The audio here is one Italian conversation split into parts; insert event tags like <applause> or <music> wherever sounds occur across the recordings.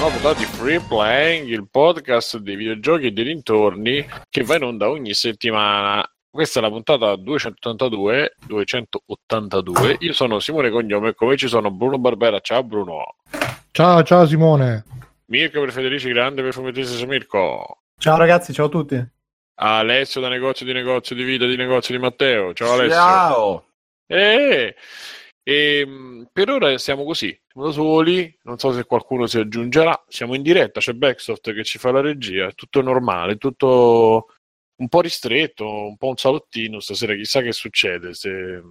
una puntata di Free Playing, il podcast dei videogiochi e dei dintorni che va in onda ogni settimana. Questa è la puntata 282, 282. Io sono Simone Cognome e come ci sono Bruno Barbera. Ciao Bruno. Ciao, ciao Simone. Mirko per Federici Grande per Fumettese Mirko. Ciao ragazzi, ciao a tutti. Alessio da negozio di negozio di vita di negozio di Matteo. Ciao Alessio. Ciao. Eh, e, mh, per ora siamo così, siamo da soli, non so se qualcuno si aggiungerà, siamo in diretta, c'è Backsoft che ci fa la regia, è tutto normale, tutto un po' ristretto, un po' un salottino, stasera chissà che succede, se,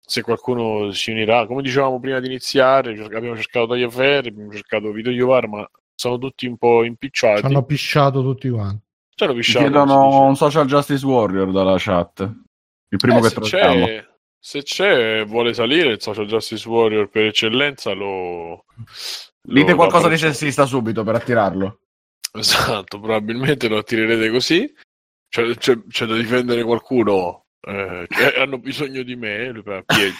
se qualcuno si unirà, come dicevamo prima di iniziare, abbiamo cercato Tagliaferri, abbiamo cercato Vito Iovar, ma sono tutti un po' impicciati, Ci hanno pisciato tutti quanti. ci hanno Ci pisciato, chiedono un social justice warrior dalla chat. Il primo Eh, che se troviamo. c'è, se c'è e vuole salire il social justice warrior per eccellenza lo... Dite lo- qualcosa di sessista subito per attirarlo. Esatto, probabilmente lo attirerete così. C'è, c'è- c'è da difendere qualcuno. eh, hanno bisogno di me.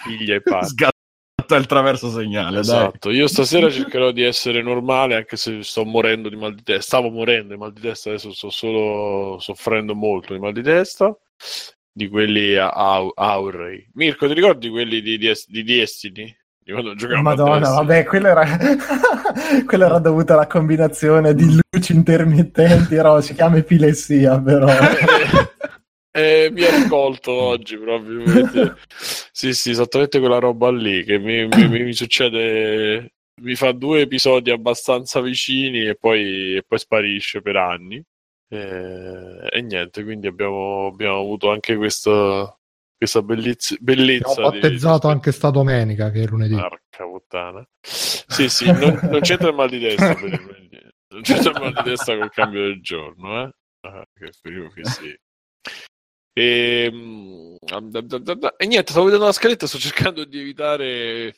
Piglia, e parte. <laughs> Sgatta il traverso segnale, Esatto, io stasera cercherò di essere normale anche se sto morendo di mal di testa. Stavo morendo di mal di testa, adesso sto solo soffrendo molto di mal di testa. Di quelli au- aurei. Mirko, ti ricordi quelli di, di, di Destiny? Di quando giocavamo Madonna, vabbè, quello era... <laughs> quello era dovuto alla combinazione di luci intermittenti, però si chiama epilessia, però. <laughs> Eh, mi ha raccolto oggi proprio. vedete? sì, sì, esattamente quella roba lì che mi, mi- mi- mi succede. Mi fa due episodi abbastanza vicini e poi, e poi sparisce per anni. Eh, e niente, quindi abbiamo, abbiamo avuto anche questa, questa bellezza. bellezza Ho di- battezzato anche sta domenica, che è lunedì. Porca puttana. Sì, sì, non, non c'entra il mal di testa per il. Non c'entra il mal di testa col cambio del giorno, eh? Ah, che speriamo che sì. E, da- e niente, stavo vedendo la scaletta, sto cercando di evitare.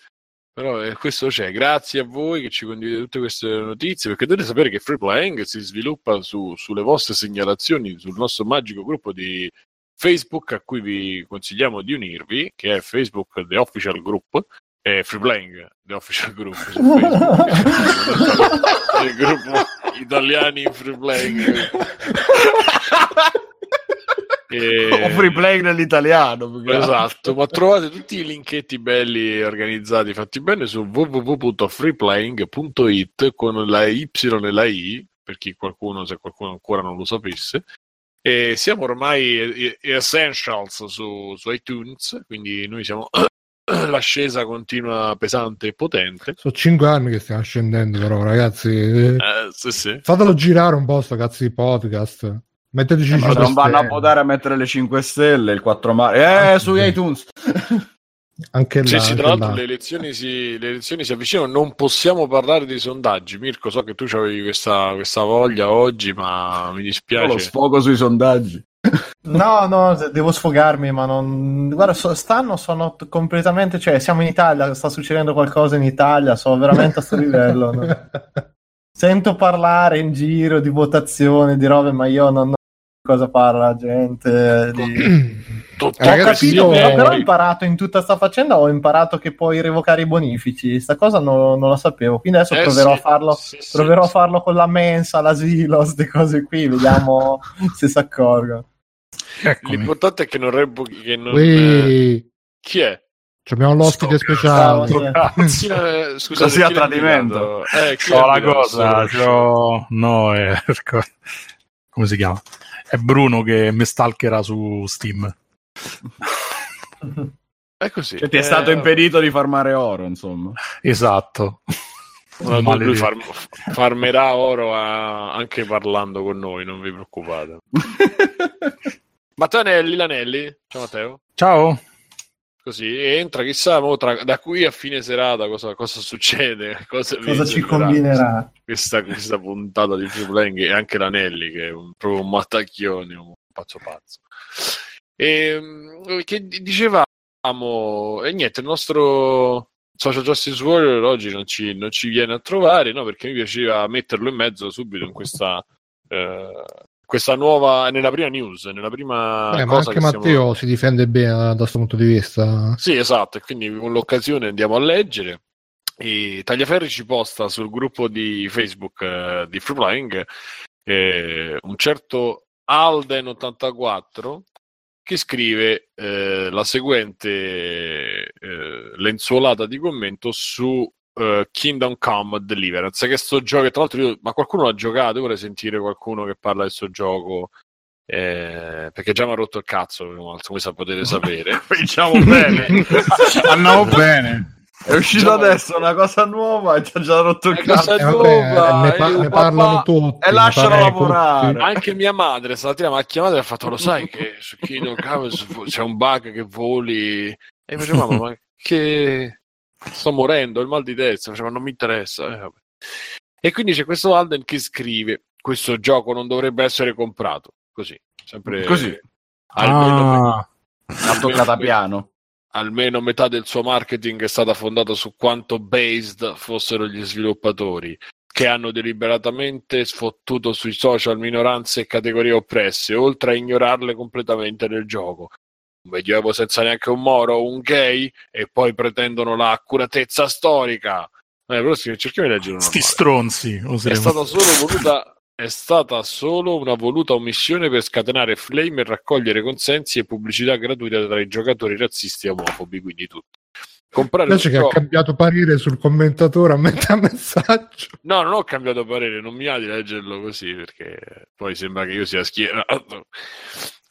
Però eh, questo c'è. Grazie a voi che ci condividete tutte queste notizie, perché dovete sapere che Free Playing si sviluppa su- sulle vostre segnalazioni sul nostro magico gruppo di Facebook a cui vi consigliamo di unirvi, che è Facebook The Official Group, e Free Playing The Official Group su Facebook, <laughs> il gruppo italiani in Free Playing. <laughs> E- <laughs> O free play nell'italiano. Esatto, ma trovate tutti i linketti belli organizzati, fatti bene su www.freeplaying.it con la Y e la I, per chi qualcuno, se qualcuno ancora non lo sapesse. E siamo ormai essentials su, su iTunes, quindi noi siamo <coughs> l'ascesa continua pesante e potente. Sono cinque anni che stiamo scendendo, però, ragazzi. eh, Eh, sì, sì. Fatelo girare un po' sto cazzo di podcast. Metteteci Ma cinque non vanno a votare a mettere le 5 stelle il 4 marzo. Eh, su sì. iTunes. <laughs> Anche Sì, là, sì, anche tra l'altro là. le elezioni, si, le elezioni si avvicinano, non possiamo parlare dei sondaggi. Mirko, so che tu avevi questa, questa voglia oggi, ma mi Io lo dispiace. sfogo sui sondaggi. <laughs> No, no, devo sfogarmi, ma non... Guarda, so- stanno sono t- completamente... Cioè, siamo in Italia, sta succedendo qualcosa in Italia, sono veramente a sto livello. no? <laughs> Sento parlare in giro di votazione, di robe, ma io non... cosa parla la gente. Di... <clears throat> To- Eh, Ho ragazzi, capito, però, però ho imparato in tutta sta faccenda, ho imparato che puoi revocare i bonifici. Sta cosa non, non la sapevo, quindi adesso Eh, proverò sì, a farlo. sì, Proverò sì. a farlo con la mensa, l'asilo, queste cose qui, vediamo <laughs> se si accorgono. Eccomi. L'importante è che non revochi. Che non, eh, chi è? abbiamo l'ospite Sto speciale. cazzo. <laughs> Eh, scusate, Così a tradimento. Eh, C'ho la cosa, c'ho... no, è... <laughs> come si chiama? È Bruno che mi stalkerà su Steam. È così. Che ti è Eh, stato impedito di farmare oro, insomma. Esatto. ma lui farm- farmerà oro a- anche parlando con noi, non vi preoccupate. <laughs> Mattanelli, Lanelli. Ciao Matteo. Ciao. Così entra, chissà mo tra- da qui a fine serata cosa, cosa succede, <laughs> cosa, Cosa ci combinerà? Questa, questa puntata di Free Playing e anche l'Anelli che è un, proprio un mattacchione, un pazzo pazzo. E, mm, che di- dicevamo, e niente, il nostro Social Justice Warrior oggi non ci, non ci viene a trovare, no? Perché mi piaceva metterlo in mezzo subito in questa, eh, questa nuova, nella prima news, nella prima Eh, ma anche che Matteo stiamo- si difende bene da questo punto di vista. sì, esatto, quindi con l'occasione andiamo a leggere. E Tagliaferri ci posta sul gruppo di Facebook eh, di Free Flying eh, un certo Alden84 che scrive eh, la seguente eh, lenzuolata di commento su eh, Kingdom Come Deliverance, che sto gioco, tra l'altro io, ma qualcuno l'ha giocato, io vorrei sentire qualcuno che parla del suo gioco. Eh, perché già mi ha rotto il cazzo, come potete sapere. <laughs> diciamo bene, <laughs> andiamo bene. È uscito diciamo, adesso una cosa nuova e ci ha già rotto il cazzo. Eh, vabbè, ne, pa- ne parlano tutti. E lasciano lavorare. Tutti. Anche mia madre stamattina mi ha chiamato e ha fatto: Lo sai che su Kingdom Come c'è un bug che voli. E mi mamma, ma che sto morendo, il mal di testa. Faceva, non mi interessa. Eh, e quindi c'è questo Alden che scrive: Questo gioco non dovrebbe essere comprato. Così, sempre così. Almeno ah, l'ha toccata piano almeno metà del suo marketing è stata fondata su quanto based fossero gli sviluppatori, che hanno deliberatamente sfottuto sui social minoranze e categorie oppresse, oltre a ignorarle completamente nel gioco. Un medioevo senza neanche un moro, un gay, e poi pretendono l'accuratezza storica. Eh, però cerchiamo di leggere Sti stronzi. È stata solo voluta è stata solo una voluta omissione per scatenare flame e raccogliere consensi e pubblicità gratuita tra i giocatori razzisti e omofobi, quindi tutti. Comprare Invece che gioco... ha cambiato parere sul commentatore <laughs> a metà messaggio. No, non ho cambiato parere, non mi ha di leggerlo così perché poi sembra che io sia schierato.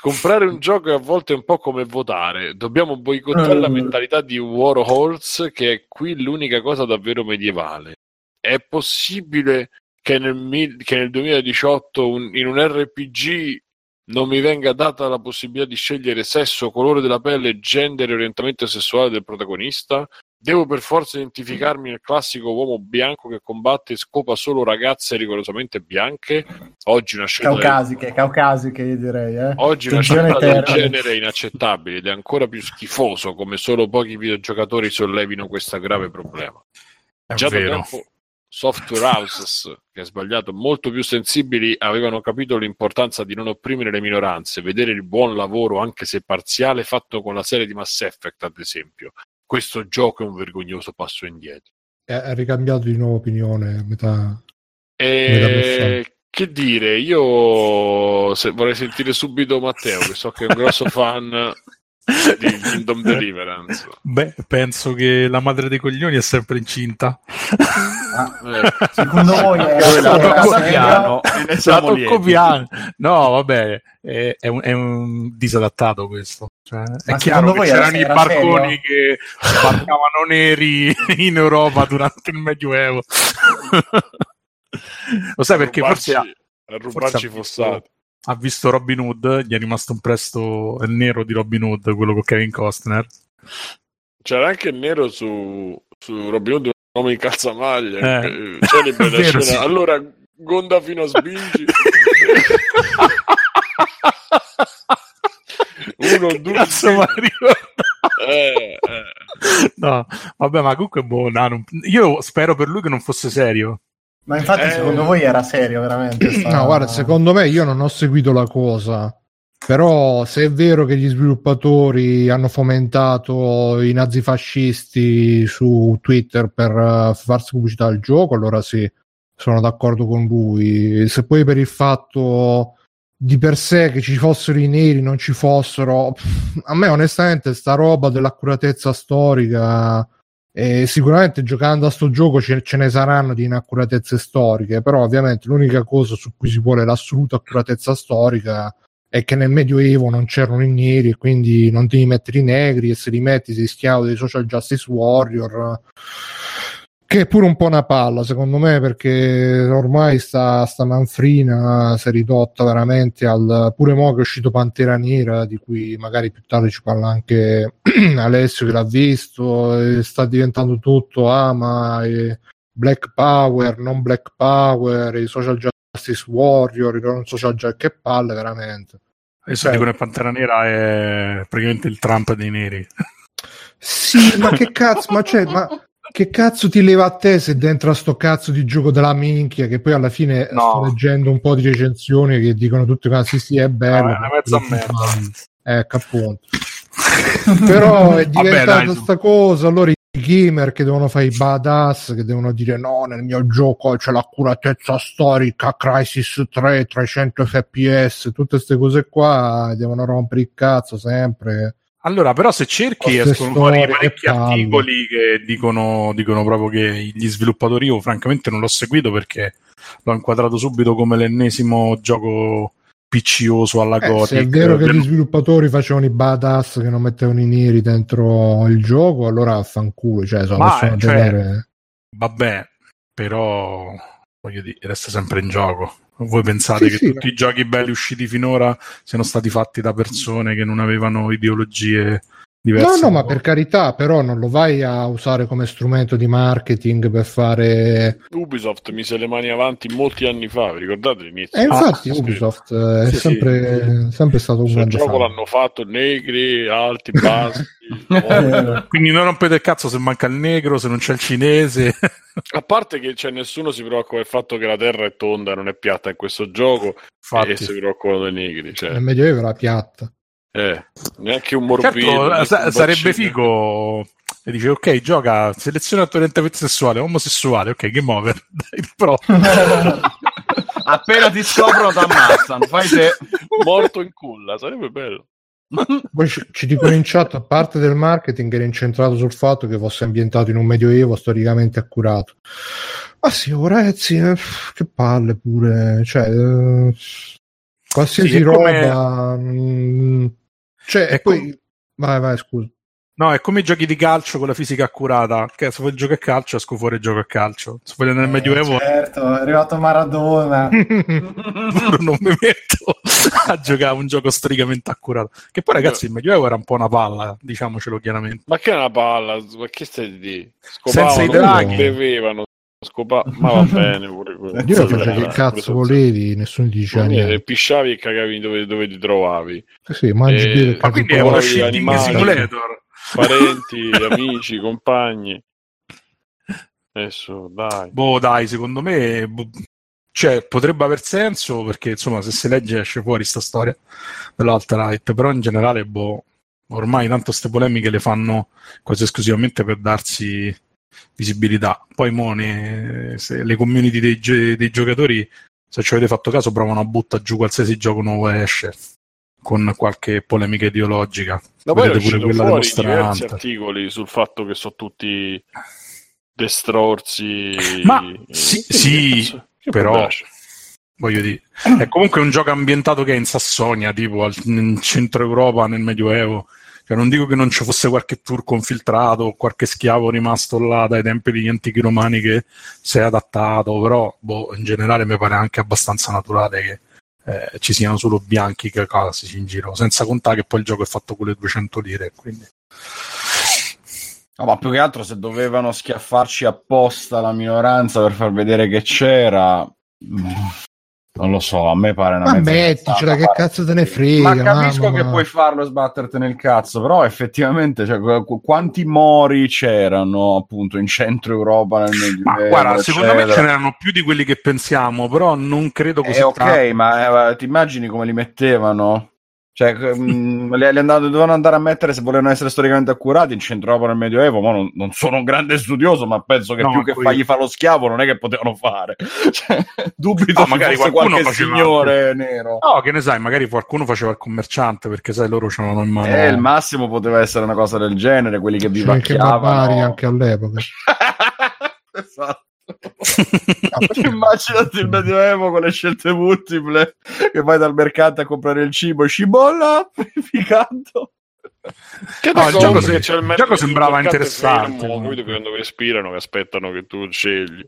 Comprare un gioco è a volte un po' come votare. Dobbiamo boicottare uh. la mentalità di Warhols, che è qui l'unica cosa davvero medievale. È possibile che nel, che nel 2018 un, in un RPG non mi venga data la possibilità di scegliere sesso, colore della pelle, genere e orientamento sessuale del protagonista? Devo per forza identificarmi nel classico uomo bianco che combatte e scopa solo ragazze rigorosamente bianche? Oggi una scelta caucasiche, del... caucasiche io direi. Eh? Oggi una scelta del genere è inaccettabile ed è ancora più schifoso come solo pochi videogiocatori sollevino questo grave problema. È Già vero. da tempo software houses che ha sbagliato molto più sensibili avevano capito l'importanza di non opprimere le minoranze, vedere il buon lavoro anche se parziale fatto con la serie di Mass Effect ad esempio. Questo gioco è un vergognoso passo indietro. Ha ricambiato di nuovo opinione a metà, e... metà che dire, io se, vorrei sentire subito Matteo, che so che è un grosso fan <laughs> di Kingdom Deliverance. Beh, penso che la madre dei coglioni è sempre incinta. Ah, eh. Secondo voi è la piano? La tocco piano. No, vabbè, è, è, un, è un, disadattato questo. Cioè, è chiaro che c'erano i barconi serio? che sbarcavano neri <laughs> in Europa durante il Medioevo. <laughs> Lo sai perché forse... A rubarci fossati ha visto Robin Hood, gli è rimasto un presto il nero di Robin Hood, quello con Kevin Costner. C'era anche il nero su, su Robin Hood, un uomo in calzamaglia. Eh. <laughs> La scena. Sì. Allora, Gonda fino a Sbingi. <laughs> Uno, due, Cazzo, Mario. Eh, eh. <laughs> No, vabbè, ma comunque, boh, no, non... io spero per lui che non fosse serio. Ma infatti, eh... secondo voi era serio veramente? <clears throat> Sta... No, guarda, secondo me io non ho seguito la cosa. Però se è vero che gli sviluppatori hanno fomentato i nazifascisti su Twitter per uh, farsi pubblicità al gioco, allora sì, sono d'accordo con lui. Se poi per il fatto di per sé che ci fossero i neri, non ci fossero, a me onestamente sta roba dell'accuratezza storica e sicuramente giocando a sto gioco ce, ce, ne saranno di inaccuratezze storiche, però ovviamente l'unica cosa su cui si vuole l'assoluta accuratezza storica è che nel Medioevo non c'erano i neri e quindi non devi mettere i negri e se li metti sei schiavo dei social justice warrior che è pure un po' una palla secondo me perché ormai sta, sta manfrina si è ridotta veramente al pure mo che è uscito Pantera Nera di cui magari più tardi ci parla anche <clears throat> Alessio che l'ha visto sta diventando tutto ah ma Black Power non Black Power i social justice warrior i non social justice che palle veramente. Adesso cioè, dicono che Pantera Nera è praticamente il Trump dei neri. Sì ma che cazzo ma c'è ma che cazzo ti leva a te se dentro a sto cazzo di gioco della minchia che poi alla fine no. sto leggendo un po' di recensioni che dicono tutte che sì sì è bello no, è ecco appunto <laughs> però è diventata questa cosa allora gamer che devono fare i badass, che devono dire no, nel mio gioco c'è l'accuratezza storica, Crisis 3, 300 fps, tutte queste cose qua devono rompere il cazzo sempre. Allora, però se cerchi escono fuori parecchi articoli che dicono, dicono proprio che gli sviluppatori, io francamente non l'ho seguito perché l'ho inquadrato subito come l'ennesimo gioco piccioso alla eh, Gothic. Se è vero che gli sviluppatori facevano i badass che non mettevano i neri dentro il gioco, allora fanculo, cioè, so, Ma, cioè. Vabbè, però voglio dire, resta sempre in gioco. Voi pensate sì, che sì, tutti beh. i giochi belli usciti finora siano stati fatti da persone che non avevano ideologie diverse. No, no, ma per carità, però non lo vai a usare come strumento di marketing per fare. Ubisoft mise le mani avanti molti anni fa, vi ricordate l'inizio? E eh, infatti, ah, Ubisoft sì. è sì, sempre, sì. sempre, stato un cioè, grande. Il gioco fan. l'hanno fatto negri, alti, bassi. <laughs> <laughs> Quindi non rompete il cazzo se manca il negro, se non c'è il cinese. a parte che cioè, nessuno si preoccupa del fatto che la terra è tonda, non è piatta in questo gioco, Infatti. e si preoccupano dei negri. Cioè. Nel Medioevo era piatta. Eh, neanche un morbido. Certo, sa- sarebbe figo. E dice, ok, gioca, seleziona il tuo orientamento sessuale, omosessuale, ok, game over, <laughs> dai, pro. <laughs> Appena ti scoprono ti ammazzano, fai te. Morto in culla, sarebbe bello. <laughs> Poi ci, ci dicono in chat, a parte del marketing, era incentrato sul fatto che fosse ambientato in un medioevo storicamente accurato. Ma sì, Orezzi, eh, che palle pure, cioè, eh, qualsiasi sì, roba... Come... Mh, mm, cioè, e poi... Com- vai, vai, scusa. No, è come i giochi di calcio con la fisica accurata. Che se vuoi giocare a calcio, esco fuori e gioco a calcio. Se vuoi nel eh, Medioevo. Certo, è arrivato Maradona. <laughs> <laughs> non mi metto a giocare un gioco storicamente accurato. Che poi, ragazzi, il Medioevo era un po' una palla, diciamocelo chiaramente. Ma che è una palla? Ma che stai di? Scopavano, Senza i draghi. Bevevano, Scopa... ma va <laughs> bene pure quello. Io facevo che cazzo volevi, nessuno ti diceva niente. Pisciavi e cagavi dove, dove ti trovavi. Sì, sì mangi e... e ma quindi è uno shitting simulator. Parenti, <laughs> amici, compagni. Adesso, dai. Boh, dai, secondo me... Boh, cioè, potrebbe aver senso perché, insomma, se si legge esce fuori sta storia dell'alt-right, però in generale, boh, ormai tanto queste polemiche le fanno quasi esclusivamente per darsi visibilità. Poi Mone, le community dei, dei, giocatori, se ci avete fatto caso, provano a buttare giù qualsiasi gioco nuovo esce con qualche polemica ideologica. Ma poi pure quella fuori diversi articoli sul fatto che sono tutti destrorsi. Ma sì, sì però voglio dire, è comunque un gioco ambientato che è in Sassonia, tipo al, in centro Europa, nel Medioevo cioè, non dico che non ci fosse qualche turco infiltrato o qualche schiavo rimasto là dai tempi degli antichi romani che si è adattato, però boh, in generale mi pare anche abbastanza naturale che eh, ci siano solo bianchi caucasici in giro, senza contare che poi il gioco è fatto con le 200 lire. Quindi... No, ma più che altro se dovevano schiaffarci apposta la minoranza per far vedere che c'era, non lo so, a me pare una Ma metticela, che cazzo te ne frega. Ma capisco mamma. che puoi farlo e sbattertene il cazzo, però effettivamente cioè, quanti mori c'erano appunto in centro Europa nel Medioevo? Ma guarda, eccetera. secondo me ce n'erano più di quelli che pensiamo, però non credo così. Eh, ok, tanto. ma eh, ti immagini come li mettevano? Cioè, mh, li, li andando, dovevano andare a mettere se volevano essere storicamente accurati in centro Europa nel Medioevo. Ma non, non, sono un grande studioso, ma penso che no, più che qui... fargli fare lo schiavo non è che potevano fare. <laughs> Cioè, dubito no, magari qualcuno qualche faceva... signore nero. No, che ne sai, magari qualcuno faceva il commerciante perché sai, loro c'erano in mano. Eh, il massimo poteva essere una cosa del genere, quelli che vivacchiavano. Che anche all'epoca. <laughs> esatto. <laughs> Immaginati il Medioevo con le scelte multiple che vai dal mercato a comprare il cibo, cibolla, purificando. <laughs> Che no, il gioco, se, c'è il, il gioco sembrava interessante. Fermo, no? Quando respirano, che aspettano che tu scegli.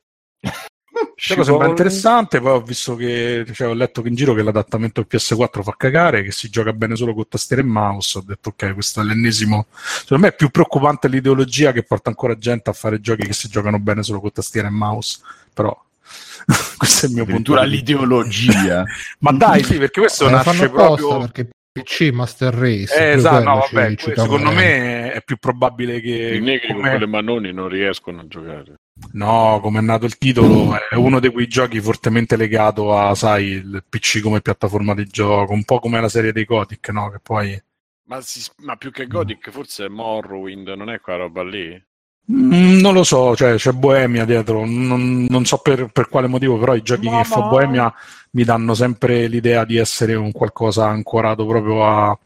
Gioco sembra interessante, poi ho visto che cioè, ho letto che in giro che l'adattamento al PS4 fa cagare, che si gioca bene solo con tastiera e mouse. Ho detto ok, questo è l'ennesimo. Secondo me è più preoccupante l'ideologia che porta ancora gente a fare giochi che si giocano bene solo con tastiera e mouse. Però <laughs> questo è il mio punto. l'ideologia. <laughs> Ma dai, sì, perché questo eh, nasce proprio perché PC Master Race. Eh, esatto, no, vabbè, secondo me è più probabile che i negri come... con quelle manoni non riescono a giocare. No, come è nato il titolo, è uno di quei giochi fortemente legato a, sai, il PC come piattaforma di gioco, un po' come la serie dei Gothic, no? Che poi... Ma, si, ma più che Gothic forse è Morrowind, non è quella roba lì? Mm, non lo so, cioè, c'è Boemia dietro, non, non so per, per, quale motivo, però i giochi Mamma. che fa Boemia mi danno sempre l'idea di essere un qualcosa ancorato proprio a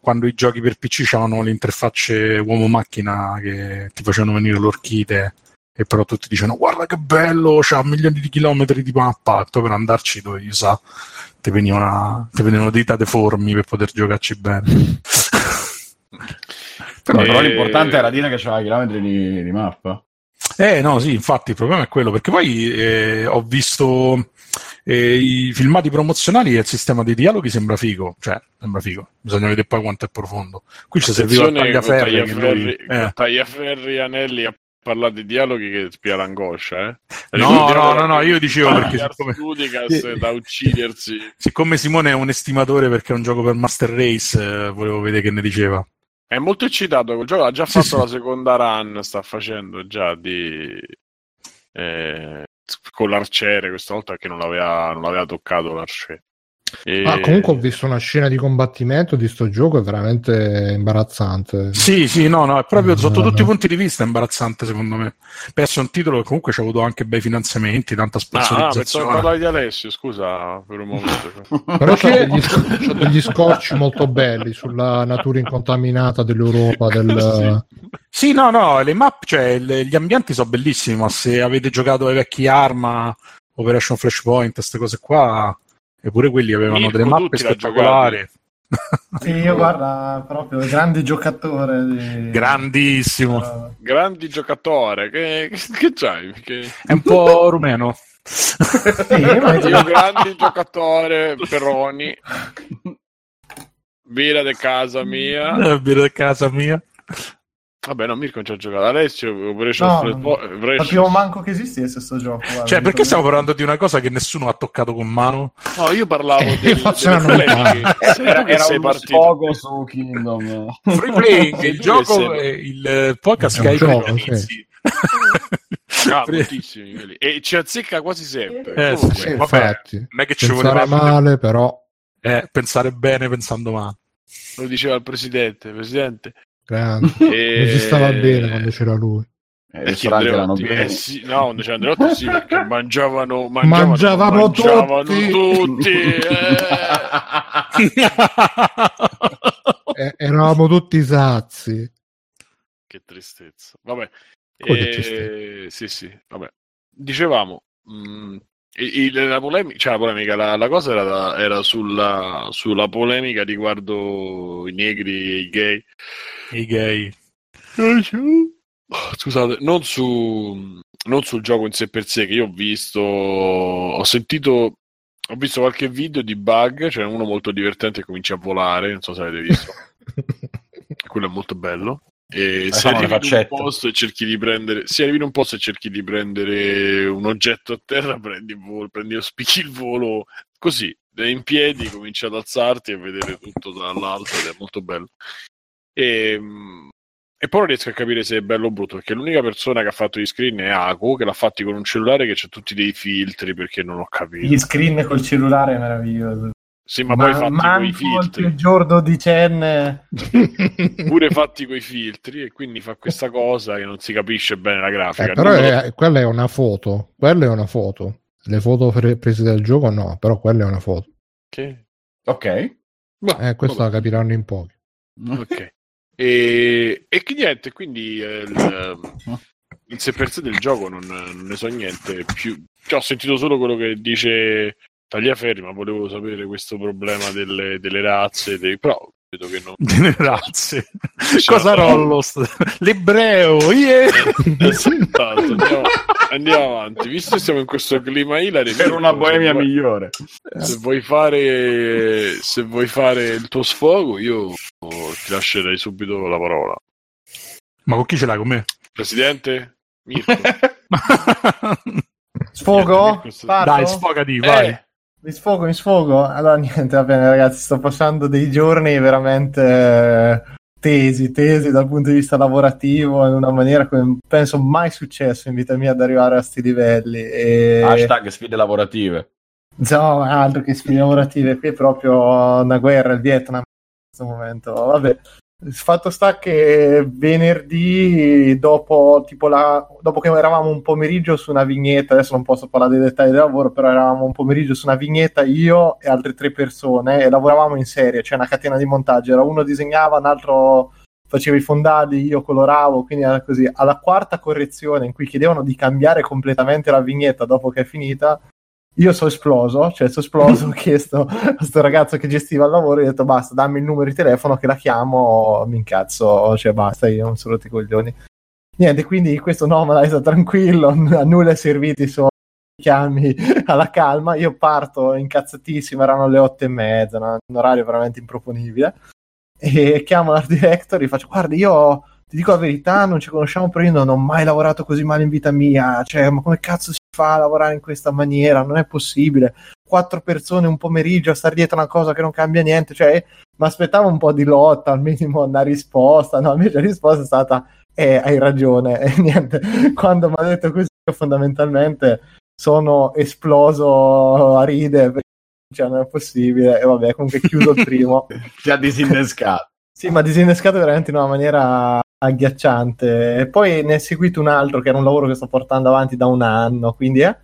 quando i giochi per PC avevano le interfacce uomo-macchina che ti facevano venire l'orchite e però tutti dicevano guarda che bello, c'ha milioni di chilometri di mappa, e poi per andarci dovevi sa, ti venivano, venivano dita deformi per poter giocarci bene. <laughs> Però, e... però l'importante era dire che c'era chilometri di, di, mappa. Eh no, sì, infatti il problema è quello, perché poi eh, ho visto eh, i filmati promozionali e il sistema di dialoghi sembra figo, cioè sembra figo, bisogna vedere poi quanto è profondo. Qui ci serviva il tagliaferri. Tagliaferri, lui, eh. tagliaferri Anelli a parlare di dialoghi che spia l'angoscia, eh? No, no, no, no, io dicevo perché siccome... <laughs> Da uccidersi. Siccome Simone è un estimatore perché è un gioco per Master Race, eh, volevo vedere che ne diceva. È molto eccitato quel gioco, ha già fatto sì, la seconda run, sta facendo già di... Eh, con l'arciere questa volta che non l'aveva, non l'aveva toccato l'arciere. E... Ah, comunque ho visto una scena di combattimento di sto gioco, è veramente imbarazzante. Sì, sì, no, no, è proprio sotto tutti i punti di vista imbarazzante secondo me. Penso un titolo che comunque ci ha avuto anche bei finanziamenti, tanta sponsorizzazione. Ah, ah parlare di Alessio, scusa per un momento. Però c'ha degli, c'ha degli scorci molto belli sulla natura incontaminata dell'Europa. Del... <laughs> Sì. sì, no, no, le map, cioè le, gli ambienti sono bellissimi, ma se avete giocato ai vecchi Arma, Operation Flashpoint, queste cose qua Eppure quelli avevano Mirko, delle mappe spettacolari. Sì, io guarda, proprio grande giocatore. Di... Grandissimo. Uh... Grandi giocatore, che, che c'hai? Che... È un po' rumeno. sì, io grandi giocatore, Peroni. Birra di casa mia. Birra di casa mia. Vabbè, no, Mirko non ci ha giocato. Alessio, Operation no, Flash... Sapevo manco che esistesse questo gioco. Guarda, cioè, perché stiamo parlando di una cosa che nessuno ha toccato con mano? No, io parlavo eh, del, <laughs> delle Era, era un partito. su Kingdom. Free playing, il <laughs> gioco, il podcast che hai gioco, sì. ah, <laughs> e ci azzecca quasi sempre. Eh, Comunque, sì, vabbè, infatti. non è che ci vuole male, però eh, pensare bene pensando male. Lo diceva il presidente, presidente Grande. <laughs> E... Non si stava bene quando c'era lui. Eh, Andreotti, eh, sì, no, quando c'era Andreotti sì, perché <laughs> mangiavano, mangiavano, mangiavano, mangiavano tutti, tutti eh. <laughs> eravamo tutti sazi. Che tristezza. Vabbè, eh, sì, sì, vabbè. Dicevamo, mh, mm, il, la, polemica, cioè la, polemica la, la cosa era, era sulla, sulla, polemica riguardo i negri e i gay. I gay. Scusate, non, su, non sul gioco in sé per sé, che io ho visto, ho sentito, ho visto qualche video di bug, c'è cioè uno molto divertente che comincia a volare, non so se avete visto. <laughs> Quello è molto bello. E se arrivi in un posto e cerchi di prendere, se arrivi in un posto e cerchi di prendere un oggetto a terra, prendi il volo, prendi lo spicchi il volo così, in piedi, cominci ad alzarti e vedere tutto dall'alto ed è molto bello. E, e poi non riesco a capire se è bello o brutto, perché l'unica persona che ha fatto gli screen è Aku, che l'ha fatti con un cellulare che c'ha tutti dei filtri, perché non ho capito. Gli screen col cellulare è meraviglioso. Sì, ma, ma poi fatti con i filtri. Il giorno di Chen. <laughs> Pure fatti con i filtri e quindi fa questa cosa che non si capisce bene la grafica. Eh, però è, quella è una foto. Quella è una foto. Le foto prese dal gioco no, però quella è una foto. Ok. Ok. Bah, eh, questo la capiranno in pochi. Ok. E, e niente, quindi eh, il, il sé per sé del gioco non, non ne so niente più. Cioè, ho sentito solo quello che dice Tagliaferri, ma volevo sapere questo problema delle, delle razze, dei... però vedo che non... Delle razze? Cosa rollo? L'ebreo, yeah! esatto, andiamo, andiamo, avanti. Visto che siamo in questo clima ilari... Per una boemia vuoi, migliore. Se vuoi, fare, se vuoi fare il tuo sfogo, io ti lascerei subito la parola. Ma con chi ce l'hai con me? Presidente? Mirko. <laughs> Sfogo? Dai, sfogati, vai. Mi sfogo, mi sfogo. Allora, <laughs> niente, va bene, ragazzi. Sto passando dei giorni veramente eh, tesi, tesi dal punto di vista lavorativo in una maniera che penso mai successo in vita mia ad arrivare a questi livelli. E... Hashtag sfide lavorative. No, altro che sfide lavorative. Qui è proprio una guerra, il Vietnam in questo momento. Vabbè. Il fatto sta che venerdì, dopo, la, dopo che eravamo un pomeriggio su una vignetta, adesso non posso parlare dei dettagli del lavoro, però eravamo un pomeriggio su una vignetta io e altre tre persone e lavoravamo in serie, cioè una catena di montaggio. Era uno disegnava, un altro faceva i fondali, io coloravo, quindi era così. Alla quarta correzione in cui chiedevano di cambiare completamente la vignetta dopo che è finita, io sono esploso, cioè sono esploso, <laughs> ho chiesto a questo ragazzo che gestiva il lavoro, ho detto basta, dammi il numero di telefono che la chiamo, mi incazzo, cioè basta, io non sono rotti i coglioni. Niente, quindi questo nomada è tranquillo, a nulla è serviti sono chiami <laughs> alla calma, io parto incazzatissimo, erano le otto e mezza, un orario veramente improponibile, e chiamo l'art director e gli faccio guarda io ti dico la verità, non ci conosciamo però io non ho mai lavorato così male in vita mia, cioè ma come cazzo si fa a lavorare in questa maniera? Non è possibile. Quattro persone un pomeriggio a stare dietro una cosa che non cambia niente, cioè mi aspettavo un po' di lotta, al minimo una risposta, no, invece la risposta è stata eh, hai ragione, <laughs> e niente, quando mi ha detto così fondamentalmente sono esploso a ride cioè non è possibile. E vabbè comunque chiuso il primo. <laughs> Ha disinnescato. Sì ma disinnescato veramente in una maniera agghiacciante. E poi ne è seguito un altro che era un lavoro che sto portando avanti da un anno, quindi eh,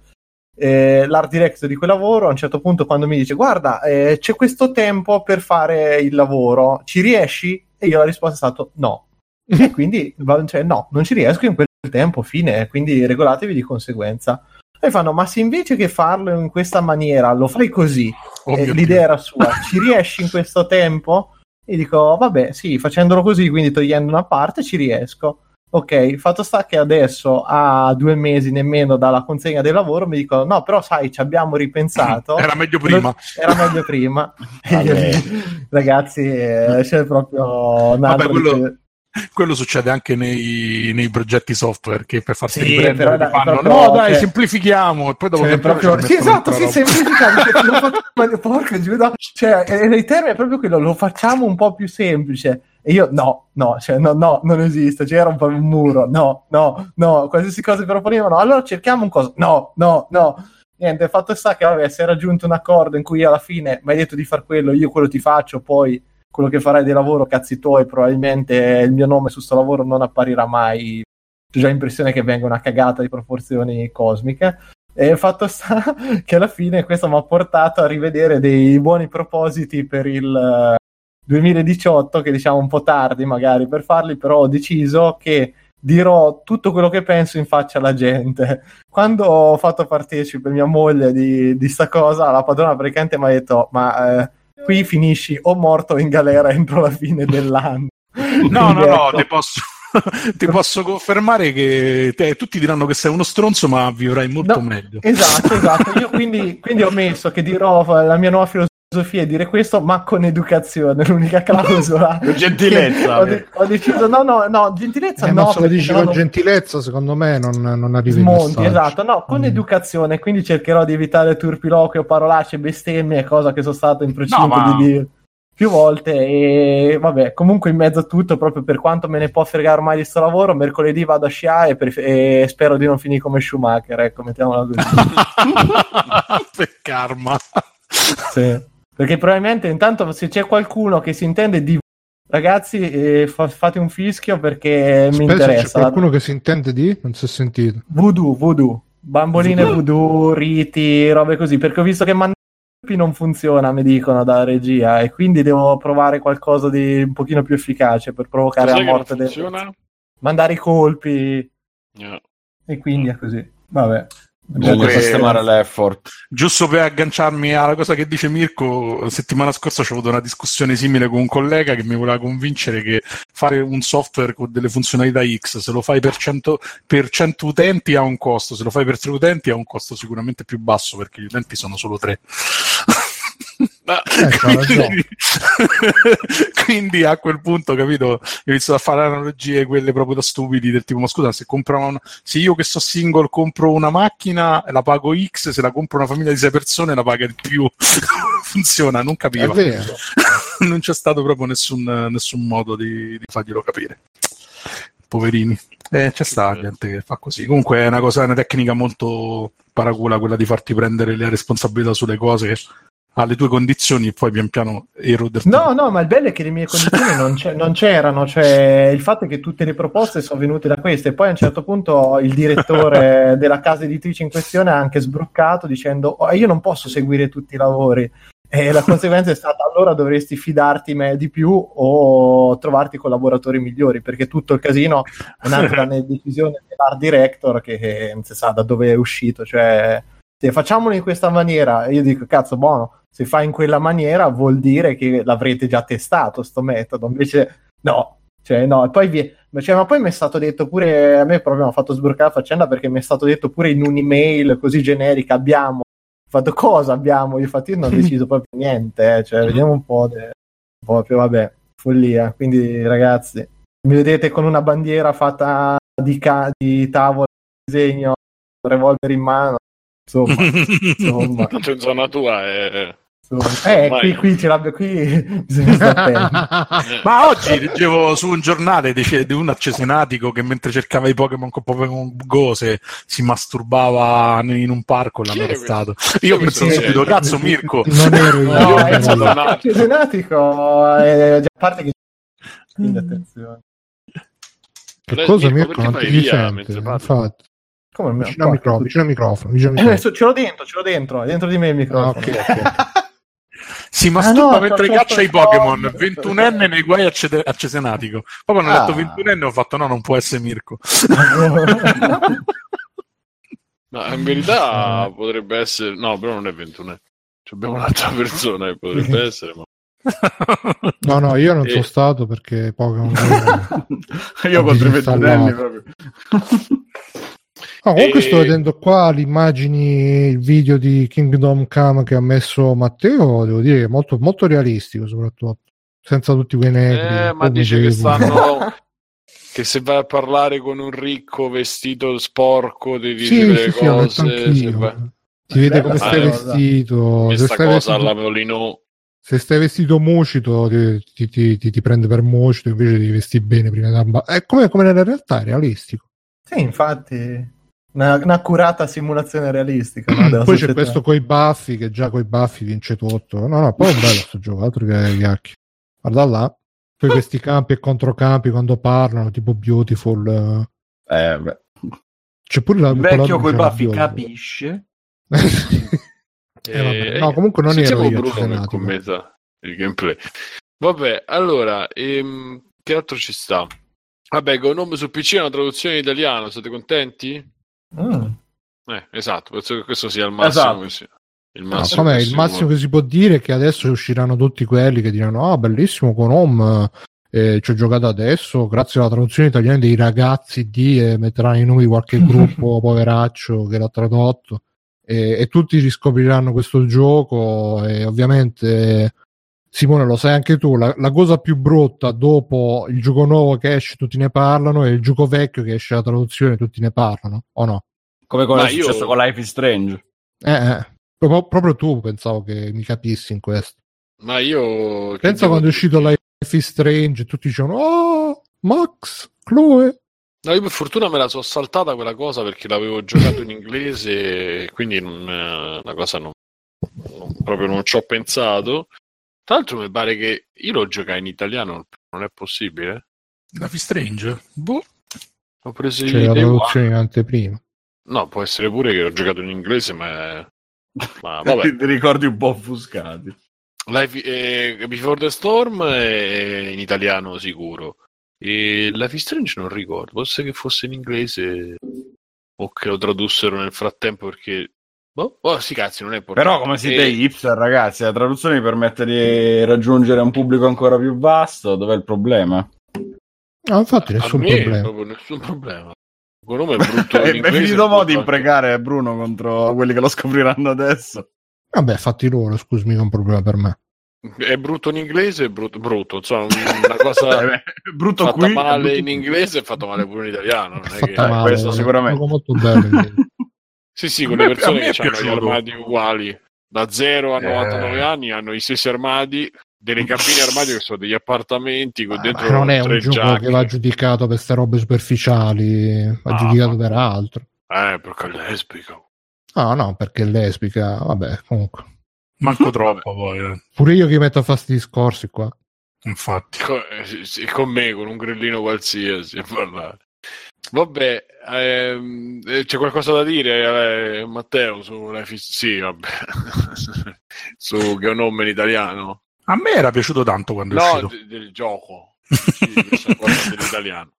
eh, l'art director di quel lavoro a un certo punto quando mi dice guarda eh, c'è questo tempo per fare il lavoro, ci riesci? E io la risposta è stata no. <laughs> e quindi cioè, no, non ci riesco in quel tempo, fine, quindi regolatevi di conseguenza. E fanno, ma se invece che farlo in questa maniera lo fai così, oh l'idea era sua, ci riesci in questo tempo? E dico, vabbè, sì, facendolo così, quindi togliendo una parte, ci riesco. Ok, fatto sta che adesso a due mesi nemmeno dalla consegna del lavoro mi dicono no però sai ci abbiamo ripensato. <laughs> Era meglio prima. Era meglio prima. <laughs> Ragazzi eh, c'è proprio un Vabbè, quello, quello succede anche nei, nei, progetti software che per farsi sì, riprendere da, fanno proprio, no dai cioè, semplifichiamo e poi dopo cioè, proprio, sì esatto sì semplificare <laughs> cioè, porca giuda cioè nei termini è proprio quello lo facciamo un po' più semplice. E io no no cioè no no non esiste c'era un po' un muro no no no qualsiasi cosa proponevano allora cerchiamo un coso no no no. Niente fatto sta che vabbè si è raggiunto un accordo in cui alla fine mi hai detto di far quello io quello ti faccio poi quello che farai di lavoro, cazzi tuoi, probabilmente il mio nome su questo lavoro non apparirà mai. Ho già l'impressione che venga una cagata di proporzioni cosmiche. E il fatto sta <laughs> che alla fine questo mi ha portato a rivedere dei buoni propositi per il 2018, che diciamo un po' tardi magari per farli, però ho deciso che dirò tutto quello che penso in faccia alla gente. Quando ho fatto partecipe mia moglie di, di sta cosa, la padrona praticamente mi ha detto: Ma eh, qui finisci o morto o in galera entro la fine dell'anno. <laughs> No, no, no, ecco. ti posso, <laughs> ti posso confermare che te, tutti diranno che sei uno stronzo, ma vivrai molto no, meglio. Esatto, esatto. Io quindi, quindi, ho messo che dirò la mia nuova filosofia è dire questo, ma con educazione, <laughs> l'unica clausola. con gentilezza. Ho, de- ho, deciso, no, no, no, gentilezza eh, no. Se lo dici con gentilezza, secondo me non, non arrivi Smonti, esatto, no, con mm. educazione, quindi cercherò di evitare turpiloquio, parolacce, bestemmie, cosa che sono stato in procinto no, ma... di dire più volte e vabbè comunque in mezzo a tutto proprio per quanto me ne può fregare ormai di sto lavoro mercoledì vado a sciare e, pref- e spero di non finire come Schumacher ecco mettiamola così <laughs> per karma sì. Perché probabilmente intanto se c'è qualcuno che si intende di ragazzi eh, fa- fate un fischio perché Aspetta, mi interessa c'è qualcuno che si intende di? non si è sentito voodoo voodoo bamboline voodoo riti robe così perché ho visto che man- non funziona, mi dicono da regia, e quindi devo provare qualcosa di un pochino più efficace per provocare Cos'è la morte del... Mandare i colpi. Yeah. E quindi è così. Vabbè. Bisogna sistemare l'effort. Giusto per agganciarmi alla cosa che dice Mirko, settimana scorsa ho avuto una discussione simile con un collega che mi voleva convincere che fare un software con delle funzionalità X, se lo fai per 100, per 100 utenti ha un costo, se lo fai per 3 utenti ha un costo sicuramente più basso perché gli utenti sono solo 3. Ah, <laughs> quindi, <laughs> quindi, a quel punto, capito, ho iniziato a fare analogie quelle proprio da stupidi, del tipo, ma scusa, se, una, se io che so single compro una macchina, la pago X, se la compro una famiglia di 6 persone la paga di più. <laughs> Funziona, non capiva. non c'è stato proprio nessun, nessun modo di, di farglielo capire. Poverini. Eh, c'è sta gente che fa così. Comunque è una cosa, una tecnica molto paracula quella di farti prendere le responsabilità sulle cose alle tue condizioni e poi pian piano eroderti. No, no, ma il bello è che le mie condizioni non, non, c'erano, cioè il fatto è che tutte le proposte sono venute da queste. E poi a un certo punto il direttore <laughs> della casa editrice in questione ha anche sbroccato dicendo oh, io non posso seguire tutti i lavori. E la <laughs> conseguenza è stata allora dovresti fidarti me di più o trovarti collaboratori migliori. Perché tutto il casino è nato dalla decisione dell'art director che non si sa da dove è uscito cioè se facciamolo in questa maniera io dico cazzo buono se fa in quella maniera vuol dire che l'avrete già testato sto metodo invece no cioè no e poi vi cioè, ma poi mi è stato detto pure a me proprio mi ha fatto sbloccare la faccenda perché mi è stato detto pure in un'email così generica abbiamo fatto cosa abbiamo? Infatti io non ho <laughs> deciso proprio niente, eh. cioè vediamo un po', de... proprio vabbè, follia. Quindi ragazzi, mi vedete con una bandiera fatta di, ca- di tavola, disegno, revolver in mano, insomma, <laughs> insomma. Tanto in zona tua è <laughs> eh, qui, qui ce l'abbia qui. <laughs> Ma oggi leggevo su un giornale di, di un accesenatico che mentre cercava i Pokémon con Pokémon Go se si masturbava in un parco l'hanno arrestato. Io penso subito, cazzo Mirko. Non ero io. No, è accesenatico, eh, a parte che... Quindi attenzione. Che cosa Mirko? Non ti sente, infatti. Come vicino al microfono, vicino al microfono, vicino al microfono. Eh, ce l'ho dentro, ce l'ho dentro, è dentro di me il microfono. <laughs> Ah, okay, okay. si masturba ah, no, mentre caccia i Pokémon. 21enne nei guai accede- accesenatico. Poi quando ah. ho detto 21enne ho fatto no, non può essere Mirko. <laughs> Ma in verità potrebbe essere... No, però non è 21enne. Abbiamo un'altra persona che potrebbe essere, ma... <laughs> No, no, io non e... sono stato perché Pokémon... io contro i 21 anni proprio. No, comunque e... sto vedendo qua le immagini, il video di Kingdom Come che ha messo Matteo, devo dire che molto, molto realistico soprattutto, senza tutti quei negri. Eh, ma dice che stanno... <laughs> che se vai a parlare con un ricco vestito sporco ti dice sì, delle sì, cose... Sì, va... Ti vede come stai vestito. Questa stai cosa vestito... alla Molino se stai vestito mucito ti, ti, ti, ti, prende per mucito invece di vestire bene prima di è come, come nella realtà è realistico sì infatti una, un'accurata simulazione realistica. No, poi società. c'è questo coi baffi che già coi baffi vince tutto. No, no, poi è bello questo gioco, altro che chiacchi. Guarda là. Poi questi campi e controcampi quando parlano, tipo Beautiful. Eh, beh. C'è pure la Il vecchio coi baffi capisce. <laughs> eh, vabbè. No, comunque non ero io Bruno commenta il gameplay. Vabbè, allora, ehm, che altro ci sta? Vabbè, con nome su PC è una traduzione in italiano, siete contenti? Mm. Eh, esatto, penso che questo sia il massimo. Esatto. Sia, il massimo, no, vabbè, il massimo che si può dire è che adesso usciranno tutti quelli che diranno: Ah, bellissimo con Home. Eh, ci ho giocato adesso grazie alla traduzione italiana dei ragazzi di e metteranno i nomi di qualche <laughs> gruppo poveraccio che l'ha tradotto e, e, tutti riscopriranno questo gioco e ovviamente Simone lo sai anche tu la, la, cosa più brutta dopo il gioco nuovo che esce tutti ne parlano e il gioco vecchio che esce la traduzione tutti ne parlano o no? Come con è successo io... con Life is Strange. Eh, eh. Proprio, proprio, tu pensavo che mi capissi in questo. Ma io... Pensa quando è uscito Life is Strange tutti dicevano Oh, Max, Chloe. No, io per fortuna me la sono saltata quella cosa perché l'avevo giocato in inglese e quindi non, eh, la cosa non, non, proprio non ci ho pensato. Tra l'altro mi pare che io lo giocai in italiano, non è possibile? Life is Strange? Boh. Ho preso C'è la traduzione in anteprima. No, può essere pure che ho giocato in inglese, ma, ma <laughs> vabbè. Ti ricordi un po' offuscati. Life, eh, Before the Storm è in italiano sicuro. E Life is Strange non ricordo, forse che fosse in inglese o che lo tradussero nel frattempo perché... Boh, oh, sì, cazzi, non è importante. Però come siete e... hipster, ragazzi, la traduzione vi permette di raggiungere un pubblico ancora più vasto, dov'è il problema? No, infatti nessun problema. nessun problema. Secondo me è brutto. <laughs> è finito modo di imprecare Bruno contro quelli che lo scopriranno adesso. Vabbè, fatti loro, scusami, non è un problema per me. È brutto in inglese e brutto, brutto, insomma, una cosa <laughs> eh, brutto fatta qui, male brutto in inglese e fatto male pure in italiano. Non è che... male, questo sicuramente. Molto bello. <laughs> sì, sì, con le persone che hanno gli armadi uguali. Da 0 a 99 eh. anni hanno i stessi armadi delle cabine armadio che sono degli appartamenti con dentro non è un gioco giacche. che va giudicato per queste robe superficiali va ah, giudicato ma... per altro eh perché è lesbica ah no perché è lesbica vabbè comunque Manco <laughs> troppo poi. Eh. Pure io che metto a fasti discorsi qua. Infatti. Con, eh, con me, con un grillino qualsiasi <laughs> a parlare. Vabbè, ehm, eh, c'è qualcosa da dire, eh, Matteo, su Life. Sì, vabbè. <laughs> su che è un nome in italiano. A me era piaciuto tanto quando no, è uscito. No, del gioco. <laughs> Sì, dell'italiano.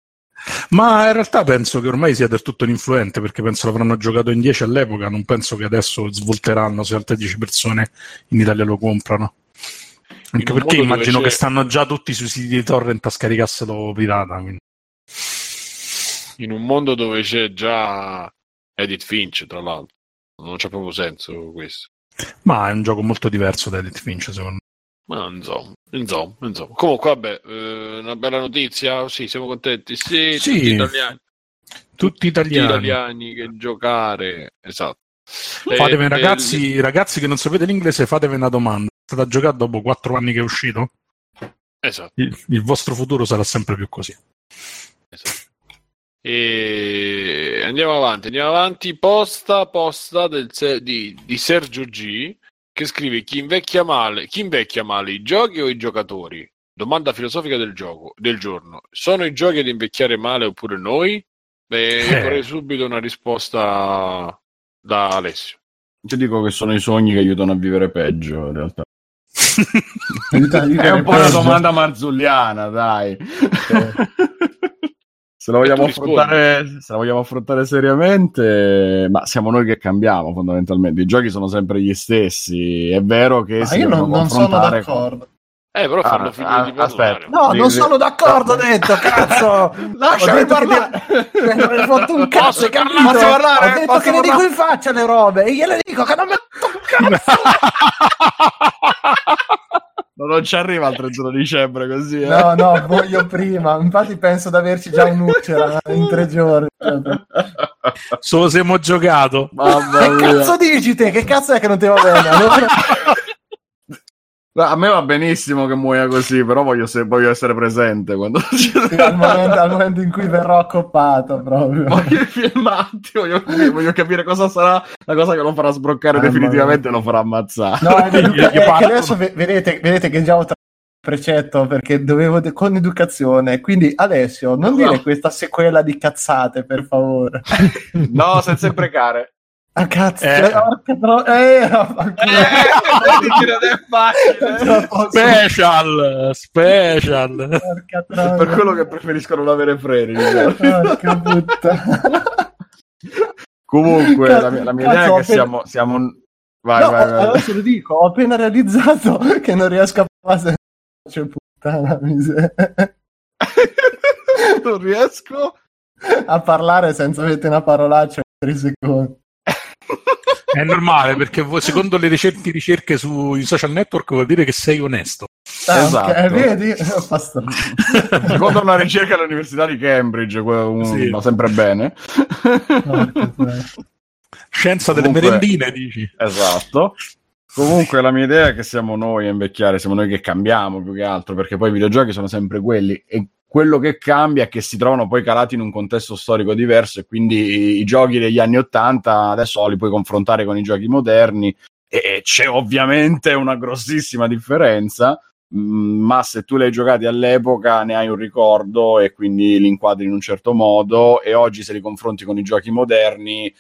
Ma in realtà penso che ormai sia del tutto ininfluente perché penso l'avranno giocato in 10 all'epoca, non penso che adesso svolteranno se altre 10 persone in Italia lo comprano. Anche perché immagino che stanno già tutti sui siti di torrent a scaricarselo pirata. Quindi. In un mondo dove c'è già Edith Finch, tra l'altro, non c'è proprio senso questo. Ma è un gioco molto diverso da Edith Finch, secondo me. Ma insomma, insomma, insomma. Comunque, vabbè, eh, una bella notizia. Sì, siamo contenti. Sì, sì. tutti italiani. Tutti italiani. Tutti italiani che giocare. Esatto. Fatevi, eh, ragazzi, eh, ragazzi che non sapete l'inglese, fatevi una domanda. State a giocare dopo quattro anni che è uscito? Esatto. Il, il vostro futuro sarà sempre più così. Esatto. E andiamo avanti, andiamo avanti. Posta, posta del, di, di Sergio G che scrive chi invecchia male, chi invecchia male, i giochi o i giocatori? Domanda filosofica del gioco, del giorno. Sono i giochi ad invecchiare male oppure noi? Beh, eh. vorrei subito una risposta da Alessio. Ti dico che sono i sogni che aiutano a vivere peggio, in realtà. <laughs> È un po' una domanda marzulliana, dai. Eh. Se la, vogliamo affrontare, se la vogliamo affrontare seriamente, ma siamo noi che cambiamo fondamentalmente. I giochi sono sempre gli stessi. È vero che ma io non, non sono d'accordo. Con... Eh, però fanno ah, finire ah, di. Aspetta. No, non sono d'accordo, ho detto, cazzo! <laughs> Lasciami parlare! Mi hai fatto un cazzo, hai capito? Posso parlare? Ho detto Posso che parlare? le dico in faccia le robe, e gliele dico che non mi un cazzo! <laughs> non ci arriva il 31 dicembre così. Eh? No, no, voglio prima. Infatti penso di averci già un'uccera in tre giorni. Solo se abbiamo giocato. Mamma che mia. cazzo dici te? Che cazzo è che non ti va bene? Allora... A me va benissimo che muoia così, però voglio, se, voglio essere presente quando <laughs> sì, al, momento, al, momento, in cui verrò accoppato proprio. Voglio i filmati, voglio, voglio, capire cosa sarà la cosa che lo farà sbroccare ah, definitivamente lo farà ammazzare. No, è, <laughs> è che adesso vedete, vedete che già ho precetto perché dovevo de- con educazione. Quindi Alessio, non no. dire questa sequela di cazzate, per favore. <laughs> no, senza imprecare. Ah cazzo, eh. Cioè, tro- eh, eh, special, special. per quello che preferisco non avere freni. <laughs> Comunque, cazzo, la mia, la mia idea è che appena... siamo, siamo... Vai, no, vai, vai. Adesso lo dico, ho appena realizzato <laughs> che non riesco a passare. Cioè, puttana miseria. <laughs> non riesco a parlare senza mettere una parolaccia in 3 secondi. È normale perché secondo le recenti ricerche sui social network vuol dire che sei onesto. Ah, esatto. Okay, vedi? <laughs> <laughs> secondo una ricerca all'Università di Cambridge, un... sì. va sempre bene. <laughs> Scienza delle Comunque, merendine, dici? Esatto. Comunque la mia idea è che siamo noi a invecchiare, siamo noi che cambiamo più che altro, perché poi i videogiochi sono sempre quelli e quello che cambia è che si trovano poi calati in un contesto storico diverso e quindi i, giochi degli anni 80 adesso li puoi confrontare con i giochi moderni e c'è ovviamente una grossissima differenza mm, ma se tu li hai giocati all'epoca ne hai un ricordo e quindi li inquadri in un certo modo e oggi se li confronti con i giochi moderni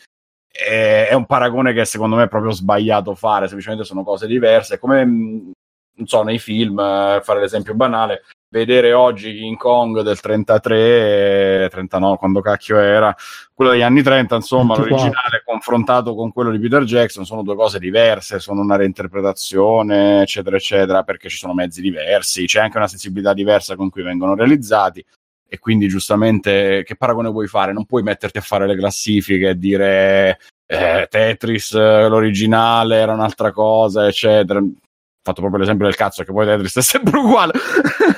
è, un paragone che secondo me è proprio sbagliato fare semplicemente sono cose diverse come mm, non so nei film eh, fare l'esempio banale vedere oggi King Kong del 33, 39, quando cacchio era, quello degli anni 30, insomma, 24. l'originale confrontato con quello di Peter Jackson sono due cose diverse, sono una reinterpretazione, eccetera, eccetera, perché ci sono mezzi diversi, c'è anche una sensibilità diversa con cui vengono realizzati. E quindi giustamente che paragone vuoi fare? Non puoi metterti a fare le classifiche e dire eh, Tetris, l'originale era un'altra cosa, eccetera fatto proprio l'esempio del cazzo che poi Tetris è sempre <laughs> uguale.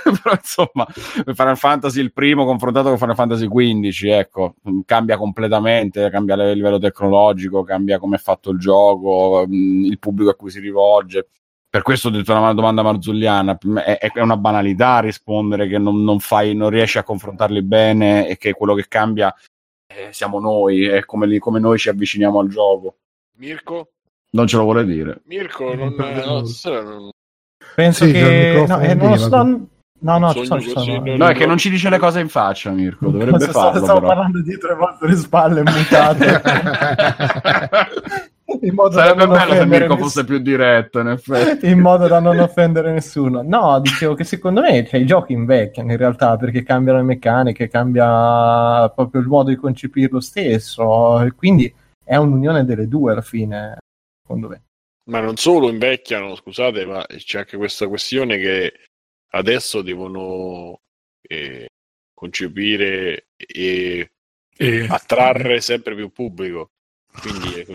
Però insomma Final Fantasy il primo confrontato con Final Fantasy XV ecco cambia completamente cambia il livello tecnologico cambia come è fatto il gioco mm, il pubblico a cui si rivolge. Per questo ho detto una domanda marzulliana è, è una banalità rispondere che non, non, fai, non riesci a confrontarli bene e che quello che cambia eh, siamo noi è come, come noi ci avviciniamo al gioco. Mirko? Non ce lo vuole dire. Mirko, non, non, non... penso sì, che... No, eh, non, non, No, no, ci sono, ci sono. no, è che non ci dice le cose in faccia, Mirko. <laughs> Dovrebbe no, farlo. Stavo parlando dietro e volte le spalle mutate. <laughs> in modo Sarebbe da bello se Mirko ness... fosse più diretto, in effetti. in modo da non offendere nessuno. No, dicevo che secondo me cioè, i giochi invecchiano in realtà perché cambiano le meccaniche, cambia proprio il modo di concepirlo stesso. Quindi è un'unione delle due alla fine, secondo me. Ma non solo invecchiano, scusate, ma c'è anche questa questione che adesso devono eh, concepire e, e, attrarre sempre più pubblico. Quindi, eh,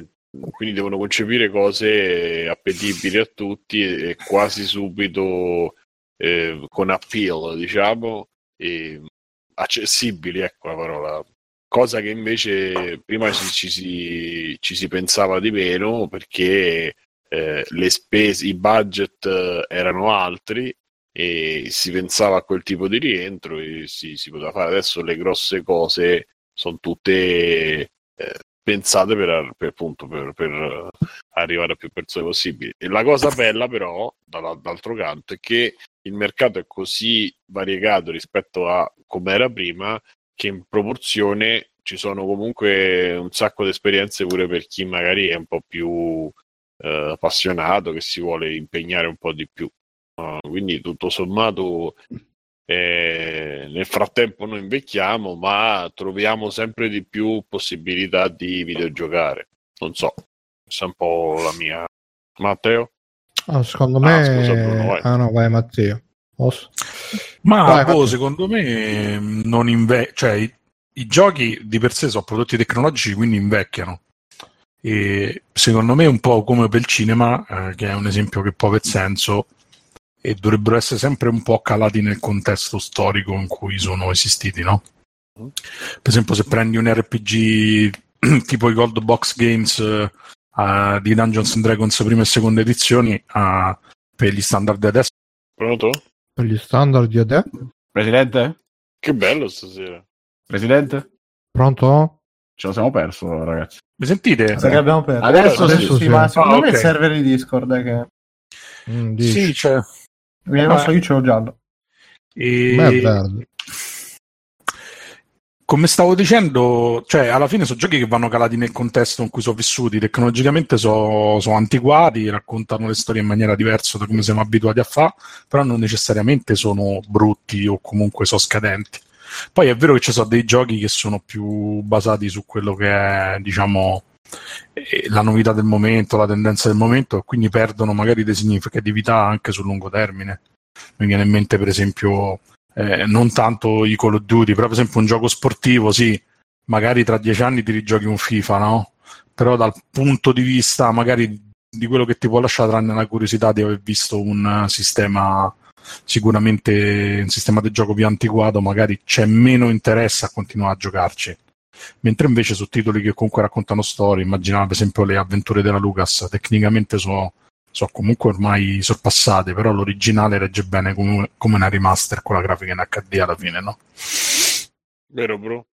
quindi, devono concepire cose appetibili a tutti e, e quasi subito eh, con appeal, diciamo, e accessibili, ecco la parola. Cosa che invece prima ci, ci, si, ci si pensava di meno perché eh, le spese, i budget eh, erano altri e si pensava a quel tipo di rientro e si, si poteva fare. Adesso le grosse cose sono tutte eh, pensate per, per, appunto, per, per, arrivare a più persone possibili. E la cosa bella però, dall'altro canto, è che il mercato è così variegato rispetto a come era prima che in proporzione ci sono comunque un sacco di esperienze pure per chi magari è un po' più eh, appassionato, che si vuole impegnare un po' di più. Uh, quindi tutto sommato eh, nel frattempo noi invecchiamo, ma troviamo sempre di più possibilità di videogiocare. Non so, questa è un po' la mia. Matteo? Oh, secondo me... Ah, scusa, Bruno, vai. ah no, vai Matteo. Posso? Ma vai, boh, secondo me non inve- cioè, i, i, giochi di per sé sono prodotti tecnologici, quindi invecchiano. E secondo me è un po' come per il cinema, eh, che è un esempio che può aver senso, e dovrebbero essere sempre un po' calati nel contesto storico in cui sono esistiti, no? Per esempio, se prendi un RPG <clears throat> tipo i Gold Box Games uh, di Dungeons and Dragons prima e seconda edizioni, uh, per gli standard di adesso. Pronto? Per gli standard di adesso? Presidente? Che bello stasera. Presidente? Pronto? Ce lo siamo perso, ragazzi. Mi sentite? Sì, abbiamo perso. Adesso, adesso sì, sì, ma secondo ah, me okay. il server di Discord è che... Mm, sì, c'è. Eh, non so, io ce l'ho giallo. E... Come stavo dicendo, cioè alla fine sono giochi che vanno calati nel contesto in cui sono vissuti, tecnologicamente sono, sono antiquati, raccontano le storie in maniera diversa da come siamo abituati a fare, però non necessariamente sono brutti o comunque sono scadenti. Poi è vero che ci sono dei giochi che sono più basati su quello che è, diciamo, la novità del momento, la tendenza del momento, e quindi perdono magari di significatività anche sul lungo termine. Mi viene in mente, per esempio, eh, non tanto i Call of Duty, però per esempio un gioco sportivo, sì, magari tra dieci anni ti rigiochi un FIFA, no? Però dal punto di vista magari di quello che ti può lasciare, tranne la curiosità di aver visto un sistema sicuramente un sistema di gioco più antiquato, magari c'è meno interesse a continuare a giocarci mentre invece su titoli che comunque raccontano storie, immaginate per esempio le avventure della Lucas, tecnicamente sono, sono comunque ormai sorpassate, però l'originale regge bene come, come una remaster con la grafica in HD alla fine, no? Vero, bro?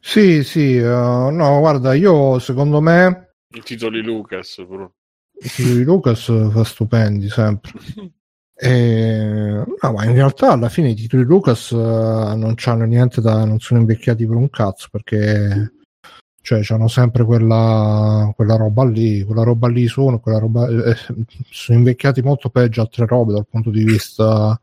Sì, sì, uh, no, guarda, io secondo me... I titoli Lucas, bro. I titoli Lucas fa stupendi sempre. <laughs> E, no, ma in realtà alla fine i titoli Lucas uh, non c'hanno niente da. non sono invecchiati per un cazzo perché cioè hanno sempre quella, quella roba lì, quella roba lì sono, quella roba, eh, sono invecchiati molto peggio altre robe dal punto di vista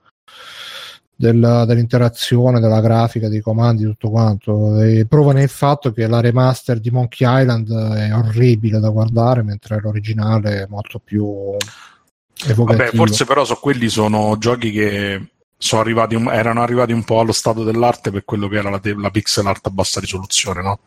del, dell'interazione, della grafica, dei comandi, tutto quanto. E prova nel fatto che la remaster di Monkey Island è orribile da guardare, mentre l'originale è molto più Vabbè, forse però so, quelli sono giochi che arrivati un, erano arrivati un po' allo stato dell'arte per quello che era la, la pixel art a bassa risoluzione, no?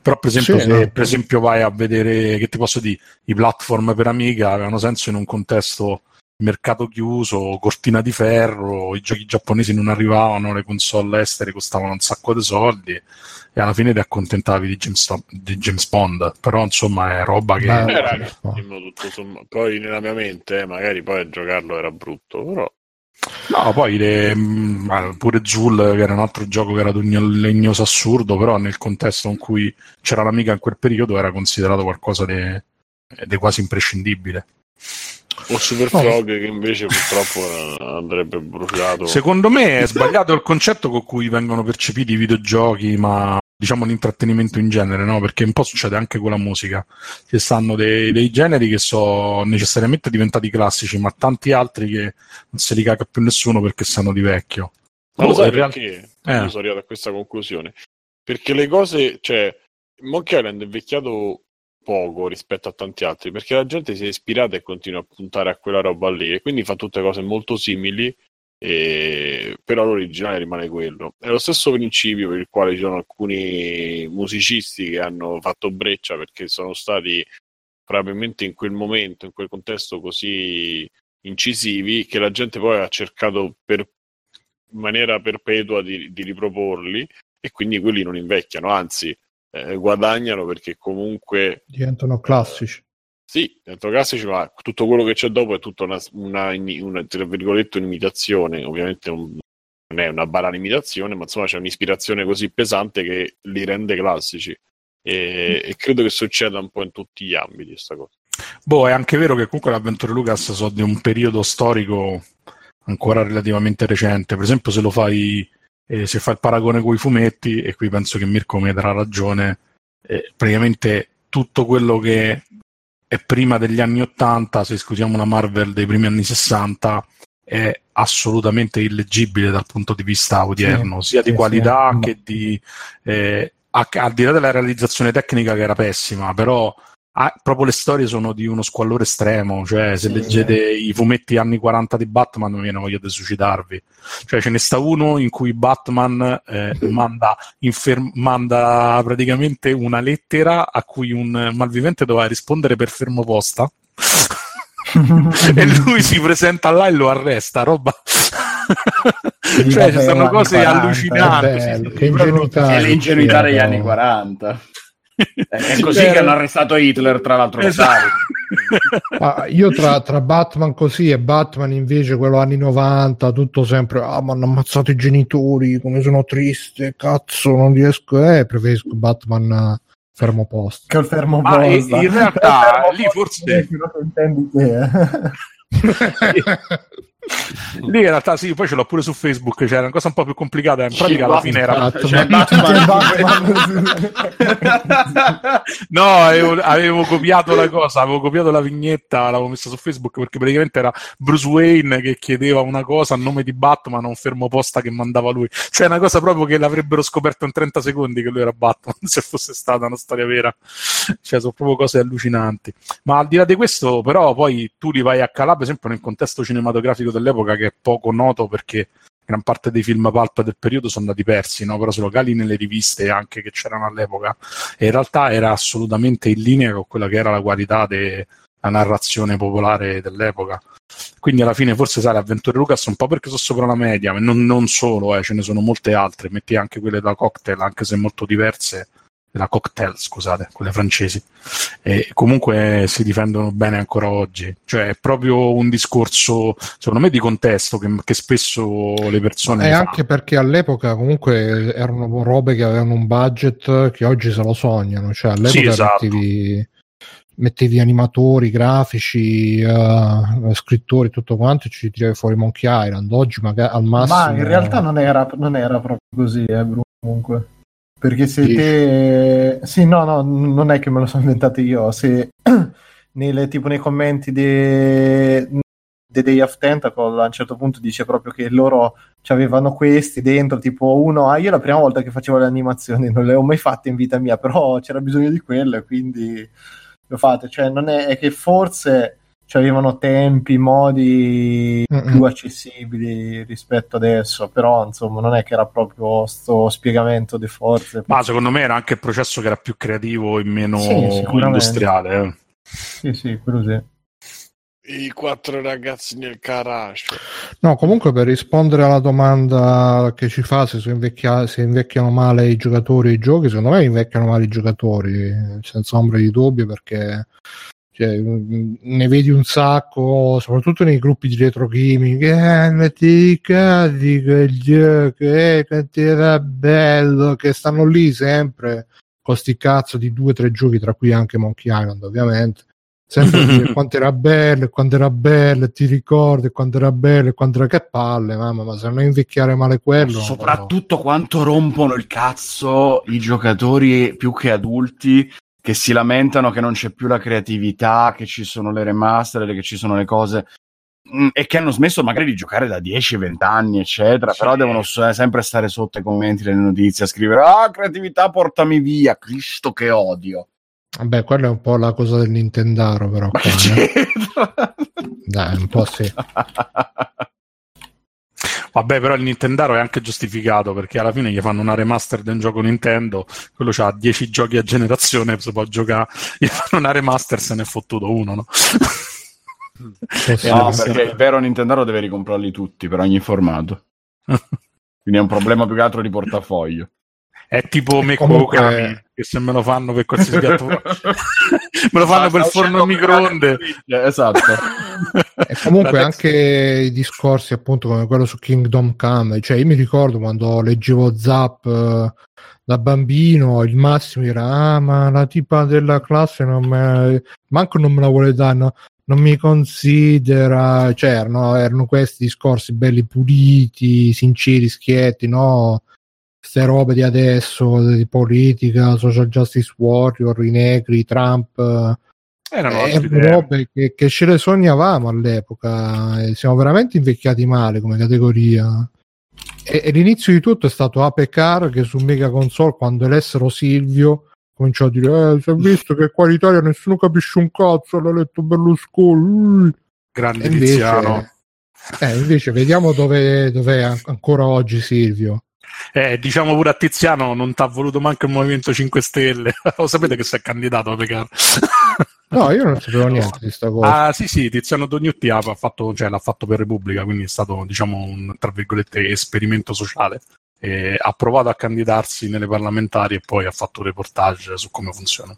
Però, per esempio, sì, se no. per esempio vai a vedere, che ti posso dire, i platform per Amiga avevano senso in un contesto mercato chiuso, cortina di ferro, i giochi giapponesi non arrivavano, le console estere costavano un sacco di soldi e alla fine ti accontentavi di James, di James Bond, però insomma è roba che... Beh, era, tutto, poi nella mia mente, eh, magari poi a giocarlo era brutto, però... No, poi le, mm, pure Zul, che era un altro gioco che era di un legnoso assurdo, però nel contesto in cui c'era l'amica in quel periodo era considerato qualcosa di quasi imprescindibile. O Super Frog oh. che invece purtroppo andrebbe bruciato. Secondo me è sbagliato il concetto con cui vengono percepiti i videogiochi, ma diciamo l'intrattenimento in genere, no? Perché un po' succede anche con la musica. Ci stanno dei, dei generi che sono necessariamente diventati classici, ma tanti altri che non se li caga più nessuno perché sanno di vecchio. Ma lo sai perché? Eh. Io sono arrivato a questa conclusione. Perché le cose, cioè, Monkey Island è vecchiato poco rispetto a tanti altri, perché la gente si è ispirata e continua a puntare a quella roba lì, e quindi fa tutte cose molto simili, e... però l'originale rimane quello. È lo stesso principio per il quale ci sono alcuni musicisti che hanno fatto breccia perché sono stati probabilmente in quel momento, in quel contesto così incisivi, che la gente poi ha cercato per in maniera perpetua di, di riproporli e quindi quelli non invecchiano, anzi eh, guadagnano perché comunque diventano classici. Sì, diventano classici, ma tutto quello che c'è dopo è tutta una, una, una tra virgolette, un'imitazione. Ovviamente non, non è una banale imitazione, ma insomma c'è un'ispirazione così pesante che li rende classici. E, mm. e credo che succeda un po' in tutti gli ambiti questa cosa. Boh, è anche vero che comunque l'avventura Lucas so di un periodo storico ancora relativamente recente. Per esempio, se lo fai e se fa il paragone con i fumetti, e qui penso che Mirko mi darà ragione, eh, praticamente tutto quello che è prima degli anni 80, se escludiamo la Marvel dei primi anni 60, è assolutamente illeggibile dal punto di vista odierno, sì, sia sì, di qualità sì. che di... Eh, al di là della realizzazione tecnica che era pessima, però Ah, proprio le storie sono di uno squallore estremo, cioè se sì, leggete eh. i fumetti anni 40 di Batman mi viene voglia di suicidarvi. Cioè ce ne sta uno in cui Batman eh, <laughs> manda, infer- manda, praticamente una lettera a cui un malvivente doveva rispondere per fermo posta <laughs> e lui si presenta là e lo arresta, roba... <laughs> cioè ci sono cose 40, allucinanti. Che ingenuità, è l'ingenuità degli anni 40. È così che hanno arrestato Hitler, tra l'altro. Esatto. ah, io tra, tra, Batman così e Batman invece quello anni 90, tutto sempre, ah ma hanno ammazzato i genitori, come sono triste, cazzo, non riesco, eh, preferisco Batman eh, fermo posto. Che il fermo posto. In, in realtà <laughs> lì forse... Intendi te, eh. <laughs> <laughs> Lì in realtà sì, poi ce l'ho pure su Facebook, c'era una cosa un po' più complicata, in pratica alla fine era... Cioè, <laughs> no, avevo, avevo, copiato la cosa, avevo copiato la vignetta, l'avevo messa su Facebook perché praticamente era Bruce Wayne che chiedeva una cosa a nome di Batman a un fermo posta che mandava lui. Cioè una cosa proprio che l'avrebbero scoperto in 30 secondi che lui era Batman, <laughs> se fosse stata una storia vera. Cioè sono proprio cose allucinanti. Ma al di là di questo, però, poi tu li vai a calare, per esempio, nel contesto cinematografico dell'epoca che è poco noto perché gran parte dei film pulp del periodo sono andati persi, no? però se lo cali nelle riviste anche che c'erano all'epoca, e in realtà era assolutamente in linea con quella che era la qualità della narrazione popolare dell'epoca. Quindi alla fine forse sai, le avventure Lucas un po' perché sono sopra la media, ma non, non solo, eh, ce ne sono molte altre, metti anche quelle da cocktail, anche se molto diverse, la cocktail, scusate, quelle francesi. E comunque si difendono bene ancora oggi. Cioè, è proprio un discorso, secondo me, di contesto che, che spesso le persone. E anche perché all'epoca comunque erano robe che avevano un budget che oggi se lo sognano. Cioè, all'epoca sì, esatto. mettevi, mettevi, animatori, grafici, uh, scrittori, tutto quanto, e ci tiravi fuori Monkey Island. Oggi magari al massimo. Ma in realtà non era, non era proprio così, eh, Bruno, comunque. Perché se te... Sì, no, no, non è che me lo sono inventato io. Se <clears throat> nelle, tipo nei commenti di The Day of Tentacle a un certo punto dice proprio che loro avevano questi dentro, tipo uno, ah io la prima volta che facevo le animazioni non le ho mai fatte in vita mia, però c'era bisogno di quelle, quindi lo fate. Cioè non è, è che forse avevano tempi, modi Mm-mm. più accessibili rispetto adesso, però insomma non è che era proprio sto spiegamento di forze. Ma secondo me era anche il processo che era più creativo e meno sì, industriale. Eh. Sì, sì, quello sì. I quattro ragazzi nel garage. No, comunque per rispondere alla domanda che ci fa se, invecchia- se invecchiano male i giocatori e i giochi, secondo me invecchiano male i giocatori, senza ombra di dubbio, perché cioè, mm, ne vedi un sacco, soprattutto nei gruppi di retro gaming. Eh, metti cazzi quel gioco, eh, quanto era bello, che stanno lì sempre con sti cazzo di due o tre giochi, tra cui anche Monkey Island, ovviamente. sempre dire <laughs> quanto era bello, quanto era bello, ti ricordi quanto era bello, quanto era che palle, mamma, ma se non invecchiare male quello. Soprattutto no. quanto rompono il cazzo i giocatori più che adulti che si lamentano che non c'è più la creatività, che ci sono le remaster, che ci sono le cose mm, e che hanno smesso magari di giocare da 10-20 anni, eccetera, sì. però devono sempre stare sotto i commenti, le notizie, a scrivere ah, creatività portami via, Cristo che odio. Vabbè, quella è un po' la cosa del Nintendaro, però. Qua, eh. Dai, un po' sì. <laughs> Vabbè, però il Nintendaro è anche giustificato perché alla fine gli fanno una remaster del gioco Nintendo, quello ha 10 giochi a generazione, si può giocare, gli fanno una remaster, se ne è fottuto uno, no? no, perché il vero Nintendaro deve ricomprarli tutti per ogni formato. <laughs> Quindi è un problema più che altro di portafoglio. È tipo me comunque... che se me lo fanno per qualsiasi piatto <laughs> me lo fanno per forno a microonde. Esatto. <laughs> e comunque anche i discorsi appunto come quello su Kingdom Come, cioè io mi ricordo quando leggevo Zap eh, da bambino il massimo era ah ma la tipa della classe non me... manco non me la vuole dare no? non mi considera cioè erano, erano questi discorsi belli puliti sinceri schietti no queste robe di adesso, di politica, social justice warrior, i negri, Trump. Erano eh, robe che, che, ce le sognavamo all'epoca e siamo veramente invecchiati male come categoria. E, e l'inizio di tutto è stato Ape Car che su Mega Console, quando elessero Silvio, cominciò a dire: eh, Si è visto che qua in Italia nessuno capisce un cazzo, l'ha letto Berlusconi. Grande invece, eh, invece, vediamo dove è ancora oggi Silvio. Eh, diciamo pure a Tiziano non ti ha voluto manco il Movimento 5 Stelle. <laughs> Lo sapete che si è candidato a Pecaro? no, io non sapevo niente di sta cosa. Ah, sì, sì, Tiziano Dognutti ha fatto, cioè, l'ha fatto per Repubblica, quindi è stato, diciamo, un, tra virgolette, esperimento sociale. E ha provato a candidarsi nelle parlamentari e poi ha fatto un reportage su come funziona.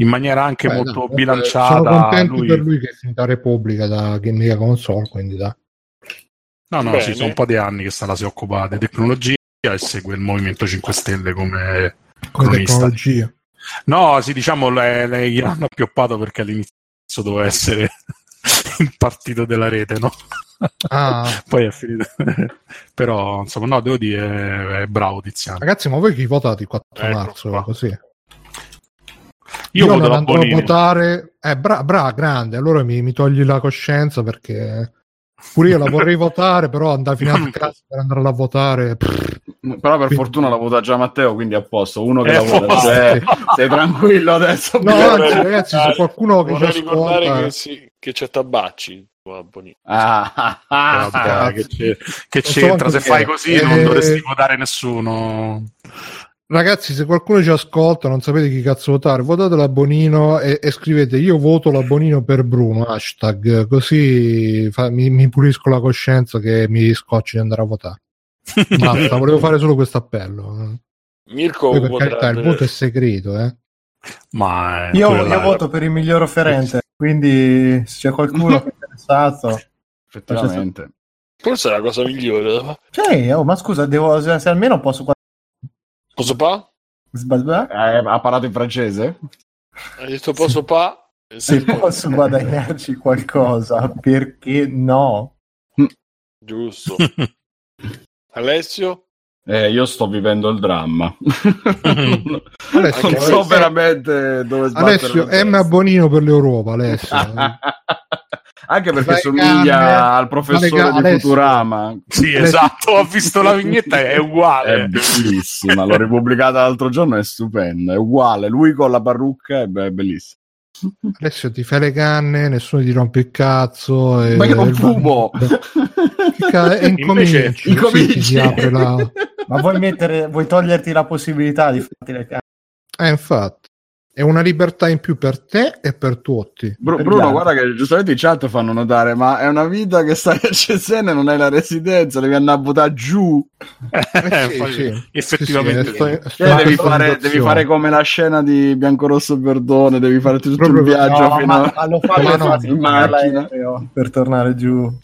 In maniera anche Beh, molto no, bilanciata. Sono contento lui... per lui che è finita Repubblica da Game Console, quindi da... No, no, Bene. ci sono un po' di anni che sta si occupa di tecnologia e segue il Movimento 5 Stelle come, come tecnologia. No, sì, diciamo, le, le, gli hanno appioppato perché all'inizio doveva essere <laughs> il partito della rete, no? Ah. <laughs> Poi è finito. Però, insomma, no, devo dire, è, bravo Tiziano. Ragazzi, ma voi chi votate il 4 ecco marzo? Qua. Così? Io, Io non andrò a votare. Eh, bra, bra, grande, allora mi, mi togli la coscienza perché Pure io la vorrei <laughs> votare, però andare fino a casa per andare a votare. Però per fortuna la vota già Matteo, quindi a posto. Uno che eh, la vota, cioè, sei tranquillo adesso. No, anzi, ragazzi, se qualcuno che ci ricordare che, sì, che c'è Tabacci. Ah, ah, ah, Vabbè, che, c'è, che c'entra? Se fai così eh... non dovresti votare nessuno. Ragazzi, se qualcuno ci ascolta, non sapete chi cazzo votare, votate la Bonino e, e scrivete io voto la Bonino per Bruno, hashtag, così fa, mi, mi, pulisco la coscienza che mi scocci di andare a votare. Basta, volevo fare solo questo appello. Mirko, Poi, per carità, il voto è segreto, eh. Ma io, io voto per il miglior offerente, quindi se c'è qualcuno <laughs> che è interessato, effettivamente. Forse è la cosa migliore. Sì, oh, ma scusa, devo, se almeno posso Posso pa? Eh, ha parlato in francese? Hai detto posso pa? Se posso guadagnarci qualcosa, perché no? Giusto. <laughs> Alessio? Eh, io sto vivendo il dramma. <laughs> Alessio, non so veramente dove sbattere. Alessio, M. Bonino per l'Europa, Alessio. <laughs> anche perché Vai somiglia canne, al professore di Alessio. Futurama. Sì, esatto, ho visto la vignetta, è <laughs> uguale. È bellissima, l'ho ripubblicata l'altro giorno, è stupenda, è uguale, lui con la parrucca è, be- bellissimo. Adesso ti fai le canne, nessuno ti rompe il cazzo. E, Ma io non fumo! E incominci, incominci. Sì, la... Ma vuoi, mettere, vuoi toglierti la possibilità di farti le canne? Eh, infatti è una libertà in più per te e per tutti. Bru- per Bruno, guarda che giustamente i chat fanno notare, ma è una vita che stai a <laughs> Cesena, non hai la residenza, devi andare a buttare giù. Eh, sì, sì. Effettivamente. Sì, sto, sto eh, devi, fare, devi, fare, come la scena di Biancorosso Perdone, devi fare tutto Proprio, il viaggio no, fino ma, a... lo fa, <laughs> no, in macchina per tornare giù.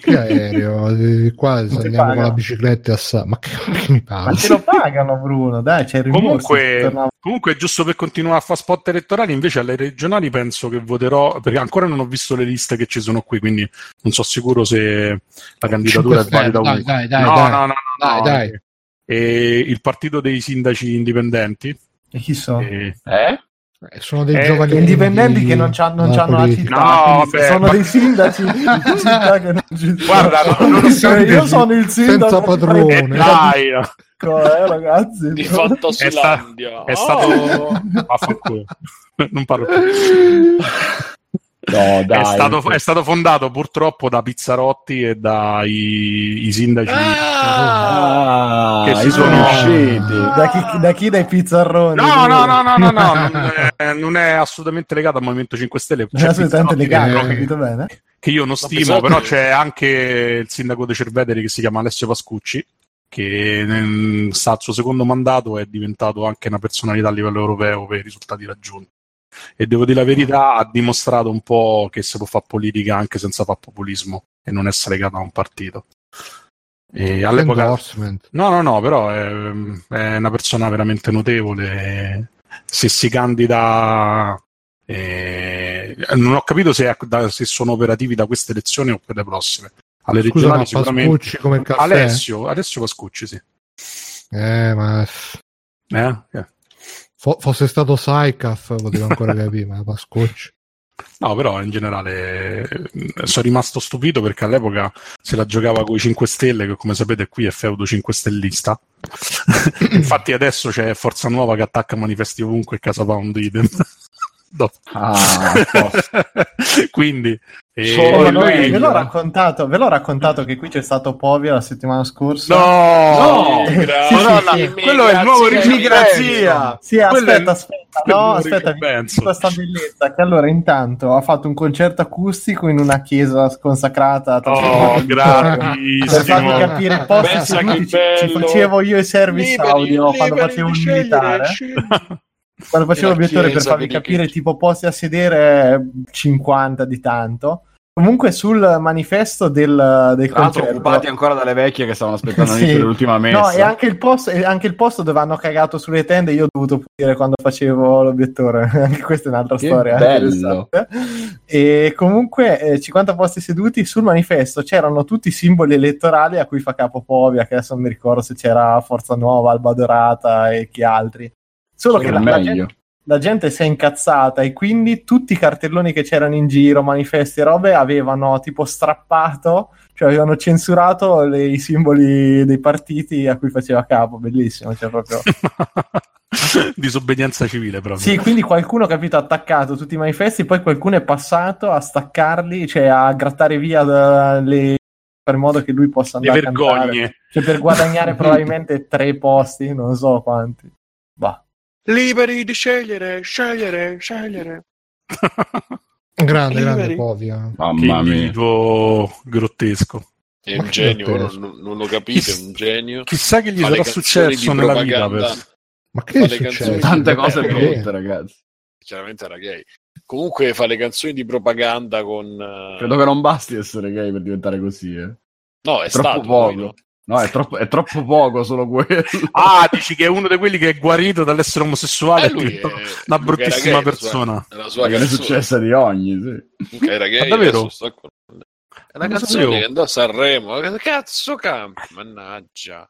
che aereo? Qua andiamo con la bicicletta a sa... Ma che, <laughs> che mi paga? Ma te lo pagano, Bruno? Dai, c'è il Comunque, Comunque, giusto per continuare a fare spot elettorali, invece alle regionali penso che voterò, perché ancora non ho visto le liste che ci sono qui, quindi non so sicuro se la candidatura è valida dai, dai, dai, no, dai, no, no, no, dai, no, dai. E il partito dei sindaci indipendenti. E chi sono? E... Eh? Eh, Sono dei Eh, giovani indipendenti che non c'hanno, non no, c'hanno la città, No, vabbè, sono ma- dei sindaci <laughs> di città che non ci Guarda, no, non so, io sono il sindaco senza di padrone. Eh, dai, Ecco, eh, ragazzi Di. Fantasilandia. è Ah! stato. Vaffanculo. <laughs> non parlo più. No, dai. È stato, è stato fondato purtroppo da Pizzarotti e dai i sindaci. Ah! Ah, Che si sono- conosceti. da, chi, da chi dai pizzarroni No, no, no, no, no, no, <laughs> non, è, non è assolutamente legato al Movimento 5 Stelle. è C'è assolutamente legato, capito bene che io non stimo, però c'è anche il sindaco di Cerveteri che si chiama Alessio Pascucci, che nel, sta al suo secondo mandato è diventato anche una personalità a livello europeo per i risultati raggiunti. E devo dire la verità, ha dimostrato un po' che si può fare politica anche senza fare populismo e non essere legato a un partito. E all'epoca. No, no, no, però è, è una persona veramente notevole. Se si candida, eh, non ho capito se, se sono operativi da queste elezioni o per le prossime. Alle Scusa, ma regionali sicuramente. Come il caffè? Alessio, Alessio Pascucci, sì. Eh, ma Eh? Eh. fo- fosse stato Saikaf potevo ancora capire, ma Pascucci. No, però in generale eh, sono rimasto stupito perché all'epoca se la giocava con i 5 Stelle, che come sapete qui è feudo 5 stellista. <coughs> Infatti adesso c'è Forza Nuova che attacca manifesti ovunque e Casa Pound idem. Dopo. Ah, <laughs> Quindi eh, Oh, Solo ma noi- ve, l'ho raccontato, ve l'ho raccontato che qui c'è stato Povia la settimana scorsa no, No! Sì, Madonna, sì, sì. quello è il nuovo Immigrazia! Sì, Quello aspetta, aspetta, è no, aspetta, Ricky vi Benson. dico sta bellezza che allora intanto ha fatto un concerto acustico in una chiesa sconsacrata Oh, <laughs> per farvi grandissimo. capire i posti ci, ci facevo io i service Liberi, audio quando facevo scegliere, militare. Quando facevo l'obiettore per farvi capire che- tipo posti a sedere 50 di tanto comunque sul manifesto del, del Tra concerto occupati ancora dalle vecchie che stavano aspettando <laughs> Sì. dell'ultima messa. No, e anche il, posto, e anche il posto dove hanno cagato sulle tende, io ho dovuto pulire quando facevo l'obiettore. <laughs> anche questa è un'altra Che storia. bello. E comunque, eh, 50 posti seduti sul manifesto c'erano tutti i simboli elettorali a cui fa capo Povia, che adesso non mi ricordo se c'era Forza Nuova, Alba Dorata e chi altri. Solo che la, la gente, la gente si è incazzata e quindi tutti i cartelloni che c'erano in giro, manifesti e robe, avevano tipo strappato, cioè avevano censurato le- i simboli dei partiti a cui faceva capo. Bellissimo, cioè proprio. <laughs> Disobbedienza civile proprio. Sì, quindi qualcuno, capito, ha attaccato tutti i manifesti, poi qualcuno è passato a staccarli, cioè a grattare via da- le... per modo che lui possa Le andare a cantare. vergogne. Cioè per guadagnare <laughs> probabilmente tre posti, non so quanti. Bah. Liberi di scegliere, scegliere, scegliere. Grande, <laughs> grande Liberi. Povia. che Mamma mia. individuo grottesco. È un che genio, non, non lo capite, è un genio. Chissà che gli sarà successo nella vita. per- Ma che Fa è le successo? canzoni- Tante cose brutte, ragazzi. Chiaramente era gay. Comunque fa le canzoni di propaganda con... Credo che non basti essere gay per diventare così, eh. No, è troppo stato. poco. poi, no? No, è troppo, è troppo poco solo quello. <laughs> Ah, dici che è uno di quelli che è guarito dall'essere omosessuale Eh, lui è- una bruttissima gay, la sua- persona. È la sua Perché ne è successa di ogni, sì. Era gay, davvero? È una Non canzone che andò a Sanremo. Che Cazzo campi, mannaggia.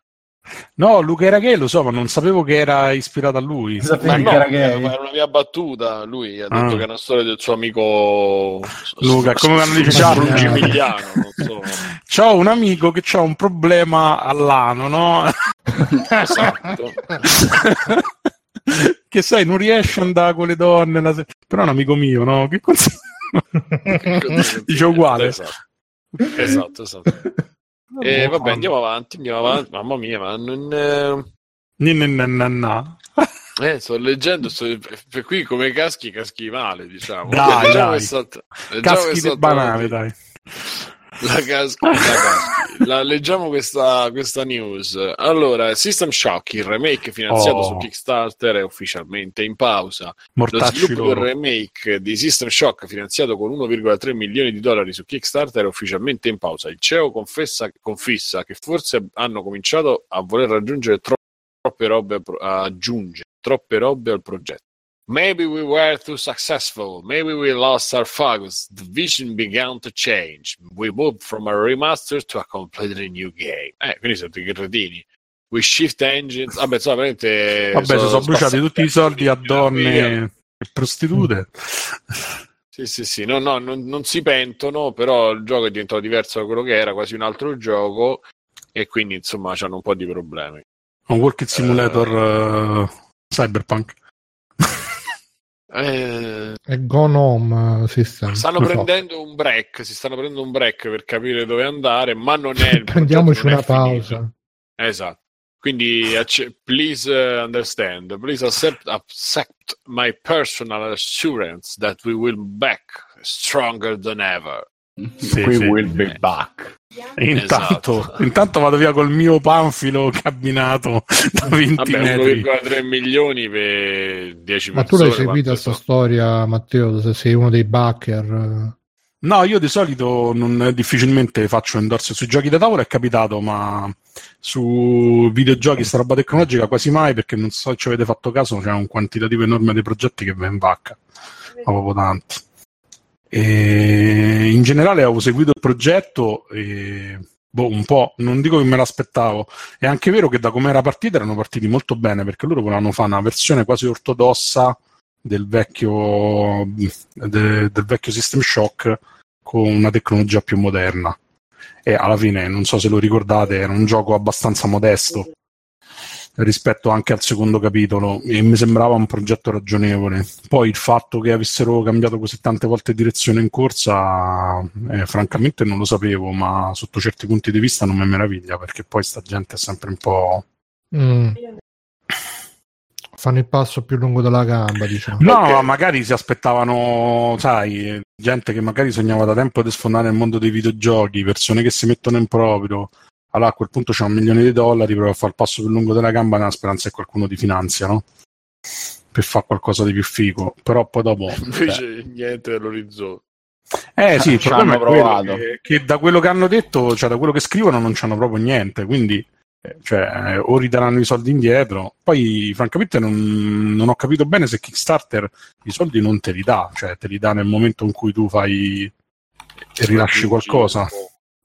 No, Luca era gay, lo so, ma non sapevo che era ispirato a lui. Ma no, che era gay? era una mia battuta. Lui ha Ah. detto che è una storia del suo amico Luca, come quando dice non so. <laughs> C'ho un amico che ha un problema all'ano, no? Esatto. <laughs> che sai, non riesce ad andare con le donne. la se- Però è un amico mio, no? Che cons- Dice uguale. Esatto, esatto. esatto. E vabbè, andiamo avanti, andiamo avanti. Mamma mia, ma non... eh, Ni- ni- na- na- na. Eh, sto leggendo, sto... per qui come caschi, caschi male, diciamo. Dai, dai. leggiamo Caschi del banale, dai. La, caschi, la, caschi. La- leggiamo questa, questa news. Allora, System Shock, il remake finanziato Oh. su Kickstarter, è ufficialmente in pausa. Lo Mortacci sviluppo del remake di System Shock, finanziato con 1,3 milioni di dollari su Kickstarter, è ufficialmente in pausa. Il CEO confessa, confissa che forse hanno cominciato a voler raggiungere tro- troppe robe pro- aggiungere. troppe robe al progetto. Maybe we were too successful. Maybe we lost our focus. The vision began to change. We moved from a remaster to a completely new game. Eh, quindi siete i cretini. We shift engines. Vabbè, so, veramente. Vabbè, sono, sono bruciati tutti i soldi a donne e prostitute. Sì, sì, sì, no, no, non, non, si pentono, però il gioco è diventato diverso da quello che era, quasi un altro gioco, e quindi insomma hanno un po' di problemi. Un Working Simulator uh, Cyberpunk. Eh, è Gone Home System. Stanno prendendo so. un break, si stanno prendendo un break per capire dove andare, ma non è... <laughs> Prendiamoci una pausa. Finito. Esatto. Quindi, please understand, please accept, accept my personal assurance that we will back stronger than ever. Sì, We sì. will be back. Intanto, esatto. intanto, vado via col mio panfilo cabinato da 20 Vabbè, metri. 1,3 milioni per 10 Ma tu l'hai seguita questa storia, Matteo? Se sei uno dei backer? No, io di solito non, difficilmente faccio endorse sui giochi da tavola, è capitato, ma su videogiochi, sta roba tecnologica quasi mai, perché non so se ci avete fatto caso, c'è un quantitativo enorme di progetti che va in vacca, ma proprio tanti. E in generale avevo seguito il progetto e boh, un po', non dico che me l'aspettavo. È anche vero che da come era partita erano partiti molto bene, perché loro volevano fare una versione quasi ortodossa del vecchio, de, del vecchio System Shock con una tecnologia più moderna. E alla fine, non so se lo ricordate, era un gioco abbastanza modesto rispetto anche al secondo capitolo e mi sembrava un progetto ragionevole. Poi il fatto che avessero cambiato così tante volte direzione in corsa, eh, francamente non lo sapevo, ma sotto certi punti di vista non mi meraviglia perché poi sta gente è sempre un po'... Mm fanno il passo più lungo della gamba, diciamo. No, okay. magari si aspettavano, sai, gente che magari sognava da tempo di sfondare nel mondo dei videogiochi, persone che si mettono in proprio. Allora a quel punto c'è un milione di dollari, prova a fare il passo più lungo della gamba nella speranza che qualcuno ti finanzia, no? Per fare qualcosa di più figo. Però poi dopo... <laughs> Invece beh. niente dell'orizzonte. Eh sì, il problema è che, che, da quello che hanno detto, cioè da quello che scrivono non c'hanno proprio niente, quindi eh, cioè, o ridaranno i soldi indietro. Poi, francamente, non, non, ho capito bene se Kickstarter i soldi non te li dà, cioè te li dà nel momento in cui tu fai e rilasci qualcosa.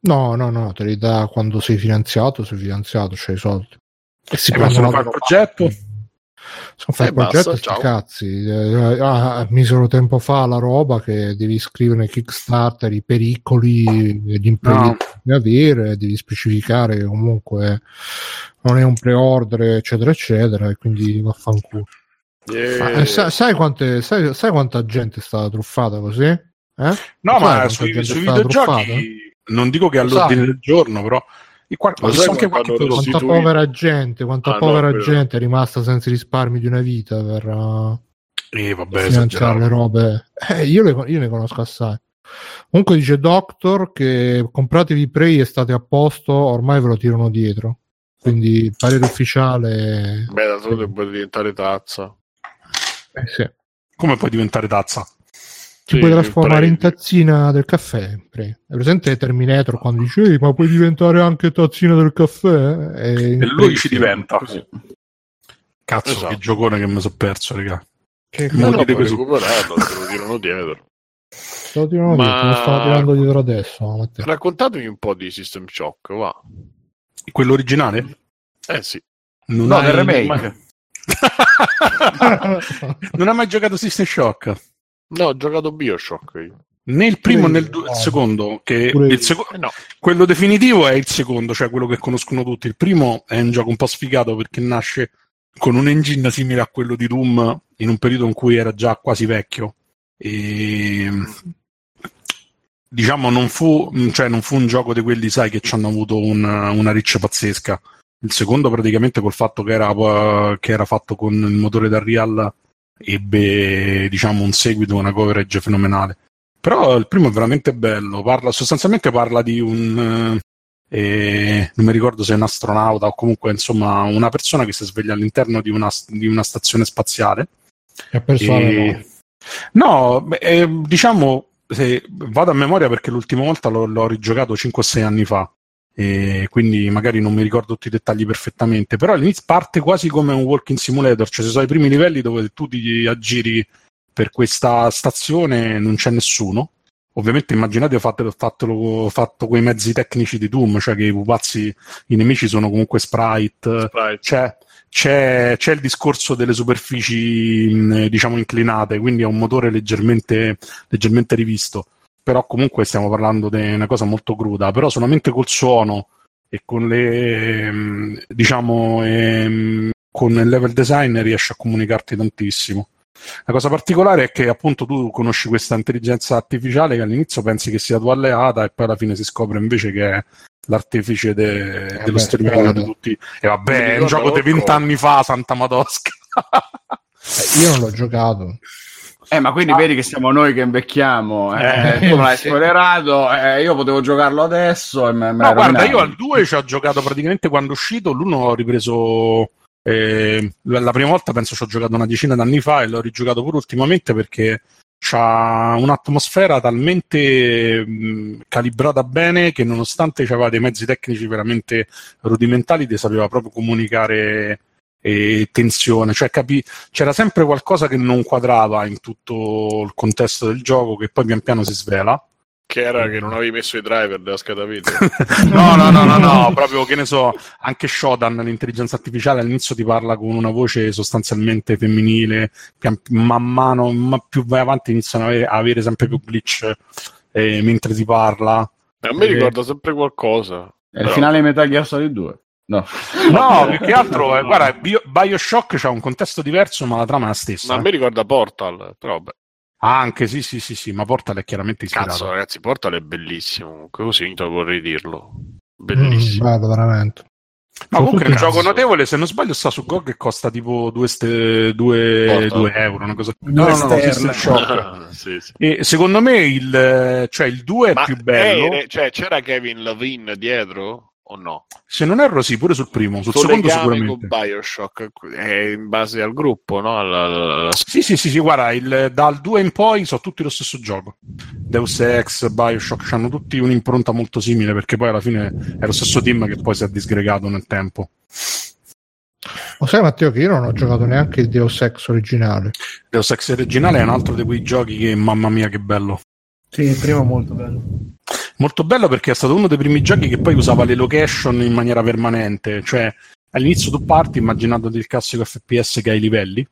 No, no, no, te li dà quando sei finanziato, sei finanziato, c'hai i soldi. E si eh, possono fare il progetto. Sono fai il progetto basta, cazzi. Eh, ah, misero tempo fa la roba che devi scrivere Kickstarter i pericoli gli imprevisti no. da avere, devi specificare che comunque non è un pre-order, eccetera, eccetera, e quindi vaffanculo. Yeah. Eh, sai, sai, quante, sai, sai, quanta gente è stata truffata così? Eh? No, ma sui, sui videogiochi non dico che all'ordine del giorno, però Qual- quanta povera gente, quanta ah, povera no, gente è rimasta senza risparmi di una vita per, uh, eh, vabbè, finanziare le robe. Eh, io, le, io ne conosco assai. Comunque dice Doctor che compratevi Prey e state a posto, ormai ve lo tirano dietro. Quindi il parere ufficiale... Beh, da solo può diventare tazza. Eh sì. Come puoi diventare tazza? Ti sì, puoi trasformare in tazzina del caffè. Pre. È presente Terminator quando dice ma puoi diventare anche tazzina del caffè? E, e lui ci diventa. Così. Cazzo, esatto. che giocone che mi sono perso, raga. Che non lo puoi recuperarlo, te lo tirano dietro. Te lo tirano ma... dietro, lo stavo tirando dietro adesso. Matteo. Raccontatemi un po' di System Shock, va. Quello originale? Eh sì. Non no, hai... del remake. <laughs> non ha mai giocato System Shock? No, ho giocato Bioshock io. Né il primo né il, du- il secondo, che il seco- eh no. quello definitivo è il secondo, cioè quello che conoscono tutti. Il primo è un gioco un po' sfigato perché nasce con un engine simile a quello di Doom in un periodo in cui era già quasi vecchio. E diciamo non fu, cioè, non fu un gioco di quelli, sai, che ci hanno avuto una, una riccia pazzesca. Il secondo, praticamente, col fatto che era, che era fatto con il motore da Real ebbe diciamo un seguito, una coverage fenomenale. Però il primo è veramente bello, parla, sostanzialmente parla di un, eh, non mi ricordo se è un astronauta o comunque insomma una persona che si sveglia all'interno di una, di una stazione spaziale. E e... no, beh, eh, diciamo, se vado a memoria perché l'ultima volta l'ho, l'ho rigiocato 5-6 anni fa e quindi magari non mi ricordo tutti i dettagli perfettamente, però all'inizio parte quasi come un walking simulator, cioè ci sono i primi livelli dove tu ti aggiri per questa stazione non c'è nessuno. Ovviamente immaginate ho fatto, fatto, fatto quei mezzi tecnici di Doom, cioè che i pupazzi, i nemici sono comunque sprite, sprite. C'è, c'è, c'è, il discorso delle superfici diciamo inclinate, quindi è un motore leggermente, leggermente rivisto però comunque stiamo parlando di una cosa molto cruda, però solamente col suono e con le mm, diciamo ehm, con il level design riesce a comunicarti tantissimo. La cosa particolare è che appunto tu conosci questa intelligenza artificiale che all'inizio pensi che sia tua alleata e poi alla fine si scopre invece che è l'artefice de- eh dello sterminio di tutti. E vabbè, è un gioco di vent'anni fa, Santa Madosca. eh, io non l'ho giocato. <laughs> Eh, ma quindi ah. vedi che siamo noi che invecchiamo. Eh, eh, tu non l'hai spoilerato, eh, io potevo giocarlo adesso. E me, me no, guarda, io al 2 ci ho giocato praticamente quando è uscito. L'uno ho ripreso. Eh, la prima volta penso ci ho giocato una decina d'anni fa e l'ho rigiocato pure ultimamente perché ha un'atmosfera talmente mh, calibrata bene che nonostante aveva dei mezzi tecnici veramente rudimentali, ti sapeva proprio comunicare e tensione, cioè capi- c'era sempre qualcosa che non quadrava in tutto il contesto del gioco che poi pian piano si svela. Che era che non avevi messo i driver della scheda video? <laughs> no, no, no, no, no, proprio che ne so, anche Shodan, l'intelligenza artificiale, all'inizio ti parla con una voce sostanzialmente femminile, pian, man mano, ma più vai avanti iniziano ad avere, avere sempre più glitch eh, mentre ti parla. A me e... ricorda sempre qualcosa. È il finale di Metal Gear Solid 2. No, no più che altro, eh, guarda, Bio- Bioshock c'ha un contesto diverso, ma la trama è la stessa. Ma a me ricorda Portal, però beh. Ah, anche sì, sì, sì, sì, ma Portal è chiaramente ispirato. Cazzo, ragazzi, Portal è bellissimo. Così vorrei dirlo. Bellissimo. Mm, vado veramente. Ma comunque è un gioco notevole, se non sbaglio sta su GOG e costa tipo 2 euro, una cosa No, no, no, Shock. Ah, sì, sì. E secondo me il, cioè, il 2 è Ma più bello. È, cioè, c'era Kevin Levine dietro? O no? Se non erro, sì, pure sul primo. Sul secondo, sicuramente. con Bioshock è in base al gruppo, no? Alla, alla... Sì, sì, sì, sì, guarda, il, dal 2 in poi sono tutti lo stesso gioco. Deus Ex, Bioshock hanno tutti un'impronta molto simile perché poi alla fine è lo stesso team che poi si è disgregato nel tempo. Lo sai Matteo che io non ho giocato neanche il Deus Ex originale. Deus Ex originale è un altro di quei giochi che mamma mia che bello. Sì, il primo è molto bello. Molto bello perché è stato uno dei primi giochi che poi usava le location in maniera permanente, cioè all'inizio tu parti immaginando il classico FPS che hai i livelli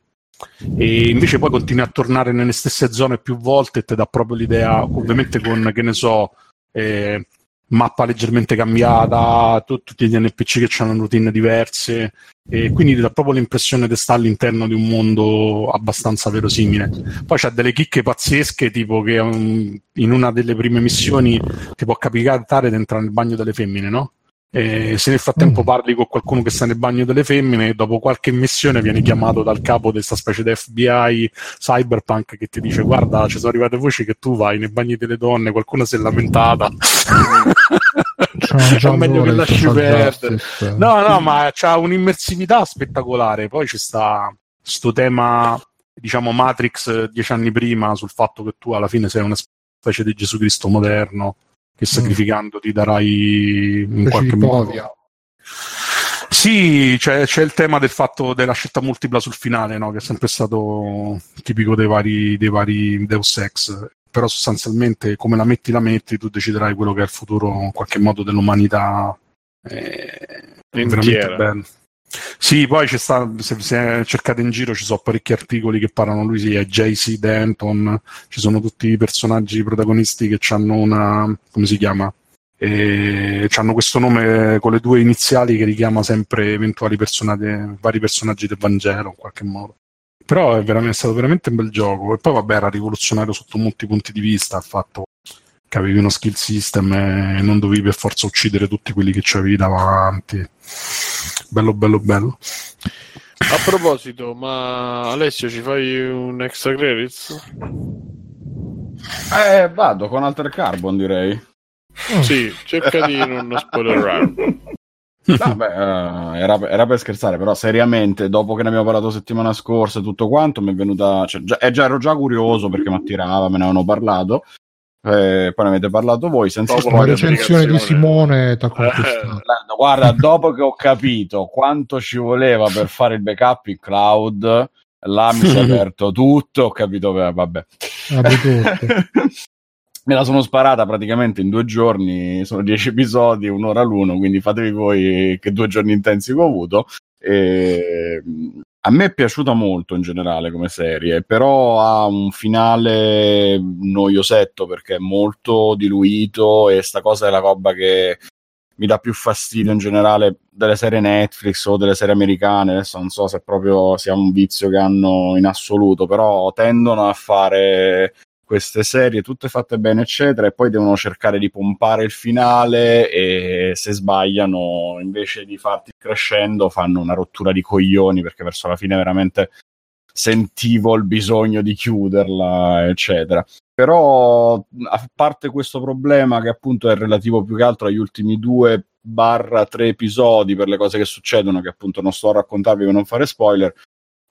e invece poi continui a tornare nelle stesse zone più volte e ti dà proprio l'idea, ovviamente con, che ne so, eh, mappa leggermente cambiata, tu, tutti gli NPC che hanno routine diverse e quindi ti dà proprio l'impressione di stare all'interno di un mondo abbastanza verosimile. Poi c'ha delle chicche pazzesche, tipo che um, in una delle prime missioni ti può capitare di entrare nel bagno delle femmine, no? E se nel frattempo mm. parli con qualcuno che sta nel bagno delle femmine, dopo qualche missione vieni chiamato dal capo di questa specie di FBI cyberpunk che ti dice: Guarda, ci sono arrivate voci che tu vai nei bagni delle donne, qualcuno si è lamentata. <laughs> è meglio che lasci perdere. No, no, ma c'ha un'immersività spettacolare. Poi ci sta sto tema, diciamo, Matrix dieci anni prima sul fatto che tu alla fine sei una specie di Gesù Cristo moderno che sacrificando ti darai in qualche modo. Sì, c'è, c'è, il tema del fatto della scelta multipla sul finale, no? che è sempre stato tipico dei vari, dei vari Deus Ex. Però sostanzialmente come la metti la metti, tu deciderai quello che è il futuro in qualche modo dell'umanità. È, è veramente bello. Sì, poi c'è sta, se, se cercate in giro ci sono parecchi articoli che parlano, lui sì, è JC Denton, ci sono tutti i personaggi protagonisti che hanno una, come si chiama? E hanno questo nome con le due iniziali che richiama sempre eventuali personaggi, vari personaggi del Vangelo in qualche modo. Però è, è stato veramente un bel gioco e poi vabbè era rivoluzionario sotto molti punti di vista, il fatto che avevi uno skill system e non dovevi per forza uccidere tutti quelli che ci avevi davanti. Bello, bello, bello. A proposito, ma Alessio ci fai un extra credits? Eh, vado con Alter Carbon direi. Sì, cerca di non spoilerare. <laughs> No, beh, uh, era, era, per scherzare, però seriamente, dopo che ne abbiamo parlato settimana scorsa e tutto quanto, mi è venuta. Cioè, già, eh, già, ero già curioso perché mi attirava, me ne avevano parlato. Eh, poi ne avete parlato voi. Senza dopo la recensione di Simone t'ha conquistato. Eh, guarda, dopo che ho capito quanto ci voleva per fare il backup in cloud, là mi si è <laughs> aperto tutto, ho capito, vabbè. <laughs> Me la sono sparata praticamente in due giorni, sono dieci episodi, un'ora l'uno, quindi fatevi voi che due giorni intensi che ho avuto. E a me è piaciuta molto in generale come serie, però ha un finale noiosetto perché è molto diluito e sta cosa è la roba che mi dà più fastidio in generale delle serie Netflix o delle serie americane, adesso non so se proprio sia un vizio che hanno in assoluto, però tendono a fare queste serie tutte fatte bene eccetera e poi devono cercare di pompare il finale e se sbagliano invece di farti crescendo fanno una rottura di coglioni perché verso la fine veramente sentivo il bisogno di chiuderla eccetera. Però a parte questo problema che appunto è relativo più che altro agli ultimi due barra tre episodi per le cose che succedono che appunto non sto a raccontarvi per non fare spoiler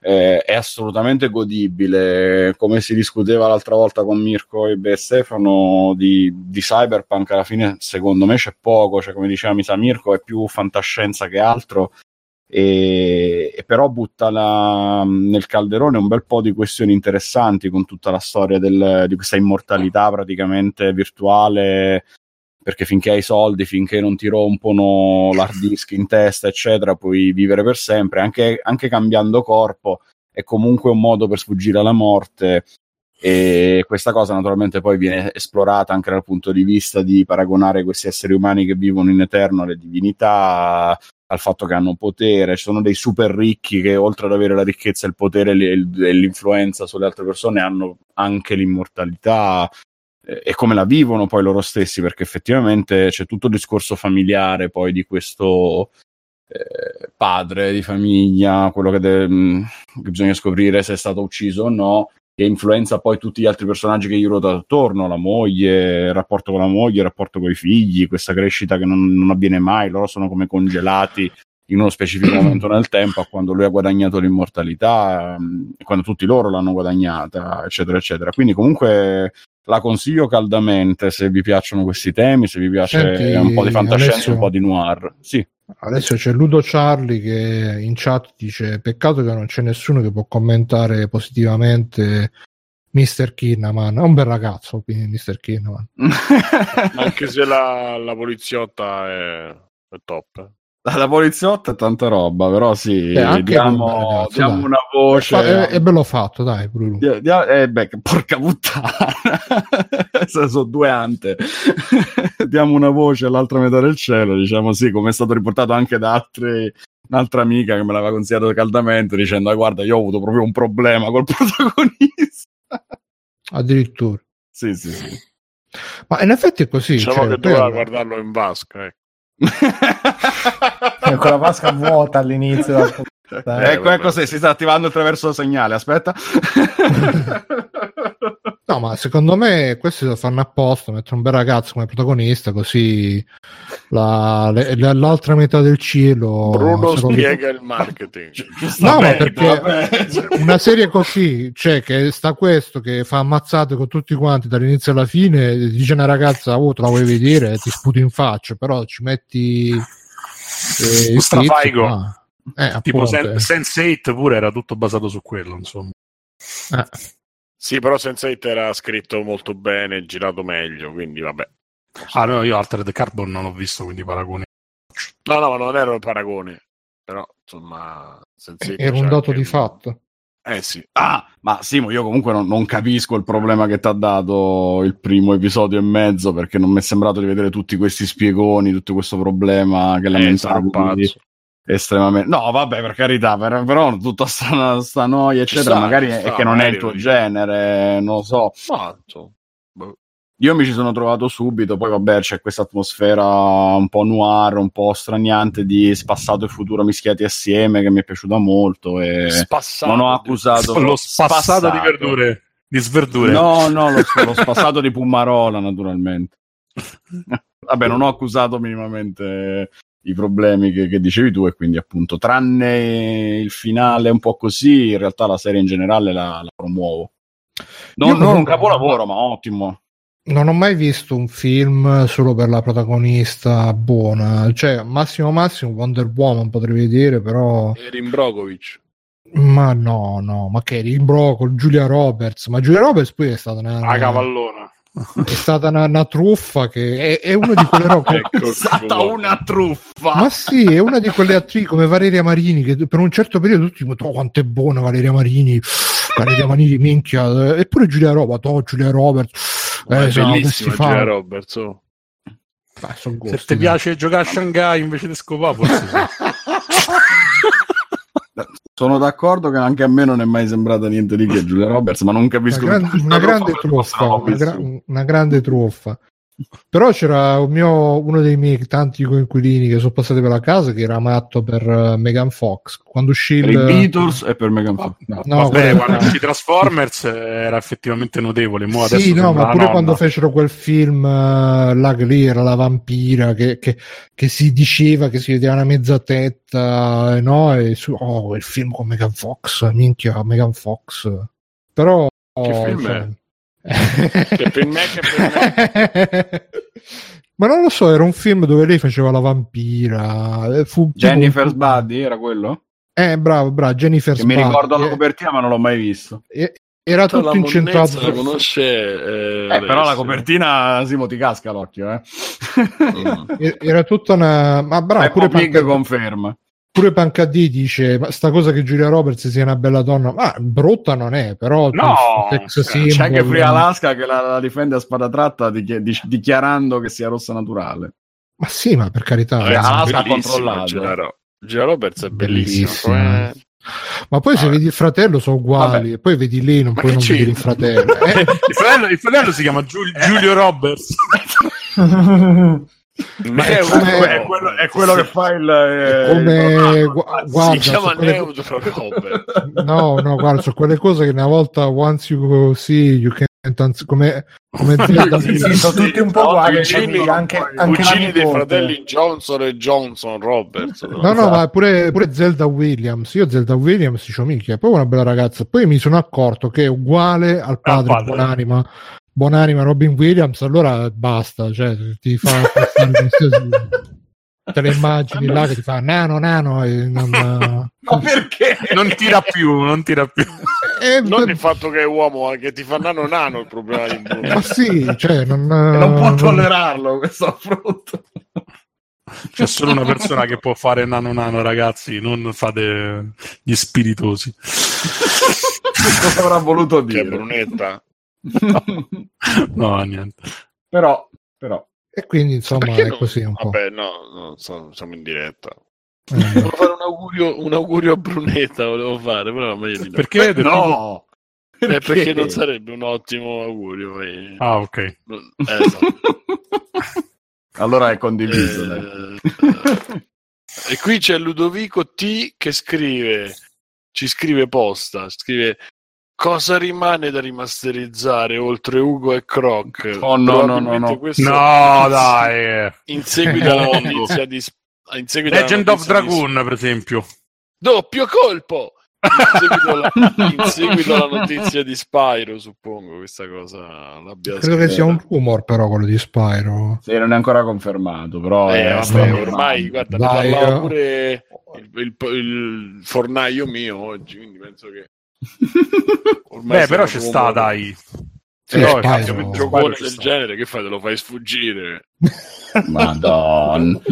eh, è assolutamente godibile. Come si discuteva l'altra volta con Mirko e Stefano di, di, Cyberpunk, alla fine secondo me c'è poco, cioè, come diceva Misa Mirko, è più fantascienza che altro. E, e però butta la, nel calderone un bel po' di questioni interessanti con tutta la storia del, di questa immortalità praticamente virtuale perché finché hai soldi, finché non ti rompono l'hard disk in testa, eccetera, puoi vivere per sempre, anche, anche cambiando corpo, è comunque un modo per sfuggire alla morte. E questa cosa naturalmente poi viene esplorata anche dal punto di vista di paragonare questi esseri umani che vivono in eterno alle divinità, al fatto che hanno potere. Ci sono dei super ricchi che oltre ad avere la ricchezza, il potere e l'influenza sulle altre persone hanno anche l'immortalità e come la vivono poi loro stessi, perché effettivamente c'è tutto il discorso familiare poi di questo eh, padre di famiglia, quello che, de- mm, che, bisogna scoprire se è stato ucciso o no, che influenza poi tutti gli altri personaggi che gli ruotano attorno, la moglie, il rapporto con la moglie, il rapporto con i figli, questa crescita che non, non avviene mai, loro sono come congelati in uno specifico momento nel tempo a quando lui ha guadagnato l'immortalità, mm, quando tutti loro l'hanno guadagnata, eccetera, eccetera. Quindi comunque la consiglio caldamente se vi piacciono questi temi, se vi piace Senti, un po' di fantascienza, Alessio, un po' di noir. Sì. Adesso c'è Ludo Charlie che in chat dice: Peccato che non c'è nessuno che può commentare positivamente Mr. Kinnaman. È un bel ragazzo, quindi Mr. Kinnaman. <laughs> <laughs> Anche se la, la poliziotta è, è top. La poliziotta è tanta roba, però sì, eh, diamo, ragazzo, diamo una voce. È, è, bello fatto, dai, Bruno. Dia, dia, eh, beh, porca puttana, <laughs> sono due ante. <laughs> diamo una voce all'altra metà del cielo, diciamo sì, come è stato riportato anche da altri, un'altra amica che me l'aveva consigliato caldamente dicendo, ah, guarda, io ho avuto proprio un problema col <laughs> protagonista. Addirittura. Sì, sì, sì. Ma in effetti è così. Diciamo cioè, che doveva guardarlo in vasca, ecco con la vasca vuota all'inizio. <laughs> Ecco, ecco se si sta attivando attraverso il segnale. Aspetta. <laughs> no, ma secondo me questi lo fanno apposta. Mettono un bel ragazzo come protagonista, così la, le, l'altra metà del cielo. Bruno spiega il marketing. no, ma perché <laughs> una serie così, cioè che sta questo che fa ammazzate con tutti quanti dall'inizio alla fine, dice una ragazza, oh, te la vuoi vedere, ti sputi in faccia, però ci metti eh, Strafaigo. Ah. Eh, tipo Sen- Sense8 pure era tutto basato su quello, insomma. Eh. Sì, però Sense8 era scritto molto bene, girato meglio, quindi vabbè. Ah, no, io Altered Carbon non ho visto, quindi paragoni. No, no, ma non erano paragoni. Però, insomma, Sense8 era un dato di fatto. Eh sì. Ah, ma Simo, io comunque non, non capisco il problema che ti ha dato il primo episodio e mezzo, perché non mi è sembrato di vedere tutti questi spiegoni, tutto questo problema che lamentavo. Eh, estremamente no vabbè per carità per, però tutta sta, sta noia eccetera sta, magari sta, è che non è il tuo genere non lo so. Fatto. io mi ci sono trovato subito poi vabbè c'è questa atmosfera un po' noir un po' straniante di spassato e futuro mischiati assieme che mi è piaciuta molto e spassato, non ho accusato <laughs> lo spassato, spassato di verdure di sverdure. No no lo, lo spassato di Pumarola naturalmente. <laughs> Vabbè non ho accusato minimamente i problemi che, che, dicevi tu e quindi appunto tranne il finale un po' così in realtà la serie in generale la, la promuovo. Non, non un capolavoro ma ottimo. Non ho mai visto un film solo per la protagonista buona, cioè massimo massimo Wonder Woman potrei dire, però... Erin Brogovic. Ma no, no, ma che Erin Broco, Giulia Roberts, ma Giulia Roberts poi è stata una... La cavallona. <laughs> È stata una, una truffa che è, è una di quelle robe. <laughs> ecco, è stata una truffa. Ma sì, è una di quelle attrici come Valeria Marini che per un certo periodo tutti dicono oh, quanto è buona Valeria Marini. Valeria Marini, minchia. Eppure Giulia Roberts, oh, Giulia Roberts. Eh, è bellissima Giulia. Roberts. Oh. Beh, Se ti piace giocare a Shanghai invece di scopare, forse sì. <laughs> Sono d'accordo che anche a me non è mai sembrata niente di che Giulia Roberts, ma non capisco una, gran, una grande truffa, una, gra- una grande truffa. Però c'era un mio, uno dei miei tanti coinquilini che sono passati per la casa che era matto per uh, Megan Fox. Quando uscì per il... i Beatles e per Megan Fox. No, no Vabbè, quando uscì Transformers era effettivamente notevole. Mo sì, no, ma pure nonna. quando fecero quel film uh, là che lì era la vampira che, che, che, si diceva che si vedeva una mezza tetta, no? E su, oh, il film con Megan Fox, minchia, Megan Fox. Però... Che film cioè, è? Che per me, che per me. <laughs> Ma non lo so, era un film dove lei faceva la vampira. Eh, fu Jennifer's. Buddy era quello? Eh, bravo, bravo, Jennifer's Buddy. Mi ricordo la copertina, ma non l'ho mai visto. Era tutto la incentrato. La conosce, eh, eh, però la copertina Simo ti casca l'occhio, eh. <laughs> era tutta una. Ma bravo, pure Pig conferma. Pure Pancadì dice: Ma sta cosa che Giulia Roberts sia una bella donna, ma brutta non è, però no, c'è anche Free Alaska che la, la, difende a spada tratta di, di, dichiarando che sia rossa naturale. Ma sì, ma per carità, eh, Alaska ha controllato. Giulia, Giulia Roberts è bellissima. Eh. Ma poi se vedi il fratello sono uguali, Vabbè. e poi vedi lei, non ma puoi non vedere il fratello. Eh? <laughs> il fratello. Il fratello si chiama Giul- Giulio Roberts. <laughs> Ma è, come, è, quello, è quello che fa il eh, come il... guarda, si chiama neutro quelle... no no guarda su quelle cose che una volta once you see you can come, come <laughs> Zelda sì, sì, sono tutti un po' uguali cugini, anche, anche cugini dei fratelli Johnson e Johnson Roberts no no, no ma pure, pure, Zelda Williams. Io Zelda Williams dicevo minchia poi una bella ragazza. Poi mi sono accorto che è uguale al padre, al padre. buonanima. Buonanima Robin Williams, allora basta, cioè ti fa <laughs> te le immagini là che ti fa nano nano e non, <laughs> ma perché? non tira più non tira più eh, non il fatto che è uomo ma che ti fa nano nano il problema di Bruno ma sì cioè non, non può tollerarlo questo affronto c'è solo una persona che può fare nano nano ragazzi non fate gli spiritosi cosa avrà voluto dire che Brunetta no, <laughs> no niente. Però, però. E quindi insomma è non... così un po'. Vabbè, no, no so, siamo in diretta. Eh. Volevo fare un augurio, un augurio a Brunetta, volevo fare, però meglio di no. Perché? Beh, no! Perché? Eh, perché non sarebbe un ottimo augurio. E... Ah, ok. Eh, no. <laughs> allora è condiviso. Eh, e qui c'è Ludovico T che scrive, ci scrive posta, scrive cosa rimane da rimasterizzare oltre Ugo e Croc? Oh no, no, no, no. No, dai. In seguito alla <laughs> notizia di in seguito Legend of Dragoon, di... per esempio. Doppio colpo. In seguito, alla, in <laughs> seguito, alla, notizia di Spyro, suppongo questa cosa l'abbia Credo che sia un rumor, però, quello di Spyro. Sì, non è ancora confermato, però. Eh, vabbè, ormai, guarda, Dai, ne parlava pure il, il, il, fornaio mio oggi, quindi penso che. Ormai Beh, però c'è sta, dai. Sì, però è un giocone del genere, che fai? Te lo fai sfuggire? <laughs> Madonna. <laughs>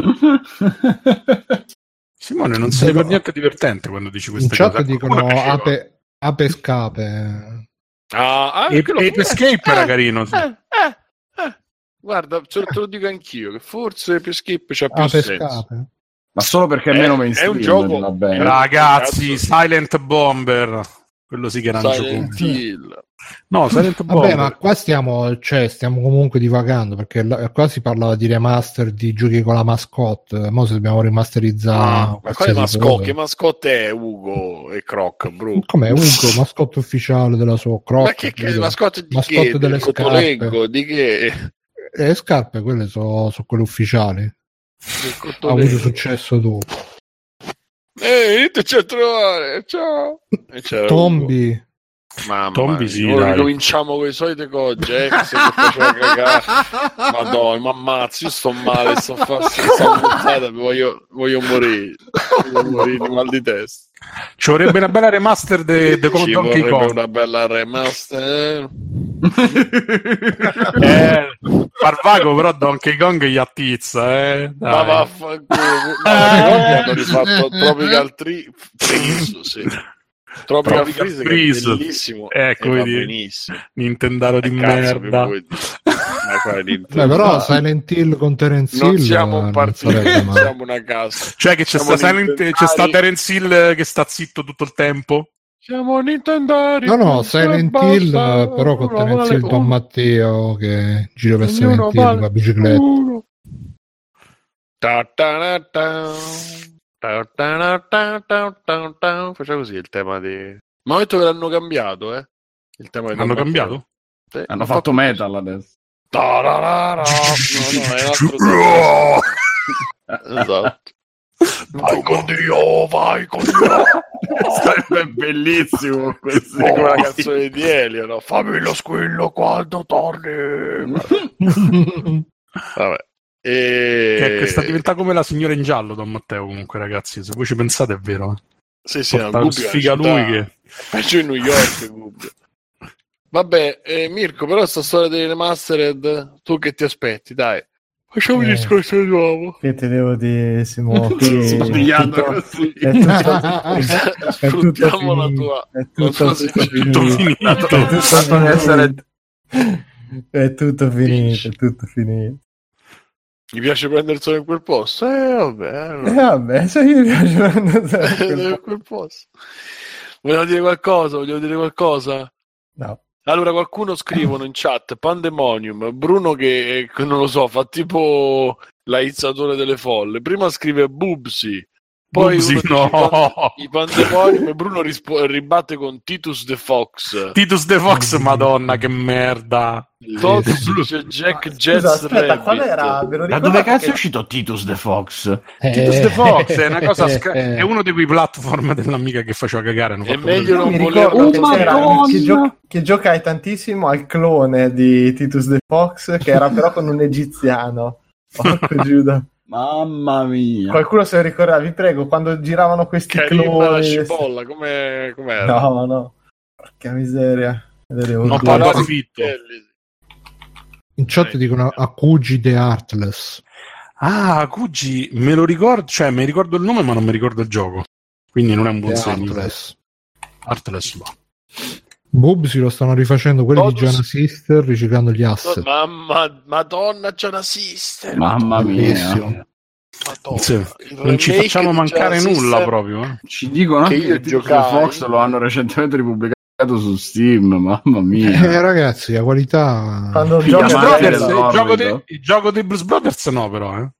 Simone, non sei per niente divertente quando dici queste cose. In dicono ape, ape scape. Ah, ah Ape, Ape Escape era eh, carino. Sì. Eh, eh, eh. Guarda, te lo dico anch'io, che forse Ape Escape c'ha più ape senso. Scape. Ma solo perché è meno mainstream. È un gioco... Ragazzi, Silent Bomber quello sì che era un gioco no Silent Vabbè, ma qua stiamo, cioè, stiamo comunque divagando perché la, qua si parlava di remaster di giochi con la mascotte. Mo se dobbiamo rimasterizzare ah, ma quale mascotte? che mascotte è Ugo e Croc bro? com'è Ugo? Mascotte ufficiale della sua Croc ma che, che mascotte di mascotte che? delle scarpe. di che? le scarpe quelle sono so quelle ufficiali. Ha avuto successo dopo Ehi, c'è a trovare, ciao. Tombi. Mamma mia, ricominciamo con le solite cose, Jax che faceva cagare. Madonna, ma ammazzi, io sto male, sto a fare questa voglio, voglio morire. Voglio morire di mal di testa. Ci vorrebbe una bella remaster di Donkey Kong. una bella remaster. <laughs> eh, Parvago però Donkey Kong gli attizza, eh. Dai. Ma vaffanculo. No, hanno rifatto Tropical 3 Freeze, sì. Tropical, Tropical Freeze, Freeze. Che è bellissimo. Ecco, vedi. benissimo. Nintendaro di eh, merda. <laughs> Beh, però Silent Hill con Terence Hill non siamo un partito, siamo una casa. Cioè che c'è sta, Silent, c'è sta Terence Hill che sta zitto tutto il tempo. Siamo Nintendari. No, no, Silent Hill, però con Terence Hill Don Matteo che gira per Silent Hill con la bicicletta. Ta ta ta Faceva così il tema di... Ma ho detto che l'hanno cambiato, eh? Il tema Hanno cambiato? Sì, hanno fatto, fatto metal adesso. No, no, è <laughs> <laughs> esatto. Vai con Dio, vai con Dio. <laughs> Sarebbe bellissimo questo. come la canzone di Elio, no? Fammi lo squillo quando torni. Vabbè. E... Che sta diventando come la signora in giallo, Don Matteo. Comunque, ragazzi, se voi ci pensate, è vero. Sì, sì, Porta, sfiga lui che. <laughs> Peggio in New York, Gubbio. Vabbè, eh, Mirko, però sta storia dei remastered, tu che ti aspetti, dai. Facciamo eh, un discorso di nuovo. Che te devo dire, Simo? <laughs> Che Sbagliando così. <laughs> È tutto, Sfruttiamo la tua. È tutto, tutto finito. È tutto finito. È tutto finito, Gli piace prenderselo in quel posto? Eh, vabbè. Allora. Eh, vabbè, se gli piace prenderselo in <laughs> quel posto. Volevo dire qualcosa? Volevo dire qualcosa? No. Allora, qualcuno scrivono in chat Pandemonium. Bruno, che, non lo so, fa tipo l'aizzatore delle folle. Prima scrive Bubsy, poi Bubsy, no. i Pandemonium e Bruno rispo- ribatte con Titus the Fox. Titus the Fox, madonna, che merda. Totus dice Jack ah, Jets Scusa, aspetta, qual era? Da dove cazzo è uscito Titus the Fox? Eh, Titus the Fox è una cosa <laughs> sca- eh, è uno di quei platform dell'amica che faceva cagare. È meglio non volerlo oh, che, che, gio- che giocai tantissimo al clone di Titus the Fox, che era però con un egiziano. <laughs> Porco Giuda. Mamma mia. Qualcuno se lo ricorda, vi prego, quando giravano questi Carina cloni... la cipolla, come com'era? No, no. Porca miseria. Non parlo fitto. In chat dicono Akuji The Artless. Ah, Akuji, me lo ricordo, cioè mi ricordo il nome ma non mi ricordo il gioco. Quindi non è un buon segno. Artless. Artless, no. Bob si lo stanno rifacendo quelli Todos... di Giana Sister riciclando gli asset. Mamma, madonna Giana Sister. Mamma mia. Sì. Non ci facciamo mancare nulla proprio. Eh. Ci dicono che anche che Fox lo hanno recentemente ripubblicato su Steam, mamma mia. Eh, ragazzi, la qualità. Quando il, Brothers, il, gioco di, il gioco dei Blues Brothers no, però. Eh.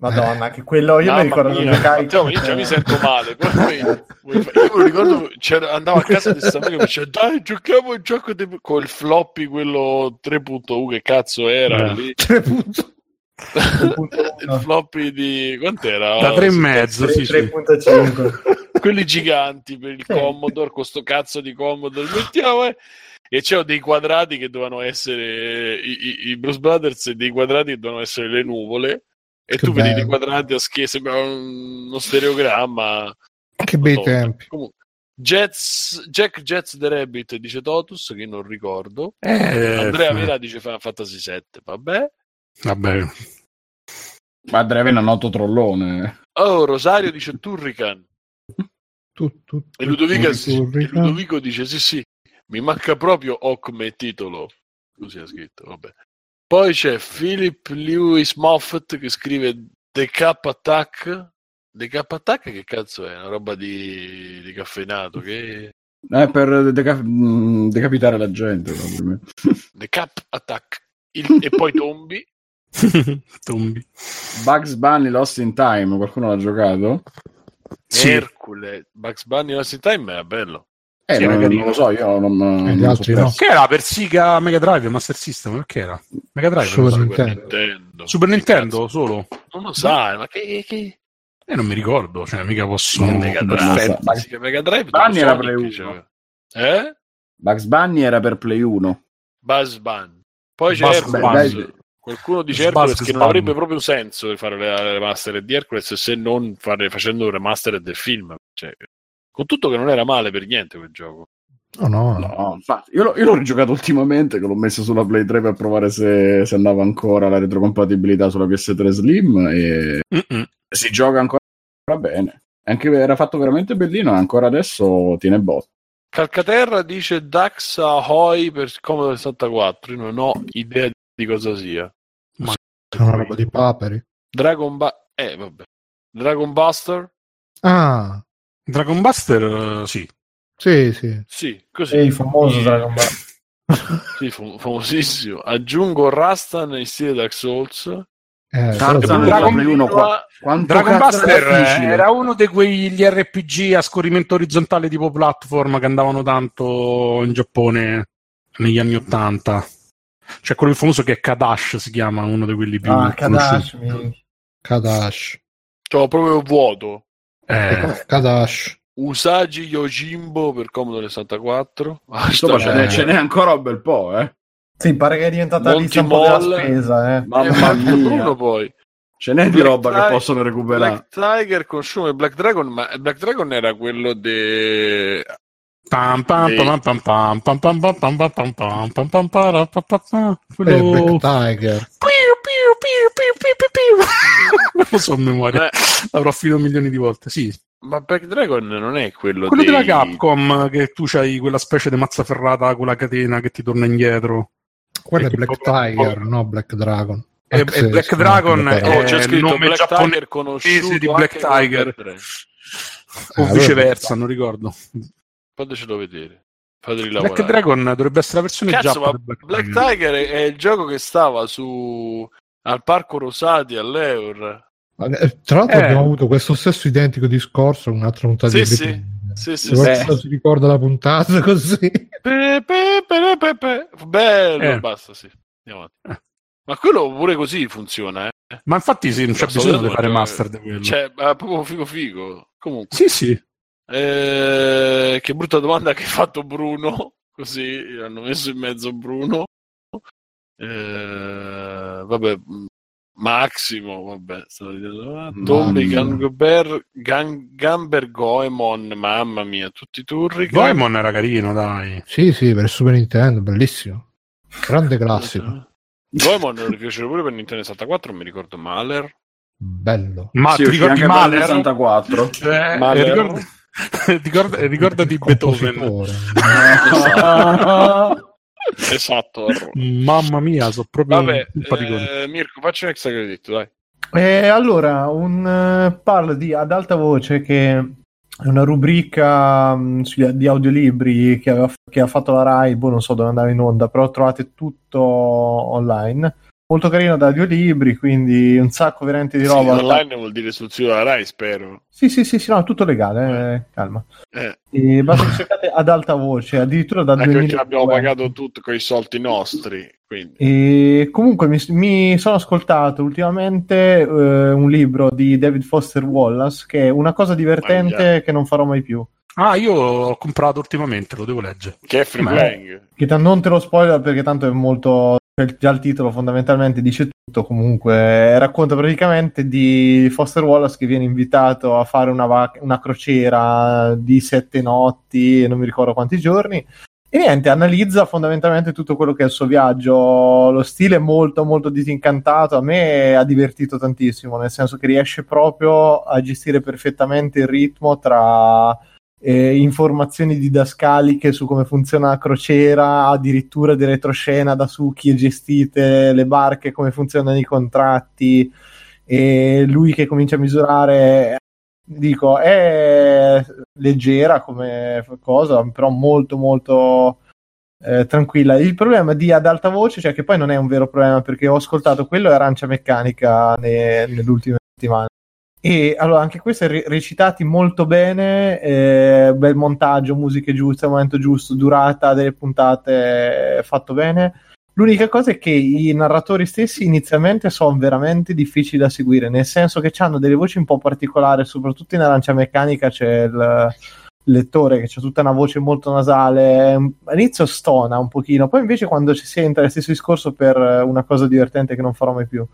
Madonna, che quello io mi ricordo mia, Matteo, io già mi sento male. <laughs> io mi ricordo andavo a casa di Samuele e mi diceva dai giochiamo il gioco di... con il floppy quello 3.1 che cazzo era eh. lì. 3.1 <laughs> il floppy di quant'era? Da 3,5 sì, 3.5 <laughs> quelli giganti per il Commodore con sto cazzo di Commodore. Mettiamo eh. e c'erano dei quadrati che dovevano essere i, i, i Bruce Brothers e dei quadrati che dovevano essere le nuvole e che tu bello. vedi i quadranti a schermo, sembra uno stereogramma. Che bei no, tempi. Comunque, Jets, Jack Jets the Rabbit dice Totus, che non ricordo. Eh, Andrea Vera dice Final Fantasy 7, vabbè. Vabbè. Ma Andrea Vera è un noto trollone. Oh, Rosario dice Turrican. Tu, tu, e, Ludovica, e Ludovico dice sì sì, mi manca proprio O come titolo. Così ha scritto, vabbè. Poi c'è Philip Lewis Moffat che scrive The Cap Attack. The Cap Attack che cazzo è? Una roba di, di caffeinato che... Eh, per deca- mm, decapitare la gente. <laughs> The Cap Attack. Il, e poi Tombi. <laughs> Tombi. Bugs Bunny Lost in Time, qualcuno l'ha giocato? Sì. Hercule. Bugs Bunny Lost in Time è bello. Eh, sì, non, non, lo so, io non, non gli altri so no. Che era per Sega Mega Drive, Master System? Perché era? Mega Drive? Super, Nintendo. Nintendo. Super Nintendo solo? Non lo sai, ma che... che... Eh, non mi ricordo, cioè mica posso... Mega Drive. Mega Drive Anni era Play 1. Eh? Bugs Bunny era per Play 1. Buzz Bunny. Poi c'è Hercules. Qualcuno dice Hercules che non avrebbe proprio senso fare le remaster di Hercules se non fare, facendo un remaster del film. Cioè, con tutto che non era male per niente quel gioco. No, no, no. infatti, io, io, l'ho rigiocato ultimamente, che l'ho messo sulla Play 3 per provare se, se andava ancora la retrocompatibilità sulla PS3 Slim e Mm-mm. si gioca ancora bene. Anche era fatto veramente bellino, ancora adesso tiene botto. Calcaterra dice Dax Ahoy per Commodore 64. Io non ho idea di cosa sia. Ma è una roba di paperi. Dragon ba- eh, vabbè. Dragon Buster? Ah, Dragon Buster, sì. Sì, sì. Sì, così. È il famoso Dragon Buster. <laughs> sì, fam- famosissimo. Aggiungo Rastan in stile Dark Souls. Eh, Dragon, Dragon, qua. Dragon Buster era uno di quegli RPG a scorrimento orizzontale tipo platform che andavano tanto in Giappone negli anni Ottanta. C'è quello famoso che è Kadash, si chiama uno di quelli più ah, Kadash, mi... Kadash. Cioè, proprio vuoto. Eh. Kadash. Usagi Yojimbo per Commodore 64. Ah, Insomma, ce, n'è, ce n'è ancora un bel po', eh. Sì, pare che è diventata Monty lista un po' della spesa, eh. Mamma mia. poi. Ce n'è Black di roba Ti- che possono recuperare. Black Tiger consume Black Dragon, ma Black Dragon era quello de... Pam pam pam pam pam pam pam pam pam pam pam pam pam pam pam pam pam pam quello Black Tiger non lo so a memoria l'avrò finito milioni di volte sì ma Black Dragon non è quello quello dei... della Capcom che tu c'hai quella specie di mazza ferrata con la catena che ti torna indietro quello è Black Tiger no Black Dragon e, e Black Dragon è oh, c'è scritto nome Black Tiger conosciuto di Black Tiger o viceversa non ricordo fatecelo vedere. Fateli lavorare. Black Dragon dovrebbe essere la versione Cazzo, ma Black, Black Tiger. È, il gioco che stava su al Parco Rosati all'Eur. Eh, tra l'altro eh. abbiamo avuto questo stesso identico discorso un'altra puntata sì, di sì. Sì, sì, sì. si ricorda la puntata <laughs> così. Pe, pe, pe, pe Bello, eh. basta, sì. Andiamo avanti. Ma quello pure così funziona, eh. Ma infatti sì, non c'è bisogno di fare master di quello. Cioè, ma proprio figo figo. Comunque. Sì, sì. Eh, che brutta domanda che ha fatto Bruno. Così hanno messo in mezzo Bruno. Eh, vabbè, Maximo, vabbè, Tombi, Gamber, Gamber, Goemon, mamma mia, tutti i turri. Goemon era carino, dai. Sì, sì, per Super Nintendo, bellissimo. Grande classico. Goemon non mi piaceva pure per Nintendo 64, mi ricordo Maler. Bello. Ma sì, ti ricordi Maler? 64? Eh, Maler. Ricordo... <laughs> Ricorda, ricordati Beethoven. <laughs> esatto. Mamma mia, so proprio Vabbè, eh, Mirko, facci un extra credit, dai. Eh, allora, un, uh, parlo di ad alta voce che è una rubrica um, di audiolibri che, aveva, che, ha fatto la Rai, boh, non so dove andava in onda, però trovate tutto online molto carino da audiolibri, quindi un sacco veramente di roba. Sì, online vuol dire sul sito della Rai, spero. Sì, sì, sì, sì no, tutto legale, eh, calma. Eh. E basta che cercate ad alta voce, addirittura da Anche 2000... perché abbiamo pagato tutto con i soldi nostri. Quindi. E comunque mi, mi, sono ascoltato ultimamente eh, un libro di David Foster Wallace che è una cosa divertente ah, che non farò mai più. Ah, io l'ho comprato ultimamente, lo devo leggere. Che è free playing. Che t- non te lo spoiler perché tanto è molto già il titolo fondamentalmente dice tutto comunque racconta praticamente di Foster Wallace che viene invitato a fare una, vac- una crociera di sette notti non mi ricordo quanti giorni e niente, analizza fondamentalmente tutto quello che è il suo viaggio. Lo stile è molto, molto disincantato. A me ha divertito tantissimo, nel senso che riesce proprio a gestire perfettamente il ritmo tra eh, informazioni didascaliche su come funziona la crociera, addirittura di retroscena da su chi è gestite le barche, come funzionano i contratti, e lui che comincia a misurare, dico, è leggera come cosa, però molto molto eh, tranquilla. Il problema di ad alta voce, cioè che poi non è un vero problema perché ho ascoltato quello e Arancia Meccanica ne, nell'ultima settimana e allora anche questo è recitati molto bene, eh, bel montaggio, musiche giuste, momento giusto, durata delle puntate fatto bene. L'unica cosa è che i narratori stessi inizialmente sono veramente difficili da seguire, nel senso che hanno delle voci un po' particolari, soprattutto in Arancia Meccanica c'è il, lettore che c'è tutta una voce molto nasale, all'inizio stona un pochino, poi invece quando ci si entra è lo stesso discorso per una cosa divertente che non farò mai più.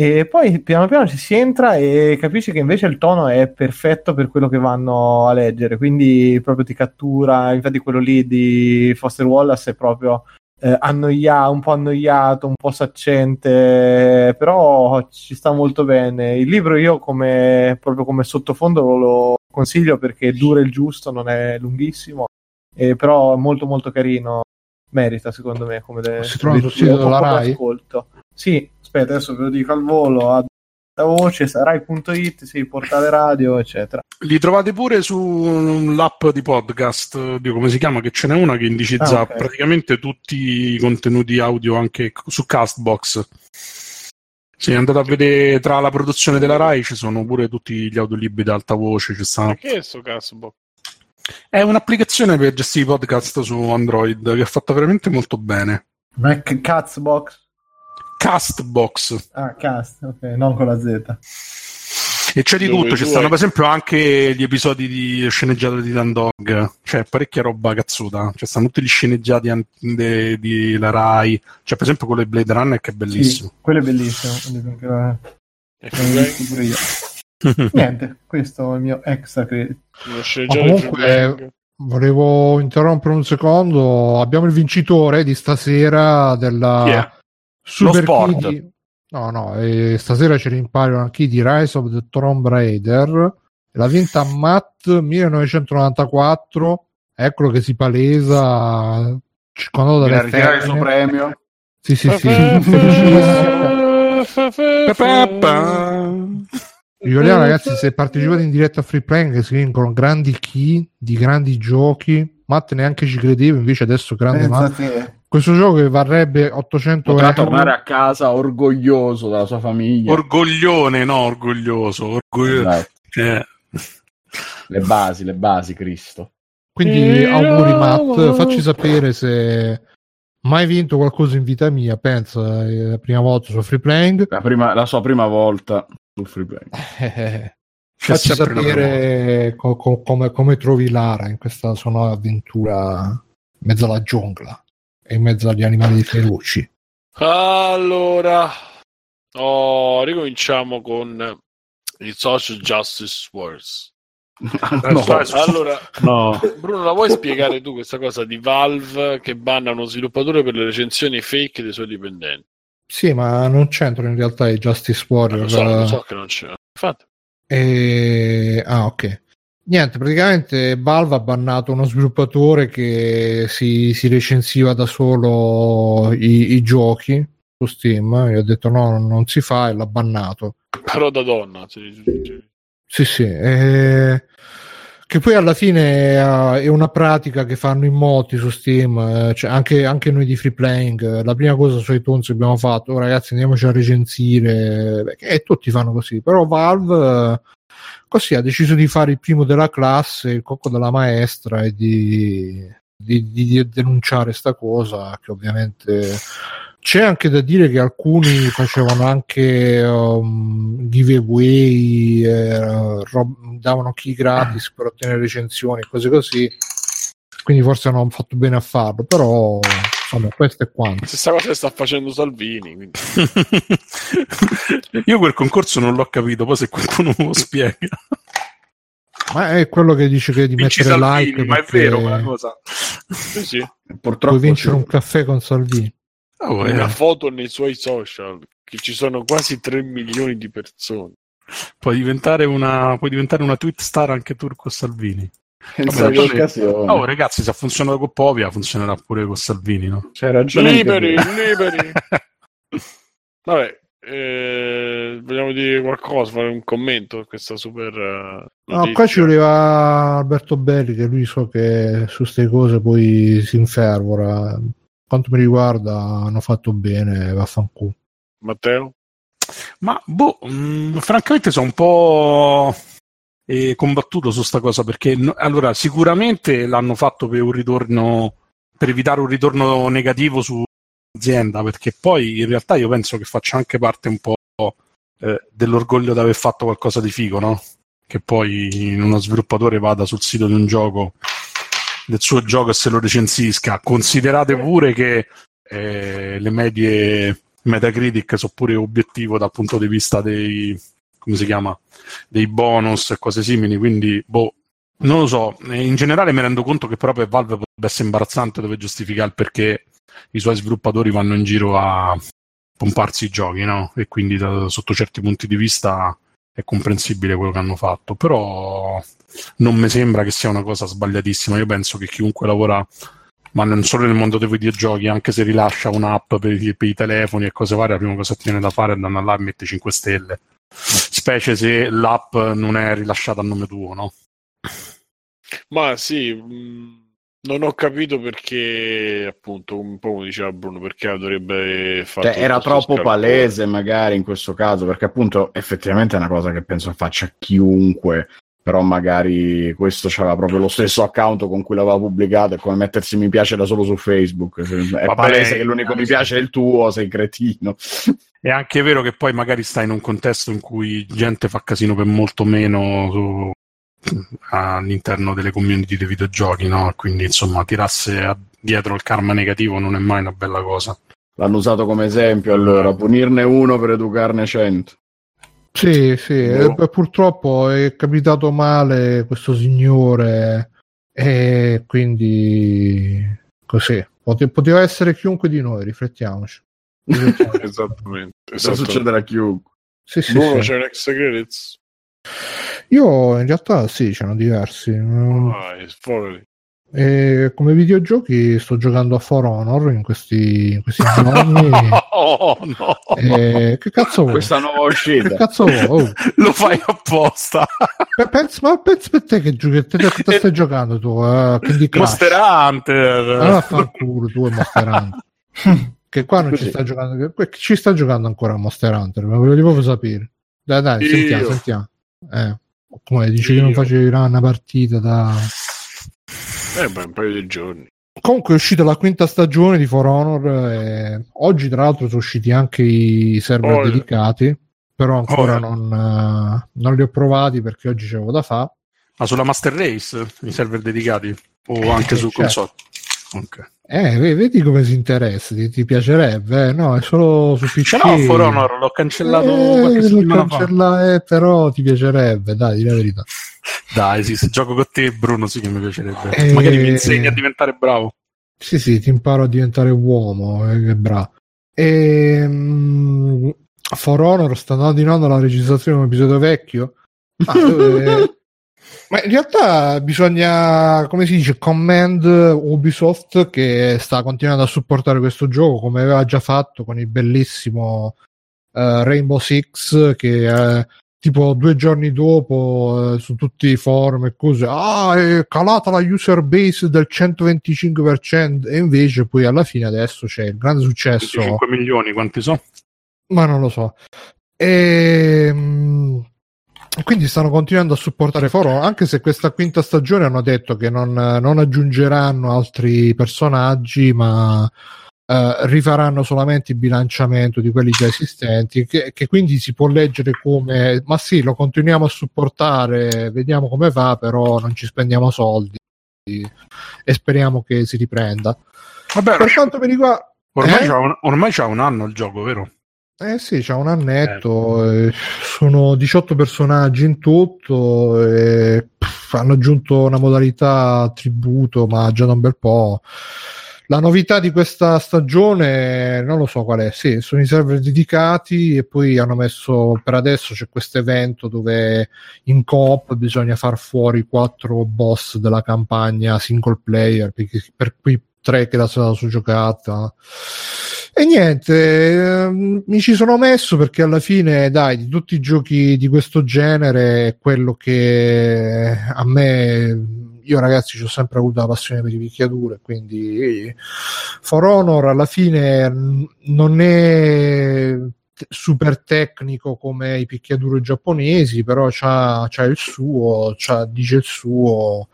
E poi piano piano ci si entra e capisci che invece il tono è perfetto per quello che vanno a leggere, quindi proprio ti cattura, infatti quello lì di Foster Wallace è proprio eh, annoia- un po' annoiato, un po' saccente, però ci sta molto bene. Il libro io come, proprio come sottofondo lo consiglio perché dura il giusto, non è lunghissimo, eh, però è molto molto carino. Merita secondo me come le, si trova sul sito della Rai? Ascolto. Sì, aspetta, adesso ve lo dico al volo. A voce, rai.it, sì, portale radio, eccetera. Li trovate pure sull'app di podcast, di come si chiama, che ce n'è una che indicizza ah, okay. praticamente tutti i contenuti audio anche su Castbox. Sì, andate a vedere tra la produzione della Rai ci sono pure tutti gli audiolibri ad alta voce. Ci stanno... Che è sto Castbox? È un'applicazione per gestire i podcast su Android che è fatta veramente molto bene. Mac Castbox? Castbox. Ah, cast, ok, non con la Z. E c'è di Dove tutto, ci stanno per esempio anche gli episodi di sceneggiato di Dan Dog, cioè parecchia roba cazzuta, cioè stanno tutti gli sceneggiati an- de- di la Rai, cioè per esempio quello di Blade Runner che è bellissimo. Sì, quello è bellissimo, <laughs> Niente, questo è il mio extra credit. Comunque, volevo interrompere un secondo, abbiamo il vincitore di stasera della... Yeah Super Lo sport. Kid, no, no, e stasera ci rimpario chi di Rise of the Tomb Raider. L'ha vinta Matt 1994. Eccolo che si palesa. Secondo dalle ritirare il suo premio. Sì, sì, sì. Ricordiamo ragazzi se partecipate in diretta a Free Playing si vincono grandi key di grandi giochi Matt neanche ci credeva invece adesso grande eh, Matt questo gioco che varrebbe 800 Potrà euro. tornare a casa orgoglioso della sua famiglia. Orgoglione, no, orgoglioso. Orgoglio... Esatto. Eh. Le basi, le basi, Cristo. Quindi auguri Matt, facci sapere se mai vinto qualcosa in vita mia, pensa, la prima volta su Free Playing. La, prima, la sua prima volta su Free Playing. <laughs> facci sapere co- co- come, come trovi Lara in questa sua nuova avventura in mezzo alla giungla in mezzo agli animali feroci. Allora, oh, ricominciamo con i Social Justice Wars. <laughs> no, allora, no. Bruno, la vuoi spiegare tu questa cosa di Valve che banna uno sviluppatore per le recensioni fake dei suoi dipendenti? Sì, ma non c'entra in realtà i Justice Warrior. Lo so, lo so che non c'è. Infatti. E... Ah, ok. Niente, praticamente Valve ha bannato uno sviluppatore che si, si recensiva da solo i, i, giochi su Steam. Gli ha detto no, non si fa e l'ha bannato. Però da donna. Sì, sì. sì eh, che poi alla fine è una pratica che fanno in molti su Steam, eh, cioè anche, anche, noi di Free Playing. La prima cosa su iTunes abbiamo fatto, oh, ragazzi, andiamoci a recensire, e tutti fanno così. Però Valve Così ha deciso di fare il primo della classe, il cocco della maestra e di, di, di denunciare sta cosa che ovviamente c'è anche da dire che alcuni facevano anche um, giveaway, eh, rob- davano key gratis per ottenere recensioni, cose così. Quindi forse non hanno fatto bene a farlo, però insomma, questo è quanto. Stessa cosa che sta facendo Salvini. <laughs> Io quel concorso non l'ho capito, poi se qualcuno me lo spiega. Ma è quello che dice che di Vinci mettere Salvini, like. Ma è vero quella cosa. Sì, sì. Purtroppo Puoi vincere sì. un caffè con Salvini. Oh, una foto nei suoi social, che ci sono quasi 3 milioni di persone. Puoi diventare una, puoi diventare una tweet star anche Turco Salvini. Vabbè, oh, ragazzi, se ha funzionato con Povia, funzionerà pure con Salvini, no? C'è ragione. Liberi, liberi. <laughs> Vabbè, eh, vogliamo dire qualcosa, fare un commento a questa super. Uh, no, qua ci voleva Alberto Belli, che lui so che su queste cose poi si infervora. Quanto mi riguarda, hanno fatto bene, vaffanculo. Matteo? Ma boh, mh, mm, francamente sono un po' eh, combattuto su sta cosa perché no, allora sicuramente l'hanno fatto per un ritorno per evitare un ritorno negativo sull'azienda perché poi in realtà io penso che faccia anche parte un po' eh, dell'orgoglio di aver fatto qualcosa di figo no? che poi uno sviluppatore vada sul sito di un gioco del suo gioco e se lo recensisca. Considerate pure che eh, le medie Metacritic sono pure obiettivo dal punto di vista dei come si chiama dei bonus e cose simili, quindi boh, non lo so, in generale mi rendo conto che proprio per Valve potrebbe essere imbarazzante dove giustificare perché i suoi sviluppatori vanno in giro a pomparsi i giochi, no? E quindi da, sotto certi punti di vista è comprensibile quello che hanno fatto, però non mi sembra che sia una cosa sbagliatissima. Io penso che chiunque lavora, ma non solo nel mondo dei videogiochi, anche se rilascia un'app per, per i telefoni e cose varie, la prima cosa che ti viene da fare è andare là e mettere 5 stelle. Specie se l'app non è rilasciata a nome tuo, no? Ma sì, mm, non ho capito perché, appunto, un po' come diceva Bruno, perché dovrebbe fare. Cioè, era troppo scalpore. palese, magari in questo caso, perché appunto effettivamente è una cosa che penso faccia chiunque. Però magari questo c'aveva proprio lo stesso account con cui l'aveva pubblicato, è come mettersi mi piace da solo su Facebook. È Vabbè, palese che l'unico mi piace è il tuo, sei cretino. È anche vero che poi magari stai in un contesto in cui gente fa casino per molto meno su, all'interno delle community dei videogiochi, no? Quindi insomma tirasse dietro il karma negativo non è mai una bella cosa. L'hanno usato come esempio allora, punirne uno per educarne cento. Sì, sì, no. e, purtroppo è capitato male questo signore e quindi così. Poteva essere chiunque di noi, riflettiamoci. <laughs> riflettiamoci. esattamente. Cosa succederà a chiunque? Sì, sì, Buono, sì. c'è un extra credits? Io in realtà sì, ce ne diversi. Ah, e come videogiochi sto giocando a For Honor in questi, in questi giorni. <laughs> oh, no. E... Che cazzo vuoi? Questa nuova uscita. Che cazzo vuoi? Oh. <laughs> Lo fai apposta. Pensa, ma pensa per te che giochi, te, te, te stai giocando tu? Uh, Monster Hunter. Allora fa il culo tu e Monster <laughs> Hunter. che qua non Così. ci sta giocando, ci sta giocando ancora Monster Hunter, ma voglio proprio sapere. Dai, dai, sentiamo, sentiamo. Eh, come dici che non facevi una partita da... Eh beh, un paio di giorni. Comunque è uscita la quinta stagione di For Honor e oggi tra l'altro sono usciti anche i server oh, dedicati, però ancora oh, non, uh, non, li ho provati perché oggi c'avevo da fare. Ma sulla Master Race i server dedicati o anche su certo. console? Okay. Eh, vedi come si interessa, ti, ti piacerebbe? Eh? No, è solo su PC. No, For Honor l'ho cancellato eh, qualche settimana cancella, eh, però ti piacerebbe, dai, di la verità. Dai, sì, se gioco con te Bruno sì che mi piacerebbe. Eh, Magari mi insegni a diventare bravo. Sì, sì, ti imparo a diventare uomo, eh, che bravo. E, um, For Honor sta andando in onda la registrazione di un episodio vecchio. Ah, <laughs> dove ma in realtà bisogna, come si dice, commend Ubisoft che sta continuando a supportare questo gioco come aveva già fatto con il bellissimo uh, Rainbow Six che uh, tipo due giorni dopo uh, su tutti i forum e cose, ah è calata la user base del 125% e invece poi alla fine adesso c'è il grande successo. 5 milioni, quanti sono? Ma non lo so. E, ehm, quindi stanno continuando a supportare Foro anche se questa quinta stagione hanno detto che non, non aggiungeranno altri personaggi ma eh, rifaranno solamente il bilanciamento di quelli già esistenti che, che, quindi si può leggere come ma sì lo continuiamo a supportare vediamo come va però non ci spendiamo soldi e speriamo che si riprenda Vabbè, per quanto mi riguarda ormai, eh? c'ha un, ormai c'ha un anno il gioco vero? Eh sì, c'è un annetto, eh. sono 18 personaggi in tutto, e, pff, hanno aggiunto una modalità tributo, ma già da un bel po'. La novità di questa stagione, non lo so qual è, sì, sono i server dedicati e poi hanno messo, per adesso c'è questo evento dove in coop bisogna far fuori quattro boss della campagna single player, per, per cui tre che la sono giocata e niente, ehm, mi ci sono messo perché alla fine, dai, di tutti i giochi di questo genere quello che a me io ragazzi ho sempre avuto la passione per i picchiadure, quindi For Honor alla fine non è super tecnico come i picchiaduro giapponesi, però c'ha, c'ha il suo, c'ha, dice il suo,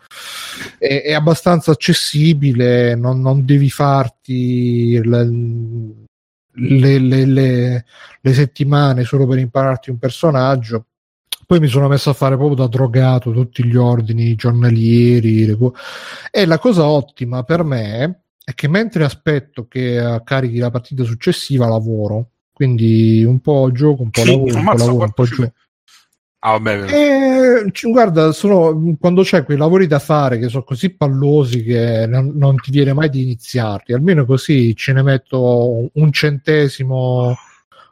è, è abbastanza accessibile, non, non devi farti le, le, le, le, settimane solo per impararti un personaggio. Poi mi sono messo a fare proprio da drogato tutti gli ordini giornalieri. E la cosa ottima per me è che mentre aspetto che carichi la partita successiva lavoro. Quindi un po' gioco, un po' lavoro, un po' lavoro, un po' gioco. Ah, e, guarda, sono, quando c'è quei lavori da fare che sono così pallosi che non, non, ti viene mai di iniziarli, almeno così ce ne metto un centesimo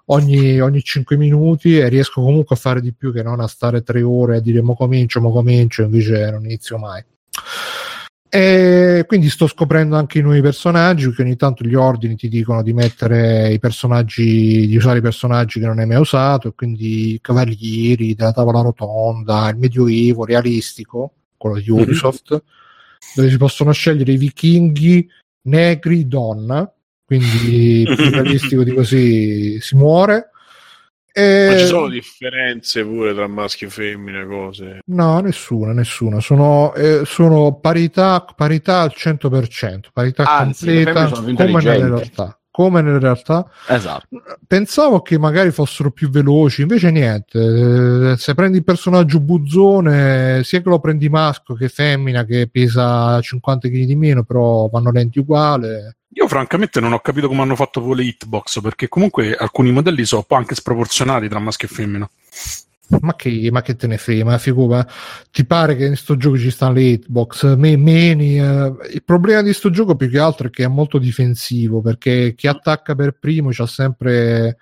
ogni, ogni 5 minuti e riesco comunque a fare di più che non a stare tre ore a dire mo comincio, mo comincio, invece non inizio mai. E quindi sto scoprendo anche i nuovi personaggi, perché ogni tanto gli ordini ti dicono di mettere i personaggi, di usare i personaggi che non hai mai usato, quindi i cavalieri della tavola rotonda, il medioevo realistico, quello di mhm. Ubisoft, mm-hmm. dove si possono scegliere i vichinghi, negri, donna, quindi <laughs> più realistico di così si muore. E... Ma ci sono differenze pure tra maschio e femmine, cose? No, nessuna, nessuna. Sono, eh, sono parità, parità al 100%, parità Anzi, completa come nelle realtà. Come nelle realtà. Esatto. Pensavo che magari fossero più veloci, invece niente. Eh, se prendi il personaggio buzzone, sia che lo prendi maschio che femmina, che pesa 50 kg di meno, però vanno lenti uguale io francamente non ho capito come hanno fatto con le hitbox, perché comunque alcuni modelli sono anche sproporzionati tra maschio e femmina. Ma che, ma che te ne frega, ma figura, ti pare che in sto gioco ci stanno le hitbox, me, meni, eh. il problema di sto gioco più che altro è che è molto difensivo, perché chi attacca per primo c'ha sempre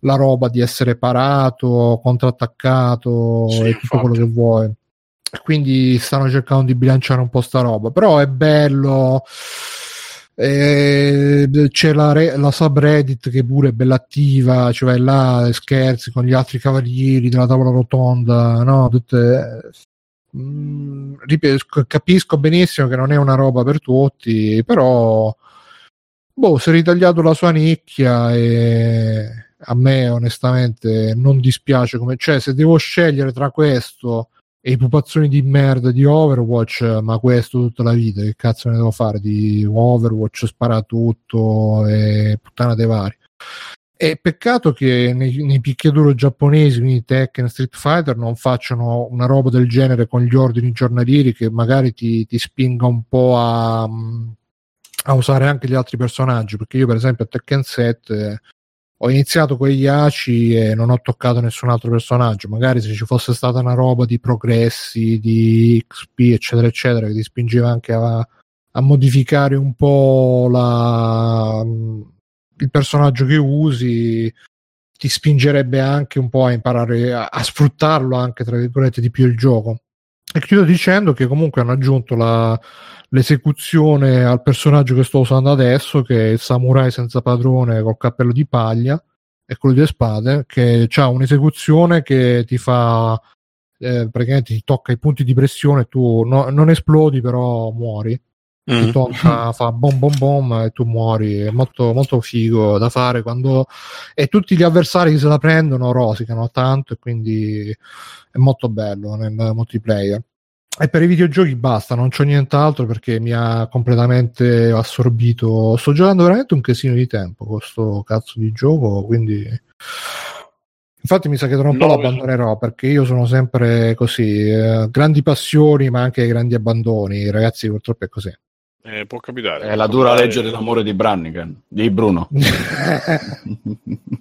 la roba di essere parato, contrattaccato sì, e tutto infatti. quello che vuoi. Quindi stanno cercando di bilanciare un po' sta roba, però è bello e c'è la, re, la subreddit che pure è bella attiva, cioè là scherzi con gli altri cavalieri della tavola rotonda, no? Tutte, mm, capisco benissimo che non è una roba per tutti, però boh, si è ritagliato la sua nicchia e a me onestamente non dispiace come cioè se devo scegliere tra questo e i pupazzoni di merda di Overwatch, ma questo tutta la vita, che cazzo ne devo fare di Overwatch, spara tutto e puttana dei vari. E peccato che nei, nei picchiaduro giapponesi, quindi Tekken, Street Fighter, non facciano una roba del genere con gli ordini giornalieri che magari ti, ti spinga un po' a, a, usare anche gli altri personaggi. Perché io, per esempio, a Tekken 7 ho iniziato con gli ACI e non ho toccato nessun altro personaggio. Magari se ci fosse stata una roba di progressi, di XP, eccetera, eccetera, che ti spingeva anche a, a modificare un po' la, il personaggio che usi, ti spingerebbe anche un po' a imparare a, a sfruttarlo anche, tra virgolette, di più il gioco. E chiudo dicendo che comunque hanno aggiunto la, l'esecuzione al personaggio che sto usando adesso, che è il samurai senza padrone col cappello di paglia e quello di spade, che ha un'esecuzione che ti fa eh, praticamente ti tocca i punti di pressione, tu no, non esplodi, però muori. Mm. Ti tocca, fa bom bom bom e tu muori. È molto, molto figo da fare quando e tutti gli avversari che se la prendono rosicano tanto e quindi è molto bello nel multiplayer. E per i videogiochi basta, non c'ho nient'altro perché mi ha completamente assorbito. Sto giocando veramente un casino di tempo con questo cazzo di gioco, quindi infatti mi sa che tra un po' lo abbandonerò perché io sono sempre così, eh, grandi passioni ma anche grandi abbandoni, ragazzi purtroppo è così. Eh, può capitare. È la dura capitare. legge dell'amore di Brannigan, di Bruno. <laughs>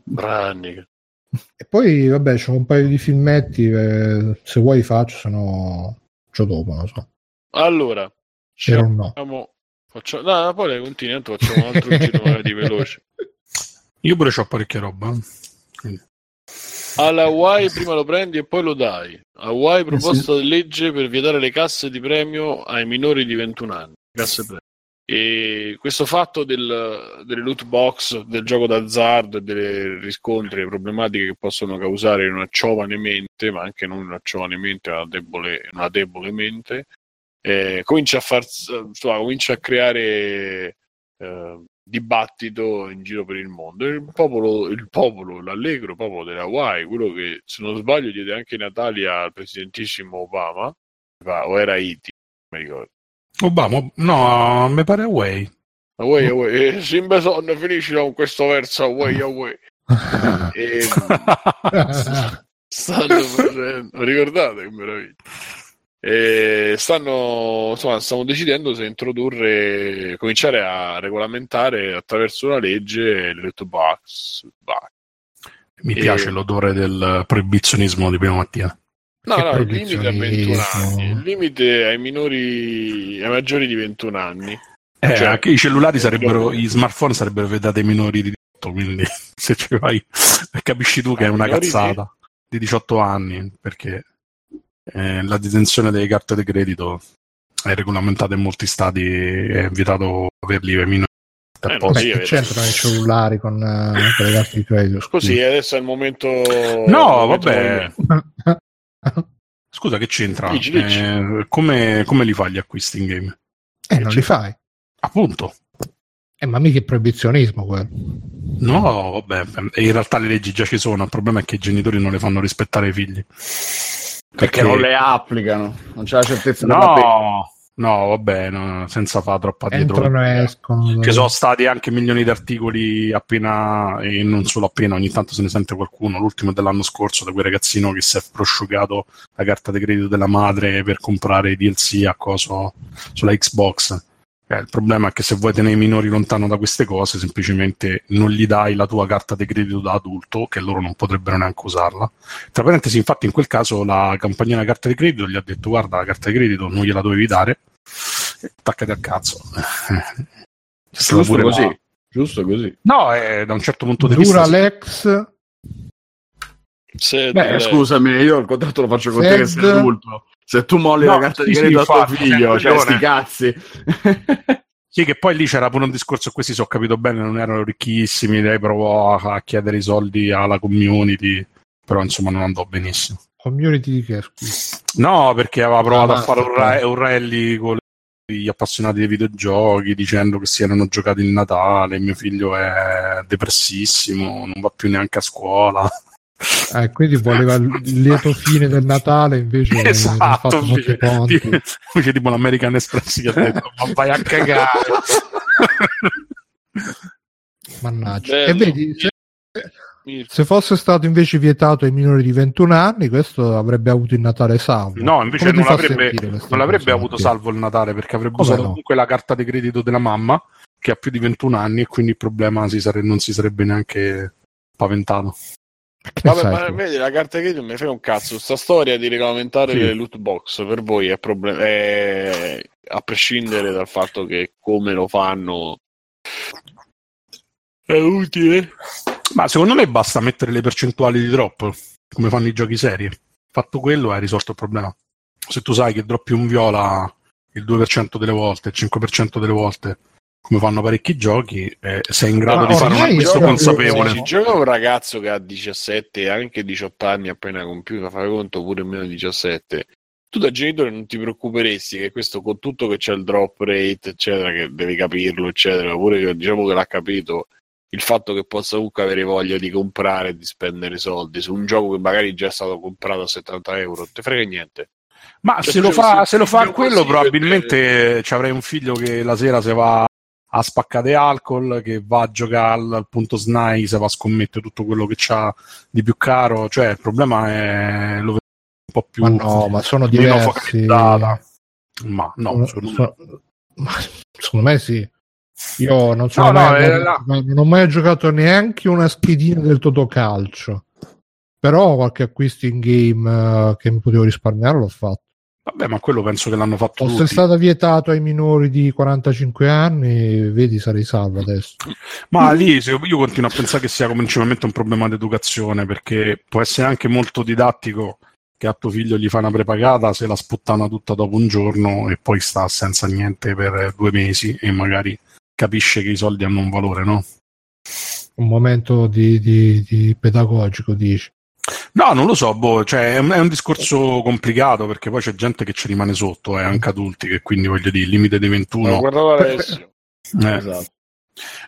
Brannigan. E poi vabbè, c'ho un paio di filmetti, eh, se vuoi faccio, se no faccio dopo, non so. Allora, c'era un no. Faccio... No, poi continui, facciamo un altro giro di veloce. <laughs> Io pure ho parecchia roba. Quindi. Alla Hawaii prima lo prendi e poi lo dai. Hawaii proposta eh sì. di legge per vietare le casse di premio ai minori di 21 anni. Casse premio. E questo fatto del, delle loot box, del gioco d'azzardo e delle riscontri, le problematiche che possono causare in una giovane mente, ma anche non una giovane mente, una debole, una debole mente, eh, comincia, a far, insomma, comincia a creare eh, dibattito in giro per il mondo. Il popolo, il popolo, l'allegro popolo della Hawaii, quello che se non sbaglio diede anche i Natali al presidentissimo Obama, o era Haiti, mi ricordo Obama, no, mi pare Away. Away, away. Eh, Simba Son finisce con questo verso Away, away. <laughs> e, stanno facendo, ricordate che meraviglia. E stanno, insomma, stiamo decidendo se introdurre, cominciare a regolamentare attraverso una legge le box. Mi e... piace l'odore del proibizionismo di prima mattina. No, no, il limite è 21 anni, il limite ai minori, ai maggiori di 21 anni. Eh, cioè, anche i cellulari sarebbero, gli smartphone sarebbero vietati ai minori di 18, quindi <laughs> se ci vai capisci tu che è una cazzata di 18 anni, perché eh, la detenzione delle carte di credito è regolamentata in molti stati, è vietato averli ai minori. Eh, Beh, sì, c'entrano i cellulari con, uh, con, le carte di credito? Così, adesso è il momento. No, vabbè. <laughs> Scusa, che c'entra? Dici, dici. Eh, come, come, li fai gli acquisti in game? Eh, non li fai. Appunto. Eh, ma mica è proibizionismo quello. No, vabbè, in realtà le leggi già ci sono, il problema è che i genitori non le fanno rispettare ai figli. Perché, perché non le applicano, non c'è la certezza no. No, vabbè, no, senza fare troppa dietro. Entrano e escono. Ci sono stati anche milioni di articoli appena, e non solo appena, ogni tanto se ne sente qualcuno. L'ultimo dell'anno scorso da quel ragazzino che si è prosciugato la carta di credito della madre per comprare DLC a coso sulla Xbox eh, il problema è che se vuoi tenere i minori lontano da queste cose, semplicemente non gli dai la tua carta di credito da adulto, che loro non potrebbero neanche usarla. Tra parentesi, infatti, in quel caso la compagnia della carta di credito gli ha detto: Guarda, la carta di credito non gliela dovevi dare, attaccati al cazzo. <laughs> Giusto così. La... Giusto così. No, eh, da un certo punto di Dura vista. Lex. Beh, scusami, io il contratto lo faccio con te che sei adulto. Se tu molli no, la carta sì, di credito sì, a tuo figlio, cioè sti cazzi. Sì, che poi lì c'era pure un discorso, questi se ho capito bene, non erano ricchissimi, lei provò a, chiedere i soldi alla community, però insomma non andò benissimo. Community di che? No, perché aveva provato ah, a fare un, ra- un, rally con gli appassionati dei videogiochi, dicendo che si erano giocati il Natale, mio figlio è depressissimo, non va più neanche a scuola. Eh, quindi voleva il lieto fine del Natale, invece <laughs> esatto, fatto invece, invece tipo l'American Express che ha detto ma vai a cagare. <laughs> Mannaggia. Bello. E vedi, se, se, fosse stato invece vietato ai minori di 21 anni, questo avrebbe avuto il Natale salvo. No, invece non l'avrebbe, non l'avrebbe avuto salvo il Natale perché avrebbe Come usato no? comunque la carta di credito della mamma che ha più di 21 anni e quindi il problema si sare- non si sarebbe neanche paventato. Vabbè, ma vedi, la carta di credito mi frega un cazzo. Sta storia di regolamentare sì. le loot box per voi è, problem- è a prescindere dal fatto che come lo fanno è utile. Ma secondo me basta mettere le percentuali di drop come fanno i giochi seri. Fatto quello, hai risolto il problema. Se tu sai che droppi un viola il 2% delle volte, il 5% delle volte come fanno parecchi giochi, eh, sei in grado Ma di fare un acquisto consapevole. Se gioca un ragazzo che ha 17 e anche 18 anni appena compiuto, fai conto pure meno di 17, tu da genitore non ti preoccuperesti che questo con tutto che c'è il drop rate, eccetera, che devi capirlo, eccetera, pure che diciamo che l'ha capito, il fatto che possa comunque avere voglia di comprare e di spendere soldi su un gioco che magari già è stato comprato a 70 euro, non ti frega niente. Ma cioè, se, lo fa, se lo fa quello, probabilmente ci avrei un figlio che la sera se va a spaccate alcol, che va a giocare al punto SNAI, se va a scommettere tutto quello che c'ha di più caro. Cioè, il problema è lo un po' più. Ma no, ma sono diversi. Ma no, sono, sono, ma, secondo me sì. Io non, sono no, mai, no, la... non ho mai giocato neanche una schedina del Totocalcio. Però qualche acquisto in game uh, che mi potevo risparmiare l'ho fatto. Vabbè, ma quello penso che l'hanno fatto Fosse stato vietato ai minori di 45 anni, vedi, sarei salvo adesso. Ma lì io continuo a pensare che sia principalmente un problema di educazione, perché può essere anche molto didattico che a tuo figlio gli fa una prepagata, se la sputtana tutta dopo un giorno e poi sta senza niente per due mesi e magari capisce che i soldi hanno un valore, no? Un momento di, di, di pedagogico, dici. No, non lo so, boh, cioè, è, un, è, un, discorso complicato perché poi c'è gente che ci rimane sotto, eh, anche adulti, che quindi voglio dire, il limite dei 21. No, guardavo adesso. Eh. Esatto.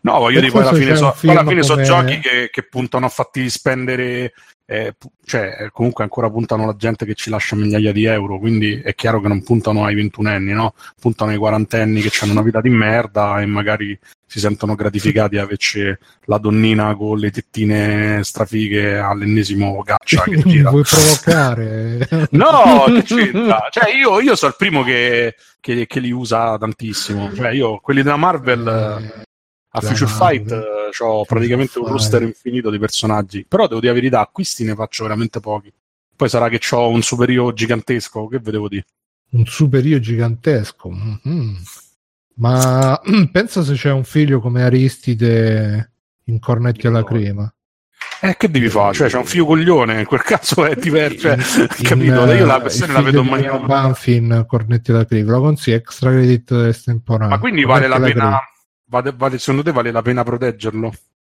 No, voglio dire, poi alla fine, so, alla fine sono giochi che, che, puntano a farti spendere eh, cioè, comunque ancora puntano la gente che ci lascia migliaia di euro, quindi è chiaro che non puntano ai ventunenni, no? puntano ai quarantenni che hanno una vita di merda e magari si sentono gratificati a averci la donnina con le tettine strafighe all'ennesimo gaccia che <laughs> gira. Vuoi provocare? <laughs> no, che c'entra? Cioè, io, io sono il primo che, che, che, li usa tantissimo. Cioè, io, quelli della Marvel... Eh, a Future Fight eh, ho praticamente un roster infinito di personaggi, però devo dire la verità, acquisti ne faccio veramente pochi. Poi sarà che ho un superio gigantesco, che vedevo dire? Un superio gigantesco? Mm-hmm. Ma <clears throat> pensa se c'è un figlio come Aristide in cornetti alla crema. Eh, che devi fare? Cioè, c'è un figlio coglione, in quel caso è <laughs> diverso. Cioè, <laughs> capito? Io la versione la vedo in maniera. Banfin, cornetti alla crema, lo consiglio extra credit estemporaneo. Ma quindi vale la pena. Crema vale, vale, secondo te vale la pena proteggerlo?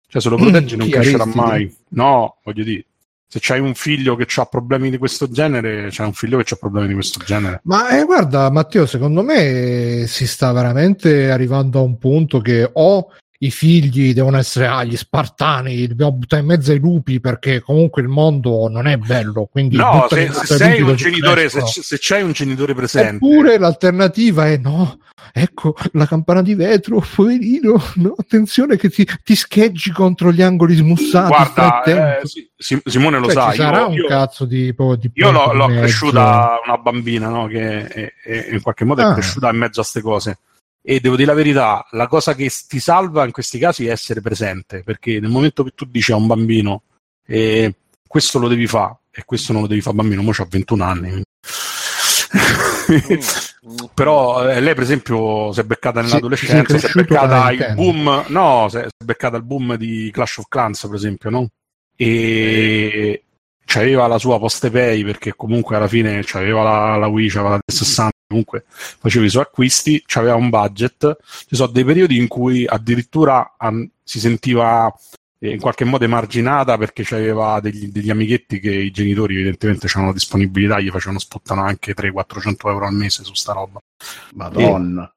Cioè, se lo <clears throat> proteggi mm, non crescerà mai. No, voglio dire, se c'hai un figlio che ha problemi di questo genere, c'è un figlio che ha problemi di questo genere. Ma eh, guarda, Matteo, secondo me si sta veramente arrivando a un punto che o i figli devono essere ah, gli spartani, dobbiamo buttare in mezzo ai lupi perché comunque il mondo non è bello. Quindi no, se, se sei un genitore, se, se, c'hai un genitore presente. Eppure l'alternativa è no, ecco la campana di vetro, poverino, no, attenzione che ti, ti scheggi contro gli angoli smussati. Guarda, eh, Simone lo cioè, sa. sarà io, un io, cazzo di, di Io l'ho, l'ho cresciuta una bambina, no? Che è, è, in qualche modo ah. è cresciuta in mezzo a queste cose e devo dire la verità, la cosa che ti salva in questi casi è essere presente, perché nel momento che tu dici a un bambino eh, questo lo devi fare e questo non lo devi fare bambino, ora ho 21 anni. <laughs> Però eh, lei per esempio si è beccata nell'adolescenza, si è beccata il boom, no, si è beccata il boom di Clash of Clans per esempio, no? E c'aveva la sua post pay perché comunque alla fine c'aveva la, la Wii, c'aveva la 360 comunque facevi i suoi acquisti, c'aveva un budget, ci sono dei periodi in cui addirittura an- si sentiva eh, in qualche modo emarginata perché c'aveva degli, degli amichetti che i genitori evidentemente avevano disponibilità, gli facevano sputtano anche 300-400 euro al mese su sta roba. Madonna. E,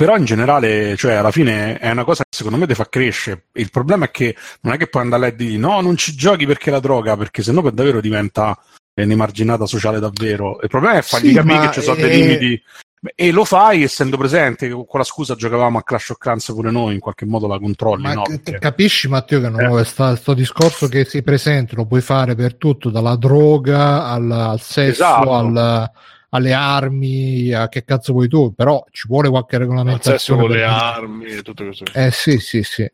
però in generale, cioè alla fine è una cosa che secondo me ti fa crescere. Il problema è che non è che puoi andare a dire no, non ci giochi perché la droga, perché sennò per davvero diventa un'emarginata sociale davvero. Il problema è fargli sì, capire che ci sono è... dei limiti. E lo fai essendo presente, con la scusa giocavamo a Clash of Clans pure noi, in qualche modo la controlli. Ma no? Perché... Capisci Matteo che non eh. sta, sto discorso che si presente lo puoi fare per tutto, dalla droga al, al sesso, esatto. al, alle armi, a che cazzo vuoi tu, però ci vuole qualche regolamentazione. con le armi e tutto questo. Eh sì, sì, sì.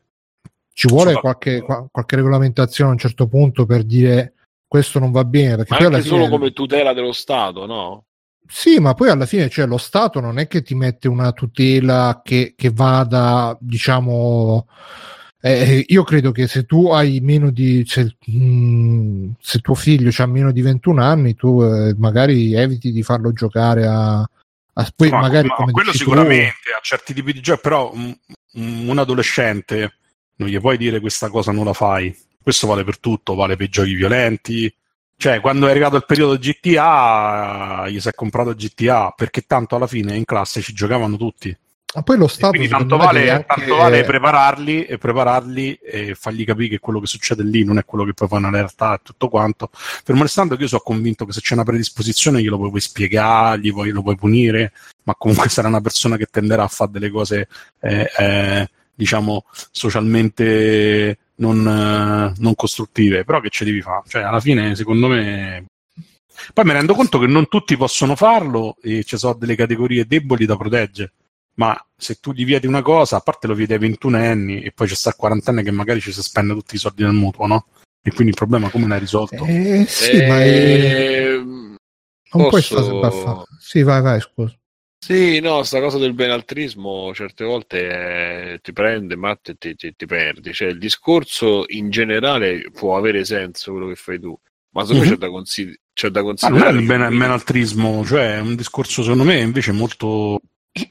Ci vuole qualche, qualche regolamentazione a un certo punto per dire questo non va bene. Perché ma anche fine... solo come tutela dello Stato, no? Sì, ma poi alla fine cioè, lo Stato non è che ti mette una tutela che, che vada, diciamo... Eh, io credo che se tu hai meno di se, mh, mm, se tuo figlio ha meno di 21 anni tu eh, magari eviti di farlo giocare a, a poi ma, magari ma, quello sicuramente tu... a certi tipi di giochi però un, un adolescente non gli puoi dire questa cosa non la fai questo vale per tutto, vale per i giochi violenti. Cioè, quando è arrivato il periodo GTA, gli si è comprato GTA, perché tanto alla fine in classe ci giocavano tutti. Ma poi lo Stato... quindi tanto vale, anche... tanto vale, prepararli e prepararli e fargli capire che quello che succede lì non è quello che poi fa nella realtà e tutto quanto. Fermo restando che io sono convinto che se c'è una predisposizione glielo puoi spiegare, gli puoi, lo puoi punire, ma comunque <laughs> sarà una persona che tenderà a fare delle cose, eh, eh, diciamo, socialmente non, eh, non costruttive, però che ci devi fare? Cioè, alla fine, secondo me, poi mi rendo conto che non tutti possono farlo e ci sono delle categorie deboli da proteggere. Ma se tu gli vieti una cosa, a parte lo vieti ai 21 anni e poi c'è sta il 40 anni che magari ci si spende tutti i soldi del mutuo, no? E quindi il problema come l'hai risolto? Eh, sì, eh, ma è... non posso... puoi stare Sì, vai, vai, scusa. Sì, no, sta cosa del benaltrismo certe volte eh, ti prende, Matt, e ti, ti, ti, perdi. Cioè, il discorso in generale può avere senso quello che fai tu, ma secondo mm-hmm. c'è da, consider- c'è da considerare. Ah, non è il ben- benaltrismo, cioè è un discorso secondo me invece molto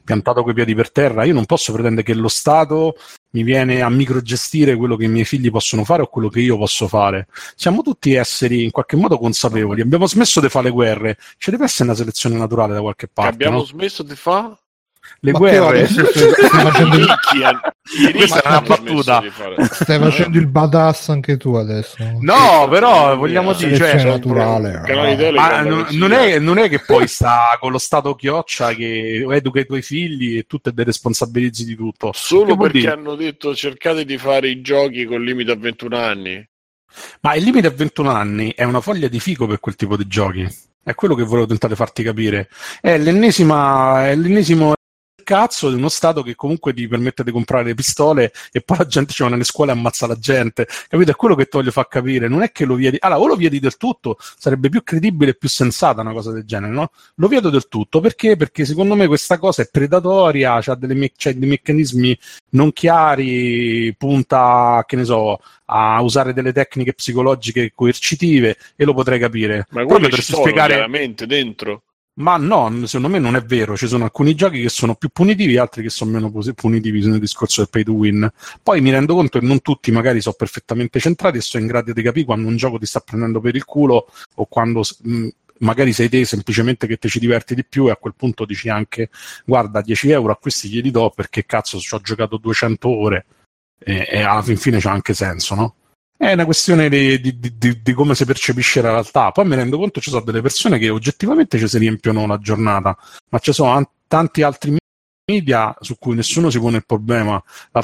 piantato coi piedi per terra, io non posso pretendere che lo Stato mi viene a microgestire quello che i miei figli possono fare o quello che io posso fare. Siamo tutti esseri in qualche modo consapevoli, abbiamo smesso di fare le guerre, ci deve essere una selezione naturale da qualche parte. Abbiamo no? smesso di fare? Le Ma guerre. <laughs> Stai facendo il... Questa è una battuta. Stai facendo il badass anche tu adesso. No, però vogliamo dire, cioè, naturale. Ma non, è, non è che poi sta con lo stato chioccia che educa i tuoi figli e tu te responsabilizzi di tutto. Solo perché dire? hanno detto cercate di fare i giochi con limite a 21 anni. Ma il limite a 21 anni è una foglia di fico per quel tipo di giochi. È quello che volevo tentare farti capire. È, l'ennesima, è l'ennesimo cazzo di uno Stato che comunque ti permette di comprare le pistole e poi la gente ci va nelle scuole e ammazza la gente. Capito? È quello che ti voglio far capire. Non è che lo vieti. Allora, o lo vieti del tutto, sarebbe più credibile e più sensata una cosa del genere, no? Lo vieto del tutto perché? Perché secondo me questa cosa è predatoria, ha dei meccanismi non chiari, punta, che ne so, a usare delle tecniche psicologiche coercitive e lo potrei capire. Ma quello sono spiegare veramente dentro. Ma no, secondo me non è vero. Ci sono alcuni giochi che sono più punitivi, altri che sono meno punitivi nel discorso del pay to win. Poi mi rendo conto che non tutti magari sono perfettamente centrati e sono in grado di capire quando un gioco ti sta prendendo per il culo o quando mh, magari sei te semplicemente che ti ci diverti di più e a quel punto dici anche guarda 10 euro a questi glieli do perché cazzo ci ho giocato 200 ore e, e alla fin fine c'ha anche senso, no? È una questione di, di, di, di, come si percepisce la realtà. Poi mi rendo conto che ci sono delle persone che oggettivamente ci si riempiono la giornata, ma ci sono an- tanti altri media su cui nessuno si pone il problema.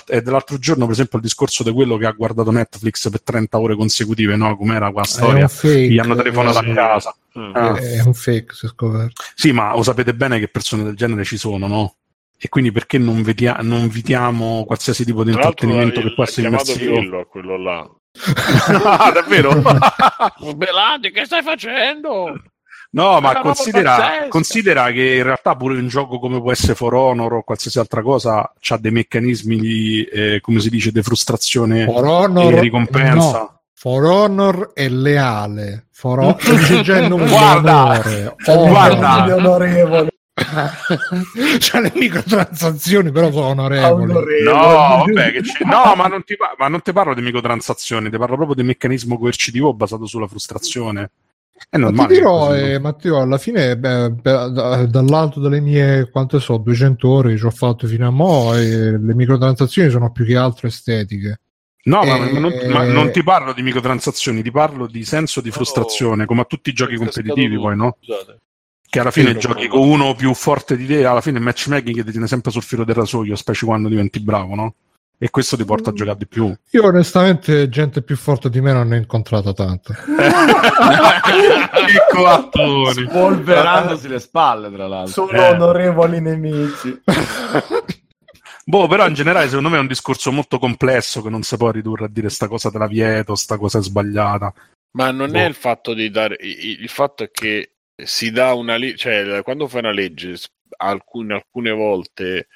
E dell'altro giorno, per esempio, il discorso di quello che ha guardato Netflix per 30 ore consecutive, no? Com'era qua storia? Fake, Gli hanno telefonato a casa. Mm. Ah. È un fake, si è scoperto. Sì, ma lo sapete bene che persone del genere ci sono, no? e quindi perché non, vedia- non vediamo qualsiasi tipo di intrattenimento che può essere immersivo? quello là ah, davvero? <laughs> Belandi, che stai facendo? No, ma considera, considera, che in realtà pure un gioco come può essere For Honor o qualsiasi altra cosa ha dei meccanismi di, eh, come si dice, di frustrazione Honor, e ricompensa. No. For Honor è leale. For Honor <laughs> il nome guarda, guarda, <laughs> onorevole. C'ha le microtransazioni, però sono onorevoli. No, vabbè, no ma, non ti, ma non ti parlo di microtransazioni, ti parlo proprio di meccanismo coercitivo basato sulla frustrazione. È normale. Ma ti dirò, eh, Matteo, alla fine, beh, beh, dall'alto delle mie, quante so, 200 ore ci ho fatto fino a mo', e le microtransazioni sono più che altro estetiche. No, e... ma, ma, non, ma, non, ti parlo di microtransazioni, ti parlo di senso di frustrazione, oh, come a tutti i giochi competitivi, poi, no? Scusate che alla fine giochi con uno più forte di te, alla fine il matchmaking ti tiene sempre sul filo del rasoio, specie quando diventi bravo, no? E questo ti porta a giocare di più. Io onestamente gente più forte di me non ne ho incontrato tanto. <laughs> che coattoni. Spolverandosi le spalle, tra l'altro. Sono eh. onorevoli nemici. <laughs> Boh, però in generale secondo me è un discorso molto complesso che non si può ridurre a dire sta cosa te la vieto, sta cosa è sbagliata. Ma non boh. è il fatto di dare il fatto è che si dà una legge, cioè quando fai una legge, alcune, alcune volte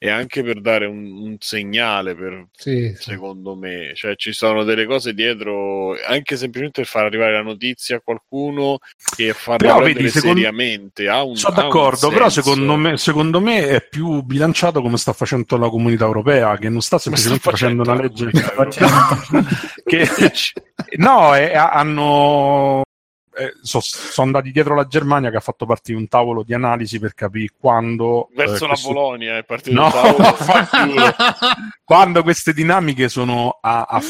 è anche per dare un, un segnale, per, sì, secondo sì. me, cioè ci sono delle cose dietro, anche semplicemente per far arrivare la notizia a qualcuno e farla però, vedi, secondo... seriamente. Ha un, Sono d'accordo, però secondo me, secondo me, è più bilanciato come sta facendo la comunità europea, che non sta semplicemente sta facendo, facendo una legge <laughs> che <laughs> no, è, hanno eh, so, sono andati dietro la Germania che ha fatto partire un tavolo di analisi per capire quando verso eh, questo... la Polonia è partito no, tavolo. <laughs> quando queste dinamiche sono a, a,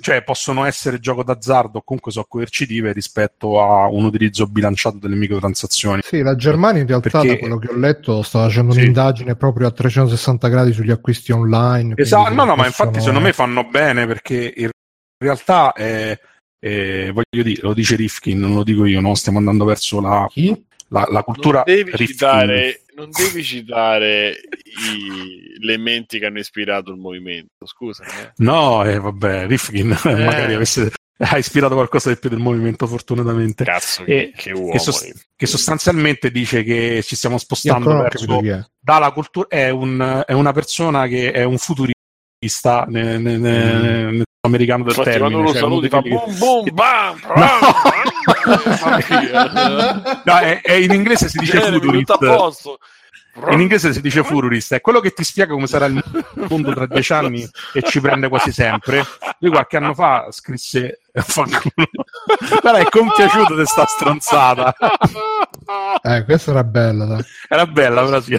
cioè possono essere gioco d'azzardo o comunque sono coercitive rispetto a un utilizzo bilanciato delle microtransazioni. Sì la Germania in realtà Perché... da quello che ho letto sta facendo sì. un'indagine proprio a 360 gradi sugli acquisti online esatto no no ma infatti secondo me fanno bene perché in realtà è eh, voglio dire, lo dice Rifkin, non lo dico io, no? stiamo andando verso la, la, la cultura. Non devi, citare, non devi citare i, le menti che hanno ispirato il movimento, scusa. Eh. No, eh, vabbè, Rifkin <laughs> eh. magari avesse, ha ispirato qualcosa di più del movimento, fortunatamente. Cazzo, che, che uomo. Che, sost- che, sostanzialmente dice che ci stiamo spostando verso dalla cultura. È, un, è una persona che è un futurista nel, nel, mm americano del Infatti, termine. Quando lo cioè, saluti fa boom boom bam, <laughs> no. no, è, è in inglese si dice futurist. In inglese si dice fururist, è quello che ti spiega come sarà il mondo tra dieci anni e ci prende quasi sempre. Lui qualche anno fa scrisse <laughs> Guarda, è compiaciuto di sta stronzata. Eh, questa era bella, dai. Era bella, però sì.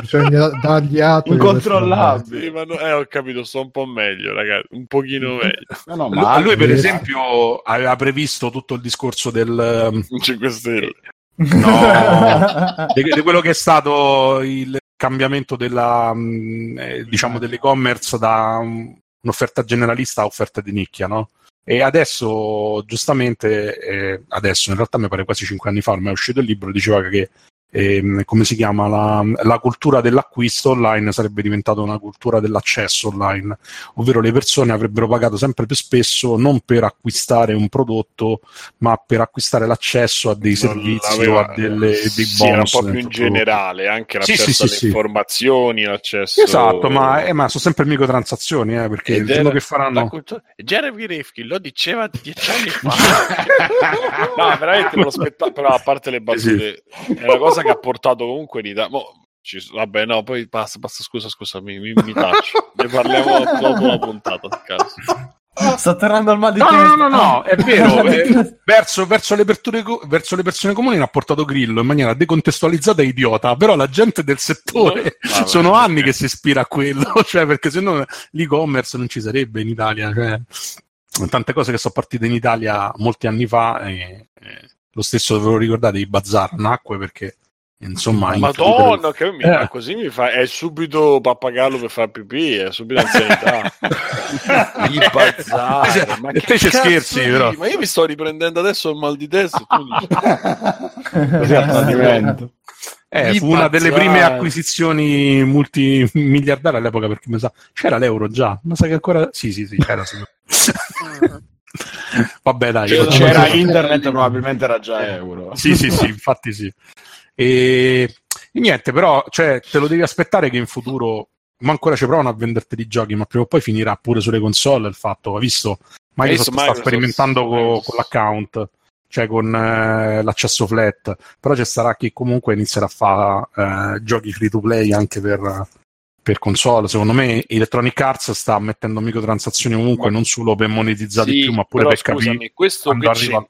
Bisogna dargli atto. Incontrollabile. Sì, ma no, eh, ho capito, sto un po' meglio, ragazzi. Un pochino meglio. No, no, ma lui, per esempio, aveva previsto tutto il discorso del 5 Stelle. No, <laughs> di, di, quello che è stato il cambiamento della, mm, eh, diciamo, dell'e-commerce da un'offerta generalista a offerta di nicchia, no? E adesso, giustamente, eh, adesso in realtà mi pare quasi cinque anni fa, ormai è uscito il libro, diceva che ehm, come si chiama, la, la, cultura dell'acquisto online sarebbe diventata una cultura dell'accesso online, ovvero le persone avrebbero pagato sempre più spesso non per acquistare un prodotto, ma per acquistare l'accesso a dei servizi o a delle, dei sì, bonus. un po' più in generale, anche l'accesso sì, sì, alle sì, informazioni, l'accesso... Esatto, ma, eh, ma, sono sempre microtransazioni, eh, perché Ed il giorno che faranno... Cultura... Jeremy Rifkin lo diceva dieci anni fa. <laughs> no, veramente me lo aspettavo, però a parte le battute, è una cosa che ha portato comunque in Italia. Ci, vabbè, no, poi basta, basta scusa, scusa, mi, mi, mi taccio. ne parliamo <laughs> dopo la puntata. Caso. Sta tornando al mal di no, testa. No, no, no, è vero. è, verso, verso, le verso, le persone comuni ha portato Grillo in maniera decontestualizzata e idiota, però la gente del settore no, <laughs> sono anni che si ispira a quello, <laughs> cioè perché se no l'e-commerce non ci sarebbe in Italia. Cioè, tante cose che sono partite in Italia molti anni fa e, e lo stesso ve lo ricordate, i bazar nacque perché insomma madonna che mi, eh. così mi fa è subito pappagallo per fare pipì è subito anzianità i bazzare ma te ci scherzi però ma io mi sto riprendendo adesso il mal di testa tu dici <laughs> eh, fu una delle prime acquisizioni multimiliardarie all'epoca perché mi sa c'era l'euro già ma sa che ancora sì sì sì c'era <laughs> Vabbè, dai. C'era, c'era internet, probabilmente era già euro. Sì, sì, sì, infatti sì. E, e niente, però, cioè, te lo devi aspettare che in futuro, ma ancora ci provano a venderti i giochi, ma prima o poi finirà pure sulle console il fatto, hai visto? Microsoft sta sperimentando con, con l'account cioè con eh, l'accesso flat, però ci sarà chi comunque inizierà a fare eh, giochi free to play anche per, per console. Secondo me Electronic Arts sta mettendo microtransazioni ovunque, ma... non solo per monetizzare sì, più, ma pure per capire questo quando arriva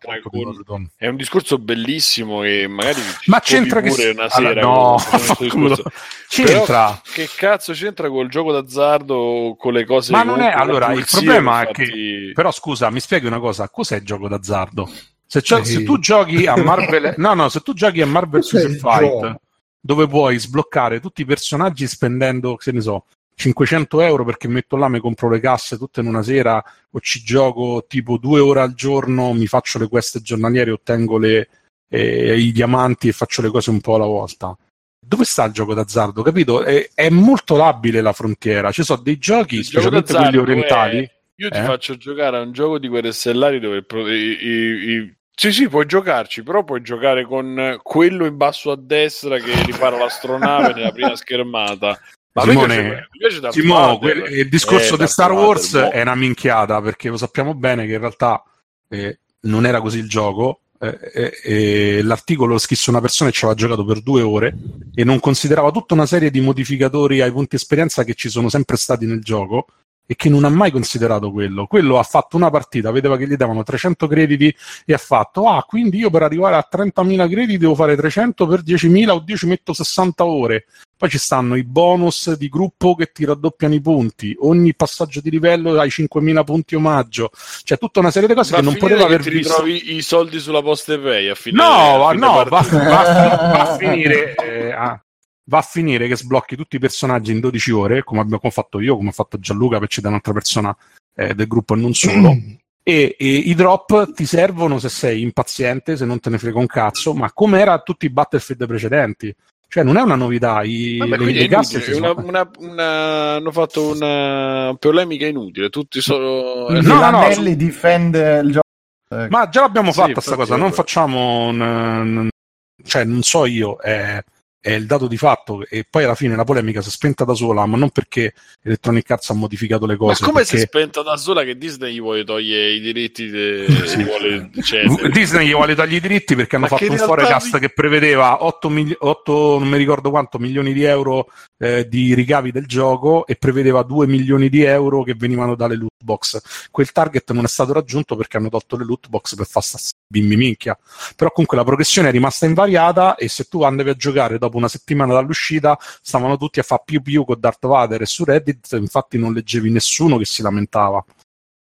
con... È un discorso bellissimo e magari ma c'entra pure che... una sera. Allora, no, <laughs> c'entra. che cazzo c'entra col gioco d'azzardo con le cose Ma non è allora il problema è che però scusa, mi spieghi una cosa, cos'è il gioco d'azzardo? Se, sì. se tu giochi a Marvel <laughs> No, no, se tu giochi a Marvel Super Fight dove puoi sbloccare tutti i personaggi spendendo, che ne so, 500 euro perché metto là, mi compro le casse tutte in una sera o ci gioco tipo due ore al giorno, mi faccio le quest giornaliere, ottengo le, eh, i diamanti e faccio le cose un po' alla volta. Dove sta il gioco d'azzardo? Capito? È, è molto labile la frontiera. Ci sono dei giochi, il specialmente quelli orientali. È... Io ti eh? faccio giocare a un gioco di guerre stellari dove i, i, i sì, sì, puoi giocarci, però puoi giocare con quello in basso a destra che ripara l'astronave nella prima <laughs> schermata. Ma Simone, piace, Simone quel, il discorso di Star Wars è una minchiata perché lo sappiamo bene che in realtà eh, non era così il gioco. Eh, eh, l'articolo lo scrisse una persona che ci aveva giocato per due ore e non considerava tutta una serie di modificatori ai punti esperienza che ci sono sempre stati nel gioco e che non ha mai considerato quello. Quello ha fatto una partita, vedeva che gli davano 300 crediti e ha fatto, ah, quindi io per arrivare a 30.000 crediti devo fare 300 per 10.000 o 10 metto 60 ore. Poi ci stanno i bonus di gruppo che ti raddoppiano i punti, ogni passaggio di livello hai 5.000 punti omaggio, cioè tutta una serie di cose va che non poteva aver ti visto. ritrovi i soldi sulla posta e pay a fine No, a fine no, va, va, va, a <laughs> finire... Eh, ah va a finire che sblocchi tutti i personaggi in 12 ore, come abbiamo fatto io, come ha fatto Gianluca, per citare un'altra persona eh, del gruppo e non solo. <clears throat> e, e, i drop ti servono se sei impaziente, se non te ne frega un cazzo, ma come era tutti i Battlefield precedenti. Cioè, non è una novità. I, Vabbè, le, le casse una, una, una, hanno fatto una polemica inutile. Tutti sono. No, no, no, difende il gioco. Ma già l'abbiamo fatta sì, questa cosa. Non facciamo. Un, un, cioè, non so io. Eh, è il dato di fatto e poi alla fine la polemica si è spenta da sola, ma non perché Electronic Arts ha modificato le cose. Ma come perché... si è spenta da sola che Disney gli vuole togliere i diritti? De... <laughs> sì. vuole Disney gli vuole togliere i diritti perché hanno ma fatto un forecast mi... che prevedeva 8, mili... 8, non mi ricordo quanto, milioni di euro eh, di ricavi del gioco e prevedeva 2 milioni di euro che venivano dalle loot box. Quel target non è stato raggiunto perché hanno tolto le loot box per far bimbi minchia. Però comunque la progressione è rimasta invariata e se tu andavi a giocare dopo una settimana dall'uscita stavano tutti a fare più più con Darth Vader e su Reddit infatti non leggevi nessuno che si lamentava.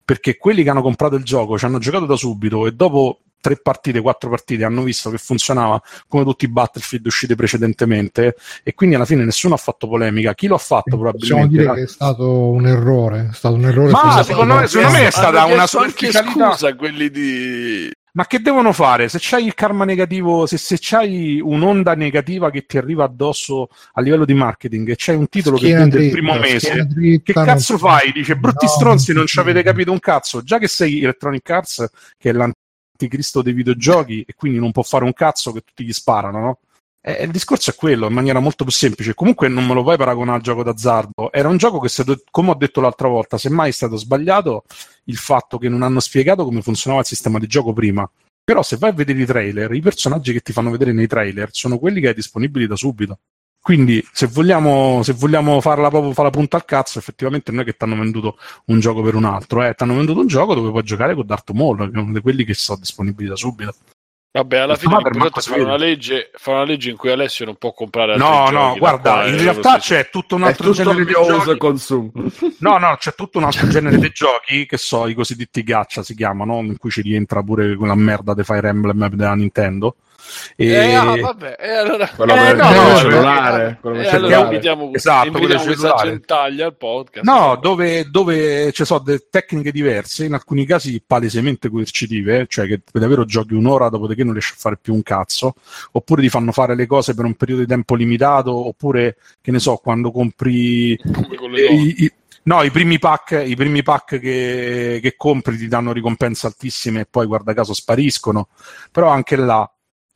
Perché quelli che hanno comprato il gioco ci hanno giocato da subito e dopo tre partite, quattro partite hanno visto che funzionava come tutti i Battlefield usciti precedentemente e quindi alla fine nessuno ha fatto polemica. Chi lo ha fatto probabilmente? Possiamo dire che è stato un errore, è stato un errore. Ma secondo me, secondo me è stata una scusa quelli di ma che devono fare? Se c'hai il karma negativo, se, se c'hai un'onda negativa che ti arriva addosso a livello di marketing e c'hai un titolo schiena che vende il primo mese, dritta, che cazzo fai? Dice brutti no, stronzi, non ci avete capito un cazzo. Già che sei Electronic Arts, che è l'anticristo dei videogiochi, e quindi non può fare un cazzo che tutti gli sparano, no? Eh, il discorso è quello, in maniera molto più semplice. Comunque non me lo puoi paragonare al gioco d'azzardo. Era un gioco che, come ho detto l'altra volta, semmai è stato sbagliato il fatto che non hanno spiegato come funzionava il sistema di gioco prima. Però se vai a vedere i trailer, i personaggi che ti fanno vedere nei trailer sono quelli che hai disponibili da subito. Quindi, se vogliamo, se vogliamo farla proprio fare la punta al cazzo, effettivamente non è che ti hanno venduto un gioco per un altro, eh, ti hanno venduto un gioco dove puoi giocare con Darth Maul, che è uno di quelli che sono disponibili da subito. Vabbè, alla fine fa una, legge, fa una legge in cui Alessio non può comprare No, no, guarda, in realtà c'è tutto un altro genere di giochi. consumo. <laughs> No, no, c'è tutto un altro genere di giochi che so, i cosiddetti gacha si chiamano, in cui ci rientra pure quella merda di Fire Emblem della Nintendo e... Eh, ah, vabbè, e allora... Quello eh, no, no, cellulare. Eh, allora invitiamo, esatto, invitiamo questa gentaglia al podcast. No, dove, dove ci sono tecniche diverse, in alcuni casi palesemente coercitive, cioè che davvero giochi un'ora dopodiché non riesci a fare più un cazzo, oppure ti fanno fare le cose per un periodo di tempo limitato, oppure, che ne so, quando compri... I, i, No, i primi pack, i primi pack che, che, compri ti danno ricompense altissime e poi guarda caso spariscono. Però anche là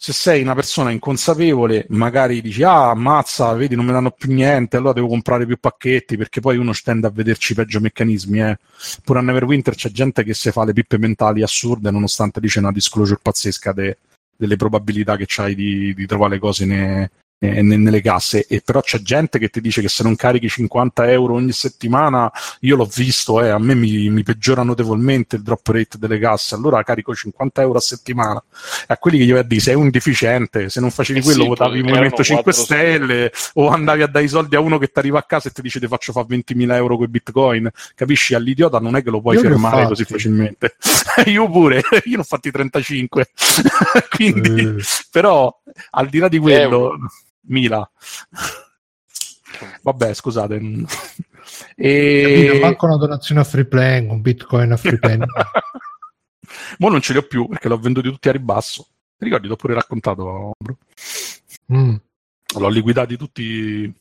se sei una persona inconsapevole, magari dici, ah, ammazza, vedi, non mi danno più niente, allora devo comprare più pacchetti, perché poi uno tende a vederci peggio meccanismi. Eh. Pure a Neverwinter c'è gente che si fa le pippe mentali assurde, nonostante dice una disclosure pazzesca de, delle probabilità che c'hai di, di trovare cose ne, eh, nelle casse. E però c'è gente che ti dice che se non carichi 50 euro ogni settimana io l'ho visto eh, a me mi, mi, peggiora notevolmente il drop rate delle casse. Allora carico 50 euro a settimana. E a quelli che gli vai a dire sei un deficiente se non facevi eh quello sì, votavi il Movimento 5 Stelle o andavi a dare i soldi a uno che ti arriva a casa e ti dice ti faccio fare 20.000 euro con i bitcoin. Capisci? All'idiota non è che lo puoi io fermare così facilmente. <laughs> Io pure <laughs> io ne ho fatti 35 <laughs> quindi eh. però al di là di quello eh, Mila. Vabbè, scusate. <laughs> E... Manco una donazione a free play, un bitcoin a free play. <laughs> Ma non ce li ho più perché l'ho venduti tutti a ribasso. Ti ricordi? L'ho pure raccontato, bro. Mm. L'ho liquidati tutti.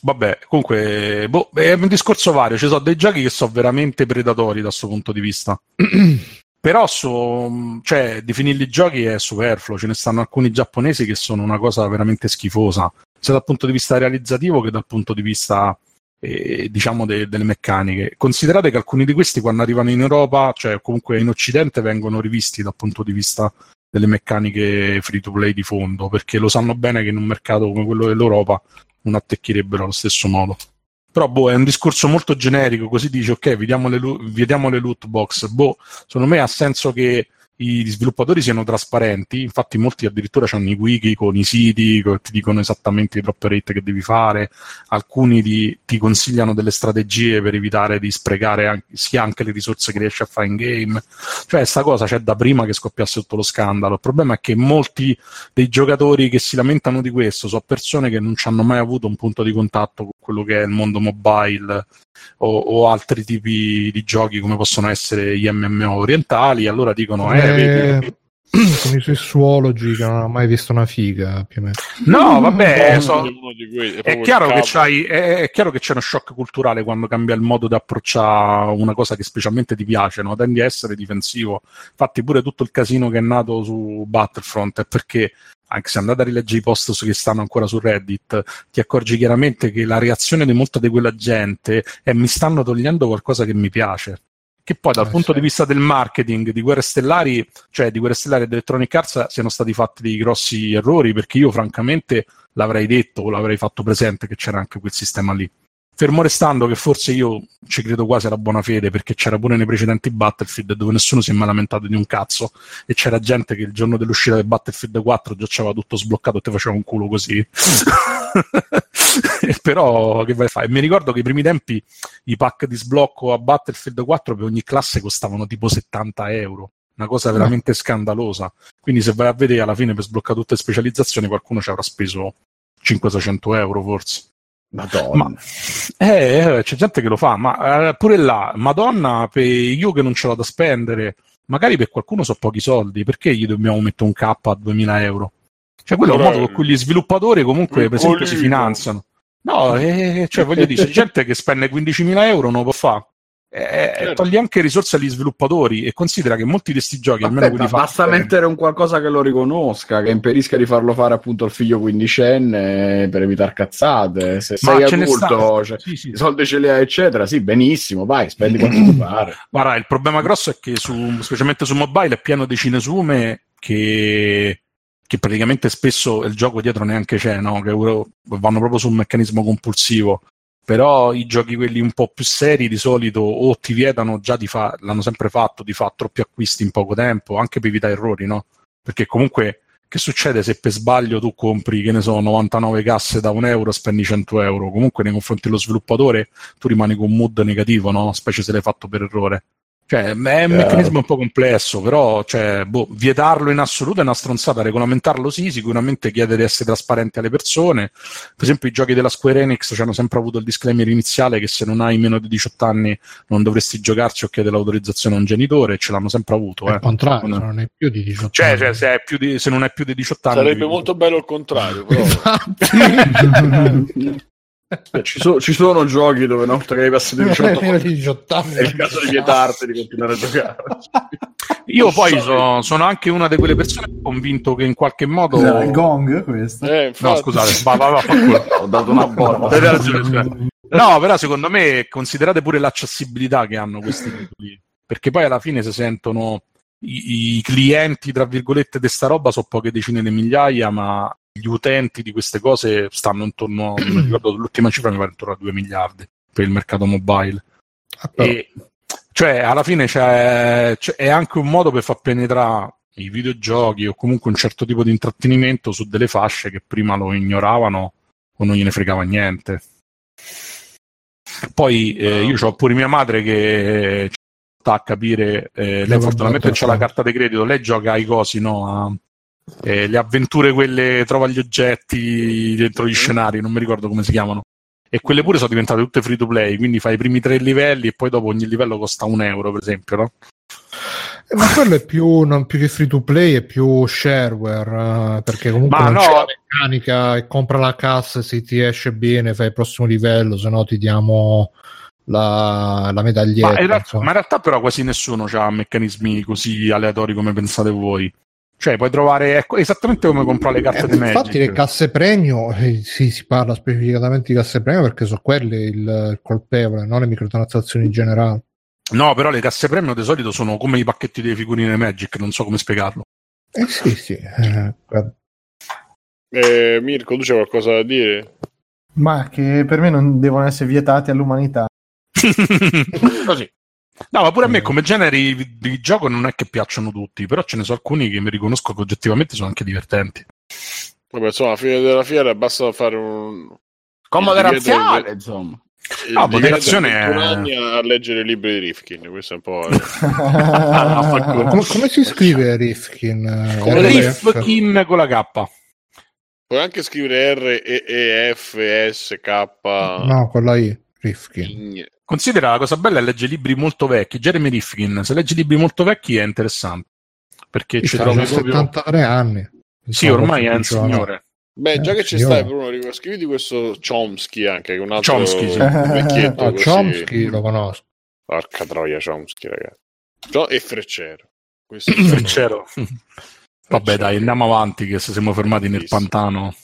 Vabbè, comunque, boh, è un discorso vario. Ci sono dei giochi che sono veramente predatori da questo punto di vista. <clears throat> Però so, cioè, definirli giochi è superfluo, ce ne stanno alcuni giapponesi che sono una cosa veramente schifosa, sia dal punto di vista realizzativo che dal punto di vista eh, diciamo de- delle meccaniche. Considerate che alcuni di questi quando arrivano in Europa, cioè comunque in Occidente, vengono rivisti dal punto di vista delle meccaniche free to play di fondo, perché lo sanno bene che in un mercato come quello dell'Europa non attecchirebbero allo stesso modo. Però boh, è un discorso molto generico, così dici ok, vediamo le, vediamo le loot box. Boh, secondo me ha senso che gli sviluppatori siano trasparenti, infatti molti addirittura hanno i wiki con i siti che ti dicono esattamente i drop rate che devi fare, alcuni di, ti consigliano delle strategie per evitare di sprecare anche, sia anche le risorse che riesci a fare in game, cioè questa cosa c'è da prima che scoppiasse tutto lo scandalo, il problema è che molti dei giocatori che si lamentano di questo sono persone che non ci hanno mai avuto un punto di contatto con quello che è il mondo mobile o, o, altri tipi di giochi come possono essere gli MMO orientali, allora dicono eh, eh <clears throat> con i sessuologi che non hanno mai visto una figa più o meno. no vabbè so, è, chiaro è, è, chiaro che c'è uno shock culturale quando cambia il modo di approcciare una cosa che specialmente ti piace no? tendi a essere difensivo infatti pure tutto il casino che è nato su Battlefront è perché anche se andate a rileggere i post che stanno ancora su Reddit, ti accorgi chiaramente che la reazione di molta di quella gente è mi stanno togliendo qualcosa che mi piace. Che poi dal eh, punto sì. di vista del marketing di Guerre Stellari, cioè di Guerre Stellari ed Electronic Arts, siano stati fatti dei grossi errori, perché io francamente l'avrei detto o l'avrei fatto presente che c'era anche quel sistema lì. Fermo restando che forse io ci credo quasi alla buona fede perché c'era pure nei precedenti Battlefield dove nessuno si è mai lamentato di un cazzo e c'era gente che il giorno dell'uscita del Battlefield 4 già c'aveva tutto sbloccato e te faceva un culo così. <laughs> Però che vai a fare? Mi ricordo che i primi tempi i pack di sblocco a Battlefield 4 per ogni classe costavano tipo 70 euro una cosa veramente scandalosa. Quindi, se vai a vedere alla fine per sbloccare tutte le specializzazioni, qualcuno ci avrà speso 500-600 euro forse. Madonna. Ma, eh, eh, c'è gente che lo fa, ma eh, pure là, Madonna, per io che non ce l'ho da spendere, magari per qualcuno so pochi soldi, perché gli dobbiamo mettere un K a 2000 euro? Cioè, quello è un modo con cui gli sviluppatori comunque, per esempio, si finanziano. No, eh, cioè, voglio dire, c'è gente che spende 15.000 euro, non lo può fare. Eh, certo. togli anche risorse agli sviluppatori e considera che molti di questi giochi, Aspetta, almeno quelli basta fatti, mettere un qualcosa che lo riconosca, che impedisca di farlo fare appunto al figlio quindicenne per evitare cazzate. Se Ma sei adulto, cioè, sì, sì. i soldi ce li hai, eccetera, sì, benissimo, vai, spendi quanto <clears throat> ti pare. Guarda, il problema grosso è che su, specialmente su mobile è pieno di cinesume che che praticamente spesso il gioco dietro neanche c'è, no? che vanno proprio su un meccanismo compulsivo però i giochi quelli un po' più seri di solito o ti vietano già di fare, l'hanno sempre fatto, di fare troppi acquisti in poco tempo, anche per evitare errori, no? Perché comunque che succede se per sbaglio tu compri, che ne so, 99 casse da un euro e spendi 100 euro? Comunque nei confronti dello sviluppatore tu rimani con un mood negativo, no? Specie se l'hai fatto per errore. Cioè, è un meccanismo un po' complesso, però cioè, boh, vietarlo in assoluto è una stronzata, regolamentarlo sì, sicuramente chiede di essere trasparenti alle persone. Per esempio i giochi della Square Enix hanno sempre avuto il disclaimer iniziale che se non hai meno di 18 anni non dovresti giocarci o chiedere l'autorizzazione a un genitore, ce l'hanno sempre avuto. Al eh. contrario, non... non è più di 18 cioè, anni. Cioè, se, di, se, non è più di 18 anni... Sarebbe molto bello il contrario, però. <laughs> <laughs> Ci, so, ci, sono giochi dove volta che hai passato 18, 18 anni è il caso di vietarti di continuare a giocare. <laughs> Io poi so, sono anche una di quelle persone convinto che in qualche modo. Era il gong questo? Eh, no, scusate, va, va, va, <laughs> ho dato una bomba. no, però secondo me considerate pure l'accessibilità che hanno questi titoli. Perché poi alla fine si sentono i, i clienti, tra virgolette, di sta roba sono poche decine di migliaia, ma gli utenti di queste cose stanno intorno, non ricordo <clears throat> l'ultima cifra mi pare intorno a 2 miliardi per il mercato mobile. Ah, e, cioè, alla fine c'è, c'è, è anche un modo per far penetrare i videogiochi o comunque un certo tipo di intrattenimento su delle fasce che prima lo ignoravano o non gliene fregava niente. Poi eh, io ho pure mia madre che sta a capire, eh, lei fortunatamente c'ha la carta di credito, lei gioca ai cosi, no? Eh, le avventure quelle trova gli oggetti dentro gli scenari, non mi ricordo come si chiamano. E quelle pure sono diventate tutte free to play, quindi fai i primi tre livelli e poi dopo ogni livello costa un euro, per esempio, no? Eh, ma quello è più, non più che free to play, è più shareware, uh, perché comunque ma non no. c'è la meccanica e compra la cassa se ti esce bene fai il prossimo livello, se no ti diamo la, la medaglietta. Ma in, realtà, ma in, realtà, però quasi nessuno ha meccanismi così aleatori come pensate voi. Cioè, puoi trovare ecco, esattamente come comprare le carte eh, di Magic. Infatti, le casse premio, eh, sì, si parla specificatamente di casse premio perché sono quelle il, il colpevole, non le microtransazioni in generale. No, però le casse premio di solito sono come i pacchetti delle figurine Magic, non so come spiegarlo. Eh sì, sì. Eh, eh, Mirko, tu c'è qualcosa da dire? Ma che per me non devono essere vietati all'umanità. <laughs> Così. No, ma pure a me come generi di gioco non è che piacciono tutti, però ce ne sono alcuni che mi riconosco che oggettivamente sono anche divertenti. Vabbè, insomma, alla fine della fiera basta fare un... Con moderazione, del... insomma. Il no, moderazione è... anni a leggere libri di Rifkin, questo è un po'... <laughs> come, come, si scrive Rifkin? Come Rifkin con la K. Puoi anche scrivere R, E, E F, S, K... No, con la I. Rifkin. Considera la cosa bella è leggere libri molto vecchi. Jeremy Rifkin, se leggi libri molto vecchi è interessante. Perché ci trovi 73 proprio... anni. Sì, ormai è un signore. Beh, già eh, che ci stai, Bruno, scriviti questo Chomsky anche, un altro Chomsky, sì. vecchietto. no, Chomsky lo conosco. Porca troia, Chomsky, ragazzi. E Freccero. Questo <clears throat> Freccero. Vabbè, dai, andiamo avanti, che se siamo fermati nel pantano.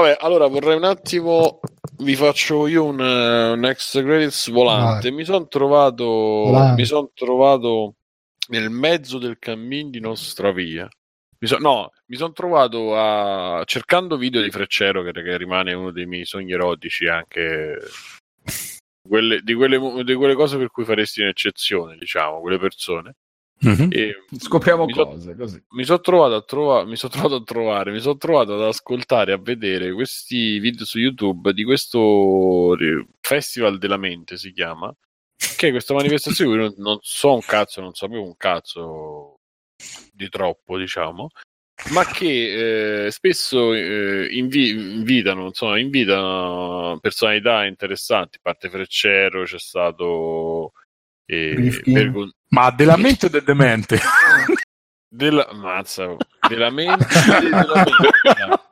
Vabbè, allora vorrei un attimo. Vi faccio io un, un extra credits volante. Mi sono trovato. Mi sono trovato nel mezzo del cammin di nostra via. Mi so, no, mi sono trovato a, cercando video di Freccero, che, che, rimane uno dei miei sogni erotici, anche quelle, di, quelle, di quelle cose per cui faresti un'eccezione, diciamo, quelle persone. Mm-hmm. Scopriamo mi cose so, così. Mi sono trovato a trovare, mi sono trovato a trovare, mi sono trovato ad ascoltare, a vedere questi video su YouTube di questo Festival della Mente si chiama. Che è questa manifestazione non, non so un cazzo, non sapevo un cazzo di troppo, diciamo, ma che eh, spesso eh, invi- invitano, insomma, invitano personalità interessanti. A parte Freccero, c'è stato eh, Bergon- ma della mente o del demente? della mazza, della <laughs> mente, della mente.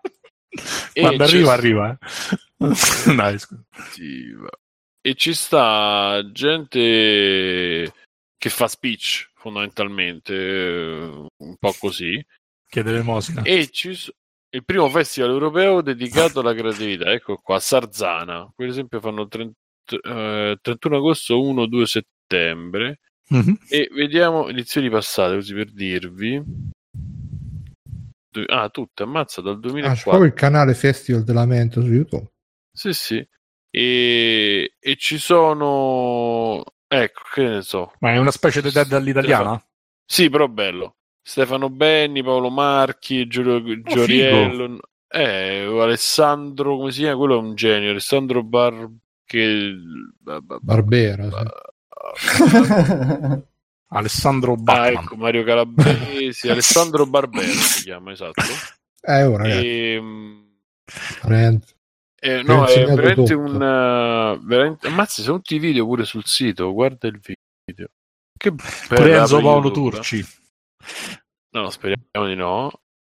Quando arriva, arriva. Eh. <laughs> Dai, e ci sta gente che fa speech fondamentalmente un po' così chiede l'emosina e ci so- il primo festival europeo dedicato alla creatività ecco qua Sarzana per esempio fanno 30, eh, 31 agosto 1-2 settembre mm-hmm. e vediamo edizioni passate così per dirvi ah tutte ammazza dal 2004 ah, c'è il canale Festival della Mente su YouTube sì sì e, e ci sono ecco che ne so ma è una specie di dead all'italiana? sì però bello Stefano Benni, Paolo Marchi, Giulio oh, Gioriello eh, Alessandro come si chiama? quello è un genio Alessandro Bar che... Barbera sì. <laughs> Alessandro Batman. Ah, ecco, Mario Calabresi Alessandro <laughs> Barbera si chiama esatto eh, ora, e, ehm, eh, no, è veramente tutto. un. Uh, veramente... Ammazzi, sono tutti i video pure sul sito. Guarda il video. Che bello. Enzo Paolo Turci. No, speriamo di no.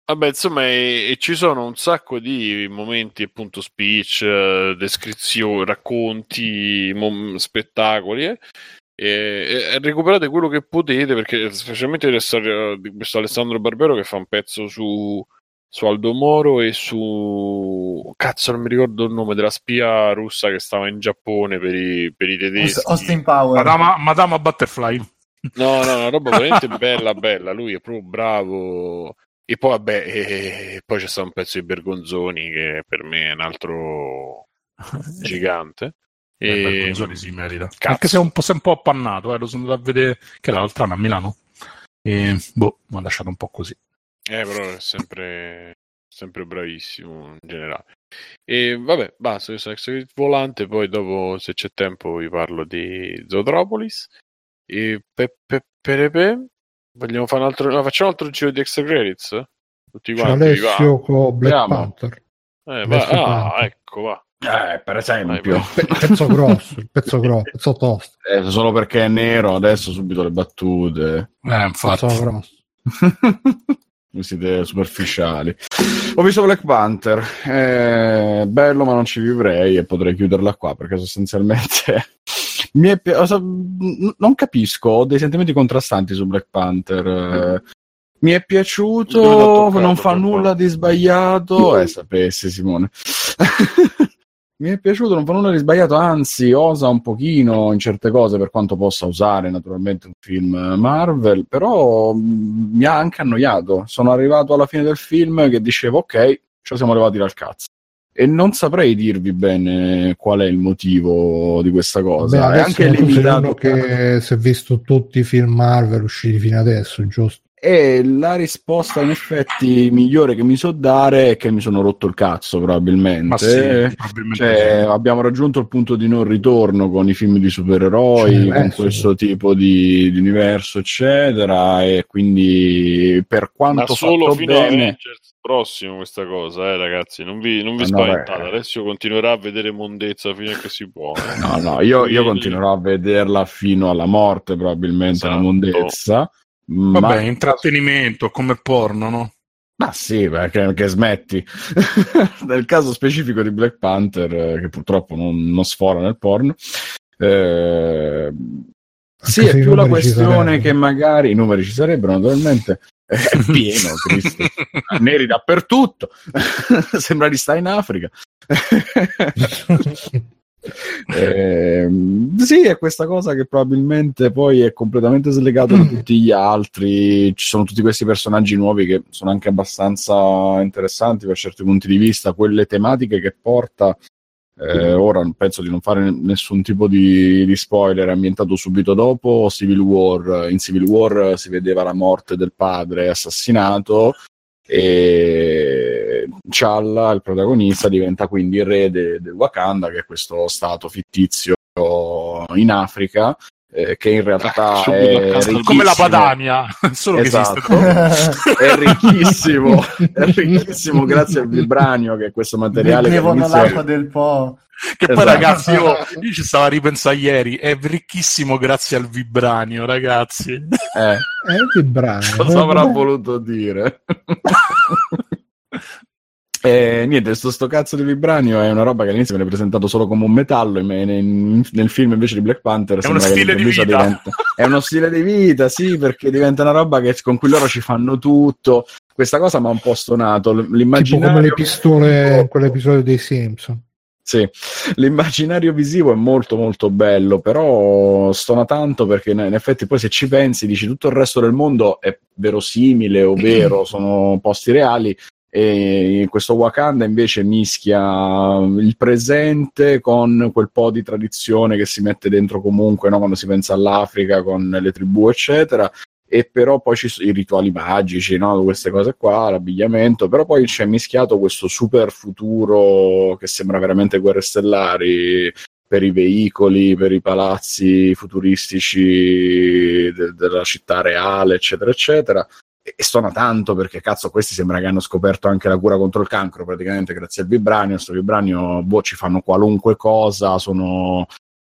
Vabbè, insomma, e, e, ci sono un sacco di momenti, appunto, speech, uh, descrizioni, racconti, mom- spettacoli. Eh? E, e, recuperate quello che potete, perché specialmente di questo Alessandro Barbero che fa un pezzo su su Aldo Moro e su cazzo non mi ricordo il nome della spia russa che stava in Giappone per i, per i tedeschi. Austin Power Madama, Madama Butterfly. No no una roba veramente bella bella. Lui è proprio bravo. E poi vabbè e, poi c'è stato un pezzo di Bergonzoni che per me è un altro <laughs> gigante e... Eh, si merita cazzo. anche se è un po', un po appannato eh, lo sono andato a vedere che era l'altro anno a Milano e boh mi ha lasciato un po' così eh, però è sempre, sempre bravissimo in generale. E vabbè, basta, io sono ex volante, poi dopo se c'è tempo vi parlo di Zootropolis. E Peppe Perepe, vogliamo fare un altro, no, facciamo un altro giro di extra credits? Tutti quanti. Alessio con Black Andiamo. Panther. Eh, va, ah, Panther. ecco, va. Eh, per esempio, il pezzo grosso, il pezzo grosso, il pezzo tosto. Eh, solo perché è nero, adesso subito le battute. Eh, infatti. Pezzo grosso. <laughs> siete superficiali. Ho visto Black Panther, è bello ma non ci vivrei e potrei chiuderla qua perché sostanzialmente <laughs> mi è pi- non capisco, ho dei sentimenti contrastanti su Black Panther. Mi è piaciuto, non fa nulla di sbagliato. Eh, sapessi Simone. <laughs> Mi è piaciuto, non fa nulla di sbagliato, anzi osa un pochino in certe cose per quanto possa usare naturalmente un film Marvel, però mm, mi ha anche annoiato. Sono arrivato alla fine del film che dicevo ok, ci siamo arrivati dal cazzo. E non saprei dirvi bene qual è il motivo di questa cosa. Beh, è anche limitato. che si è visto tutti i film Marvel usciti fino adesso, giusto? E la risposta, in effetti, migliore che mi so dare è che mi sono rotto il cazzo, probabilmente. Sì, probabilmente cioè, sì. Abbiamo raggiunto il punto di non ritorno con i film di supereroi, cioè, con questo tipo di, di, universo, eccetera. E quindi, per quanto Ma solo fino bene... prossimo questa cosa, eh, ragazzi. Non vi, non vi spaventate. Adesso continuerà a vedere mondezza fino a che si può. Eh. No, no, io, io, continuerò a vederla fino alla morte, probabilmente, esatto. la mondezza Vabbè, ma... intrattenimento come porno, no? Ma sì, perché, che smetti. <laughs> nel caso specifico di Black Panther, eh, che purtroppo non, non sfora nel porno, eh, sì, è più la questione che magari i numeri ci sarebbero naturalmente, È <laughs> pieno, Cristo. Neri dappertutto. <laughs> Sembra di stare in Africa. Eh, sì, è questa cosa che probabilmente poi è completamente slegato da tutti gli altri. Ci sono tutti questi personaggi nuovi che sono anche abbastanza interessanti per certi punti di vista. Quelle tematiche che porta eh, ora penso di non fare nessun tipo di, di, spoiler, è ambientato subito dopo Civil War. In Civil War si vedeva la morte del padre assassinato e Challa, il protagonista, diventa quindi il re del de Wakanda, che è questo stato fittizio in Africa eh, che in realtà è come la Padania, <laughs> solo esatto. che è ricchissimo, <laughs> è ricchissimo grazie al vibranio che è questo materiale bevono l'acqua del Po. Che esatto. poi ragazzi, io, io, ci stavo a ripensare ieri, è ricchissimo grazie al vibranio, ragazzi. Eh, è il vibranio. Cosa avrà voluto dire? <laughs> E niente, sto, sto, cazzo di vibranio è una roba che all'inizio viene presentato solo come un metallo, in, nel film invece di Black Panther è uno stile di vita. Diventa, è uno stile di vita, sì, perché diventa una roba che, con cui loro ci fanno tutto. Questa cosa mi ha un po' stonato. L'immaginario... Tipo come le pistole in quell'episodio dei Simpson. Sì, l'immaginario visivo è molto molto bello, però stona tanto perché in effetti poi se ci pensi dici tutto il resto del mondo è verosimile o vero, <clears throat> sono posti reali, e questo Wakanda invece mischia il presente con quel po' di tradizione che si mette dentro comunque no? quando si pensa all'Africa con le tribù eccetera e però poi ci sono i rituali magici, no? queste cose qua, l'abbigliamento, però poi c'è mischiato questo super futuro che sembra veramente guerre stellari per i veicoli, per i palazzi futuristici de- della città reale, eccetera, eccetera e suona tanto perché cazzo questi sembra che hanno scoperto anche la cura contro il cancro praticamente grazie al vibranio. Questo vibranio boh ci fanno qualunque cosa sono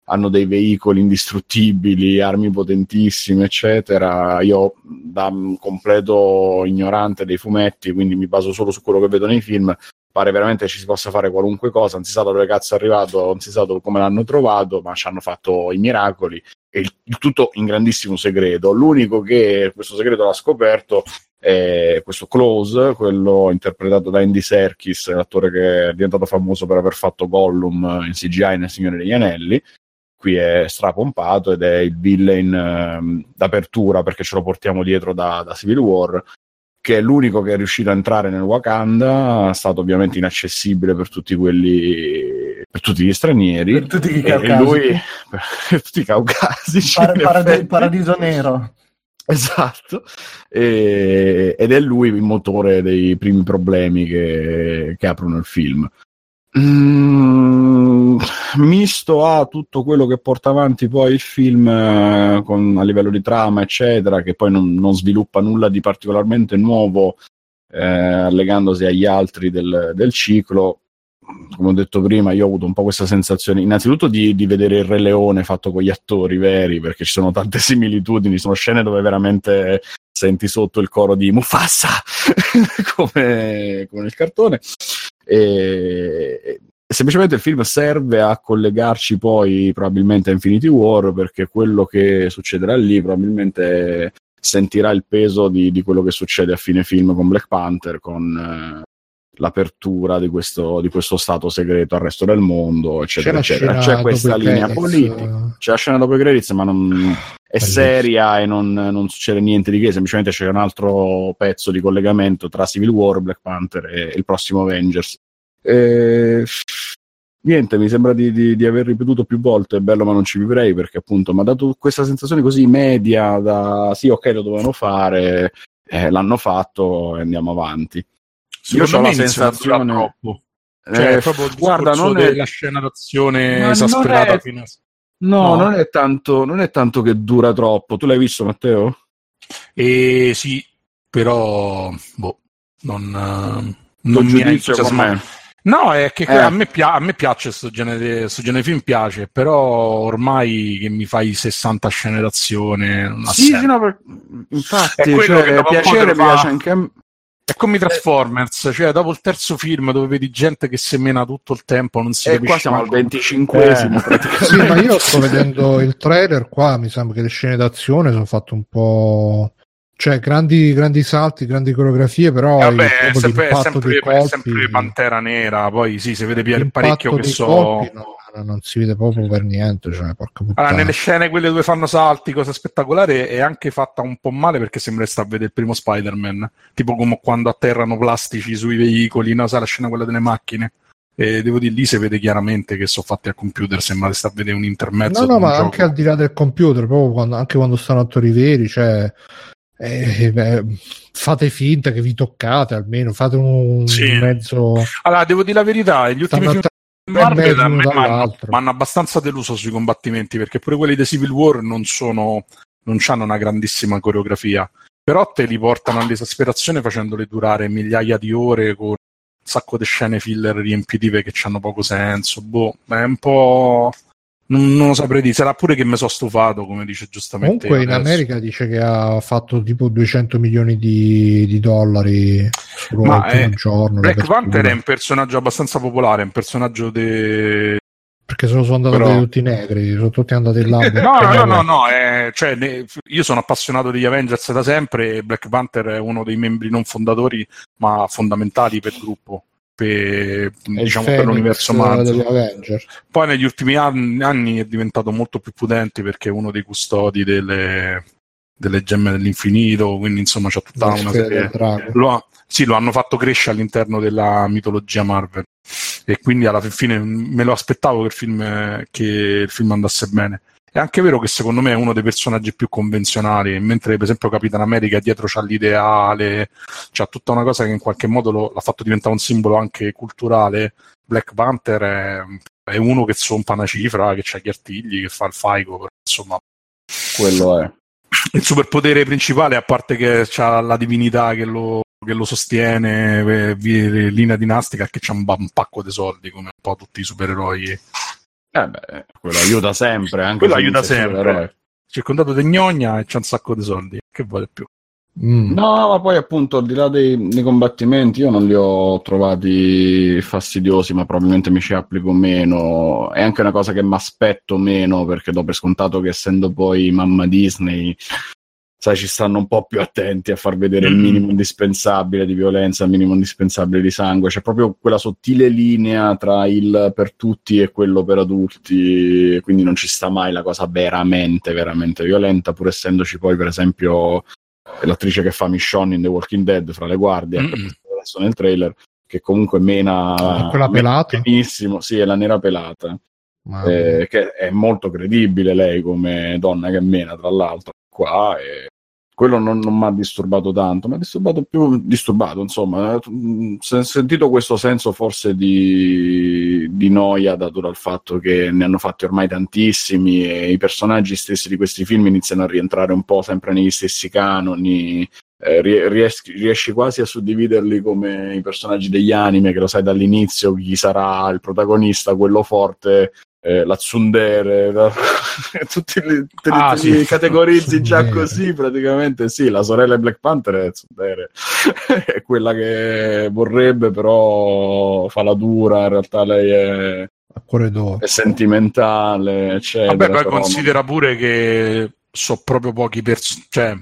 hanno dei veicoli indistruttibili armi potentissime eccetera. Io da completo ignorante dei fumetti quindi mi baso solo su quello che vedo nei film pare veramente ci si possa fare qualunque cosa non si sa da dove cazzo è arrivato non si sa come l'hanno trovato ma ci hanno fatto i miracoli e il, il, tutto in grandissimo segreto. L'unico che questo segreto l'ha scoperto è questo Close, quello interpretato da Andy Serkis, l'attore che è diventato famoso per aver fatto Gollum in CGI nel Signore degli Anelli. Qui è strapompato ed è il villain eh, d'apertura perché ce lo portiamo dietro da, da Civil War che è l'unico che è riuscito a entrare nel Wakanda, è stato ovviamente inaccessibile per tutti quelli per tutti gli stranieri. Per tutti i caucasici, lui, per <laughs> tutti i caucasici Par- parad- paradiso nero. Esatto. E, ed è lui il motore dei primi problemi che, che aprono il film. Mm, misto a tutto quello che porta avanti poi il film eh, con, a livello di trama, eccetera, che poi non, non sviluppa nulla di particolarmente nuovo eh, legandosi agli altri del, del, ciclo. Come ho detto prima, io ho avuto un po' questa sensazione, innanzitutto di, di, vedere il Re Leone fatto con gli attori veri, perché ci sono tante <laughs> similitudini, sono scene dove veramente senti sotto il coro di Mufassa, <laughs> come, come nel cartone. E, semplicemente il film serve a collegarci poi probabilmente a Infinity War perché quello che succederà lì probabilmente sentirà il peso di, di quello che succede a fine film con Black Panther, con eh, l'apertura di questo, di questo, stato segreto al resto del mondo, eccetera, c'è eccetera. C'è questa linea credits. politica, c'è la scena dopo i credits, ma non, è seria e non, non, succede niente di che, semplicemente c'è un altro pezzo di collegamento tra Civil War, Black Panther e il prossimo Avengers. E... Niente, mi sembra di, di, di, aver ripetuto più volte, è bello ma non ci vivrei perché appunto mi ha dato questa sensazione così media da sì ok lo dovevano fare, eh, l'hanno fatto e andiamo avanti. Io ho la sensazione... Troppo. Cioè, eh, proprio guarda, non è la scena d'azione esasperata è... fino a... No, no, Non, è tanto, non è tanto che dura troppo. Tu l'hai visto, Matteo? Eh, sì, però boh, non, non mi ha entusiasmato. No, è che eh. a, me pia- a, me piace questo genere, questo genere di film, piace, però ormai che mi fai 60 scene d'azione... Sì, sì no, per... infatti, cioè, piacere piace anche a me. È come i Transformers, cioè dopo il terzo film dove vedi gente che semena tutto il tempo, non si e capisce. qua siamo al 25esimo eh. <laughs> praticamente. Sì, ma io sto vedendo il trailer qua, mi sembra che le scene d'azione sono fatte un po' cioè grandi, grandi salti, grandi coreografie, però vabbè, è sempre, sempre, colpi, sempre, Pantera Nera, poi sì, si vede parecchio che so... Colpi, no, non si vede proprio per niente, cioè, allora, nelle scene quelle dove fanno salti, cosa spettacolare, è anche fatta un po' male perché sembra sta a vedere il primo Spider-Man, tipo come quando atterrano plastici sui veicoli, no? Sai la scena quella delle macchine? E devo dire, lì si vede chiaramente che sono fatti al computer, sembra che sta a vedere un intermezzo. No, no, ma gioco. anche al di là del computer, proprio quando, anche quando stanno attori veri, cioè eh, beh, fate finta che vi toccate almeno, fate un sì. mezzo. Allora, devo dire la verità: gli ultimi film Marvel mi hanno abbastanza deluso sui combattimenti perché pure quelli di Civil War non sono non hanno una grandissima coreografia però te li portano all'esasperazione facendoli durare migliaia di ore con un sacco di scene filler riempitive che hanno poco senso boh, è un po' Non, non, lo saprei dire, sarà pure che mi sono stufato, come dice giustamente. Comunque in America dice che ha fatto tipo 200 milioni di, di dollari Ma è, giorno. Black Panther è un personaggio abbastanza popolare, è un personaggio de... Perché se lo sono andati Però... tutti negri, sono tutti andati là. <laughs> no, no, no, no, no è, cioè, ne, io sono appassionato degli Avengers da sempre e Black Panther è uno dei membri non fondatori, ma fondamentali per il gruppo per, diciamo, per l'universo Marvel. Poi negli ultimi anni, anni, è diventato molto più potente perché è uno dei custodi delle, delle gemme dell'infinito, quindi insomma c'è tutta La una serie. Lo, ha, sì, lo hanno fatto crescere all'interno della mitologia Marvel e quindi alla fine me lo aspettavo che il film, che il film andasse bene. È anche vero che secondo me è uno dei personaggi più convenzionali, mentre per esempio Capitan America dietro c'ha l'ideale, c'ha tutta una cosa che in qualche modo lo, l'ha fatto diventare un simbolo anche culturale. Black Panther è, è uno che zompa una cifra, che ha gli artigli, che fa il faigo, insomma. Quello è. Il superpotere principale, a parte che c'ha la divinità che lo, che lo sostiene, eh, linea dinastica, è che c'ha un, un pacco di soldi, come un po' tutti i supereroi eh beh, quello aiuta sempre. Anche quello aiuta sempre. Circondato di gnogna e c'è un sacco di soldi. Che vuole più? Mm. No, ma poi appunto al di là dei, dei, combattimenti io non li ho trovati fastidiosi, ma probabilmente mi ci applico meno. È anche una cosa che mi aspetto meno perché do per scontato che essendo poi mamma Disney sai, ci stanno un po' più attenti a far vedere mm-hmm. il minimo indispensabile di violenza, il minimo indispensabile di sangue. C'è proprio quella sottile linea tra il per tutti e quello per adulti, quindi non ci sta mai la cosa veramente, veramente violenta, pur essendoci poi, per esempio, l'attrice che fa Michonne in The Walking Dead fra le guardie, mm-hmm. adesso nel trailer, che comunque mena... quella pelata? Benissimo, sì, è la nera pelata. Eh, che è molto credibile lei come donna che mena, tra l'altro qua e quello non, non mi ha disturbato tanto, mi ha disturbato più disturbato, insomma, sentito questo senso forse di, di, noia dato dal fatto che ne hanno fatti ormai tantissimi e i personaggi stessi di questi film iniziano a rientrare un po' sempre negli stessi canoni. Eh, riesci quasi a suddividerli come i personaggi degli anime, che lo sai dall'inizio chi sarà il protagonista, quello forte, eh, la tsundere, la... <laughs> tutti li, te, ah, te li categorizzi già così praticamente. Sì, la sorella di Black Panther è tsundere. <laughs> È quella che vorrebbe però fa la dura, in realtà lei è, è sentimentale eccetera. Vabbè, poi considera pure che so proprio pochi personaggi, cioè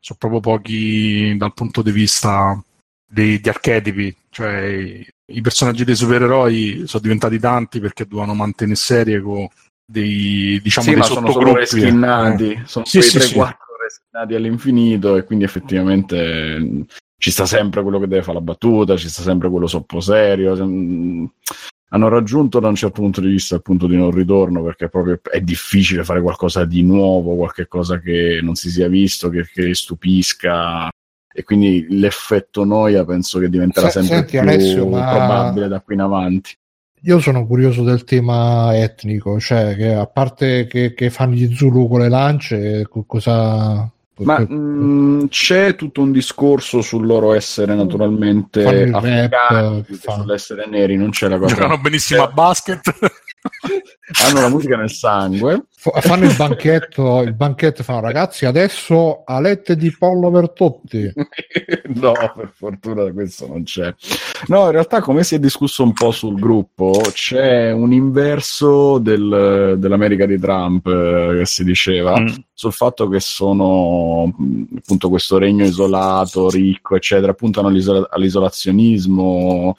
so proprio pochi dal punto di vista di, di archetipi, cioè i personaggi dei supereroi sono diventati tanti perché dovevano mantenere serie con dei diciamo sì, dei sono solo reskinnati eh. sono sì, sì, 3-4 reskinnati all'infinito e quindi effettivamente ci sta sempre quello che deve fare la battuta ci sta sempre quello soppo serio hanno raggiunto da un certo punto di vista il punto di non ritorno perché proprio è difficile fare qualcosa di nuovo qualche cosa che non si sia visto che, che stupisca e quindi l'effetto noia penso che diventerà sempre Senti, più Alessio, probabile da qui in avanti. Io sono curioso del tema etnico, cioè che a parte che, che fanno gli Zulu con le lance, cosa... Ma mh, mm, c'è tutto un discorso sul loro essere naturalmente africani, sull'essere neri, non c'è la cosa. Giocano benissimo a basket. <laughs> hanno la musica nel sangue. fanno il banchetto, il banchetto fanno ragazzi adesso alette di pollo per tutti. <laughs> no, per fortuna questo non c'è. No, in realtà come si è discusso un po' sul gruppo, c'è un inverso del, dell'America di Trump eh, che si diceva. Mm sul fatto che sono appunto questo regno isolato, ricco, eccetera, puntano all'isola- all'isolazionismo,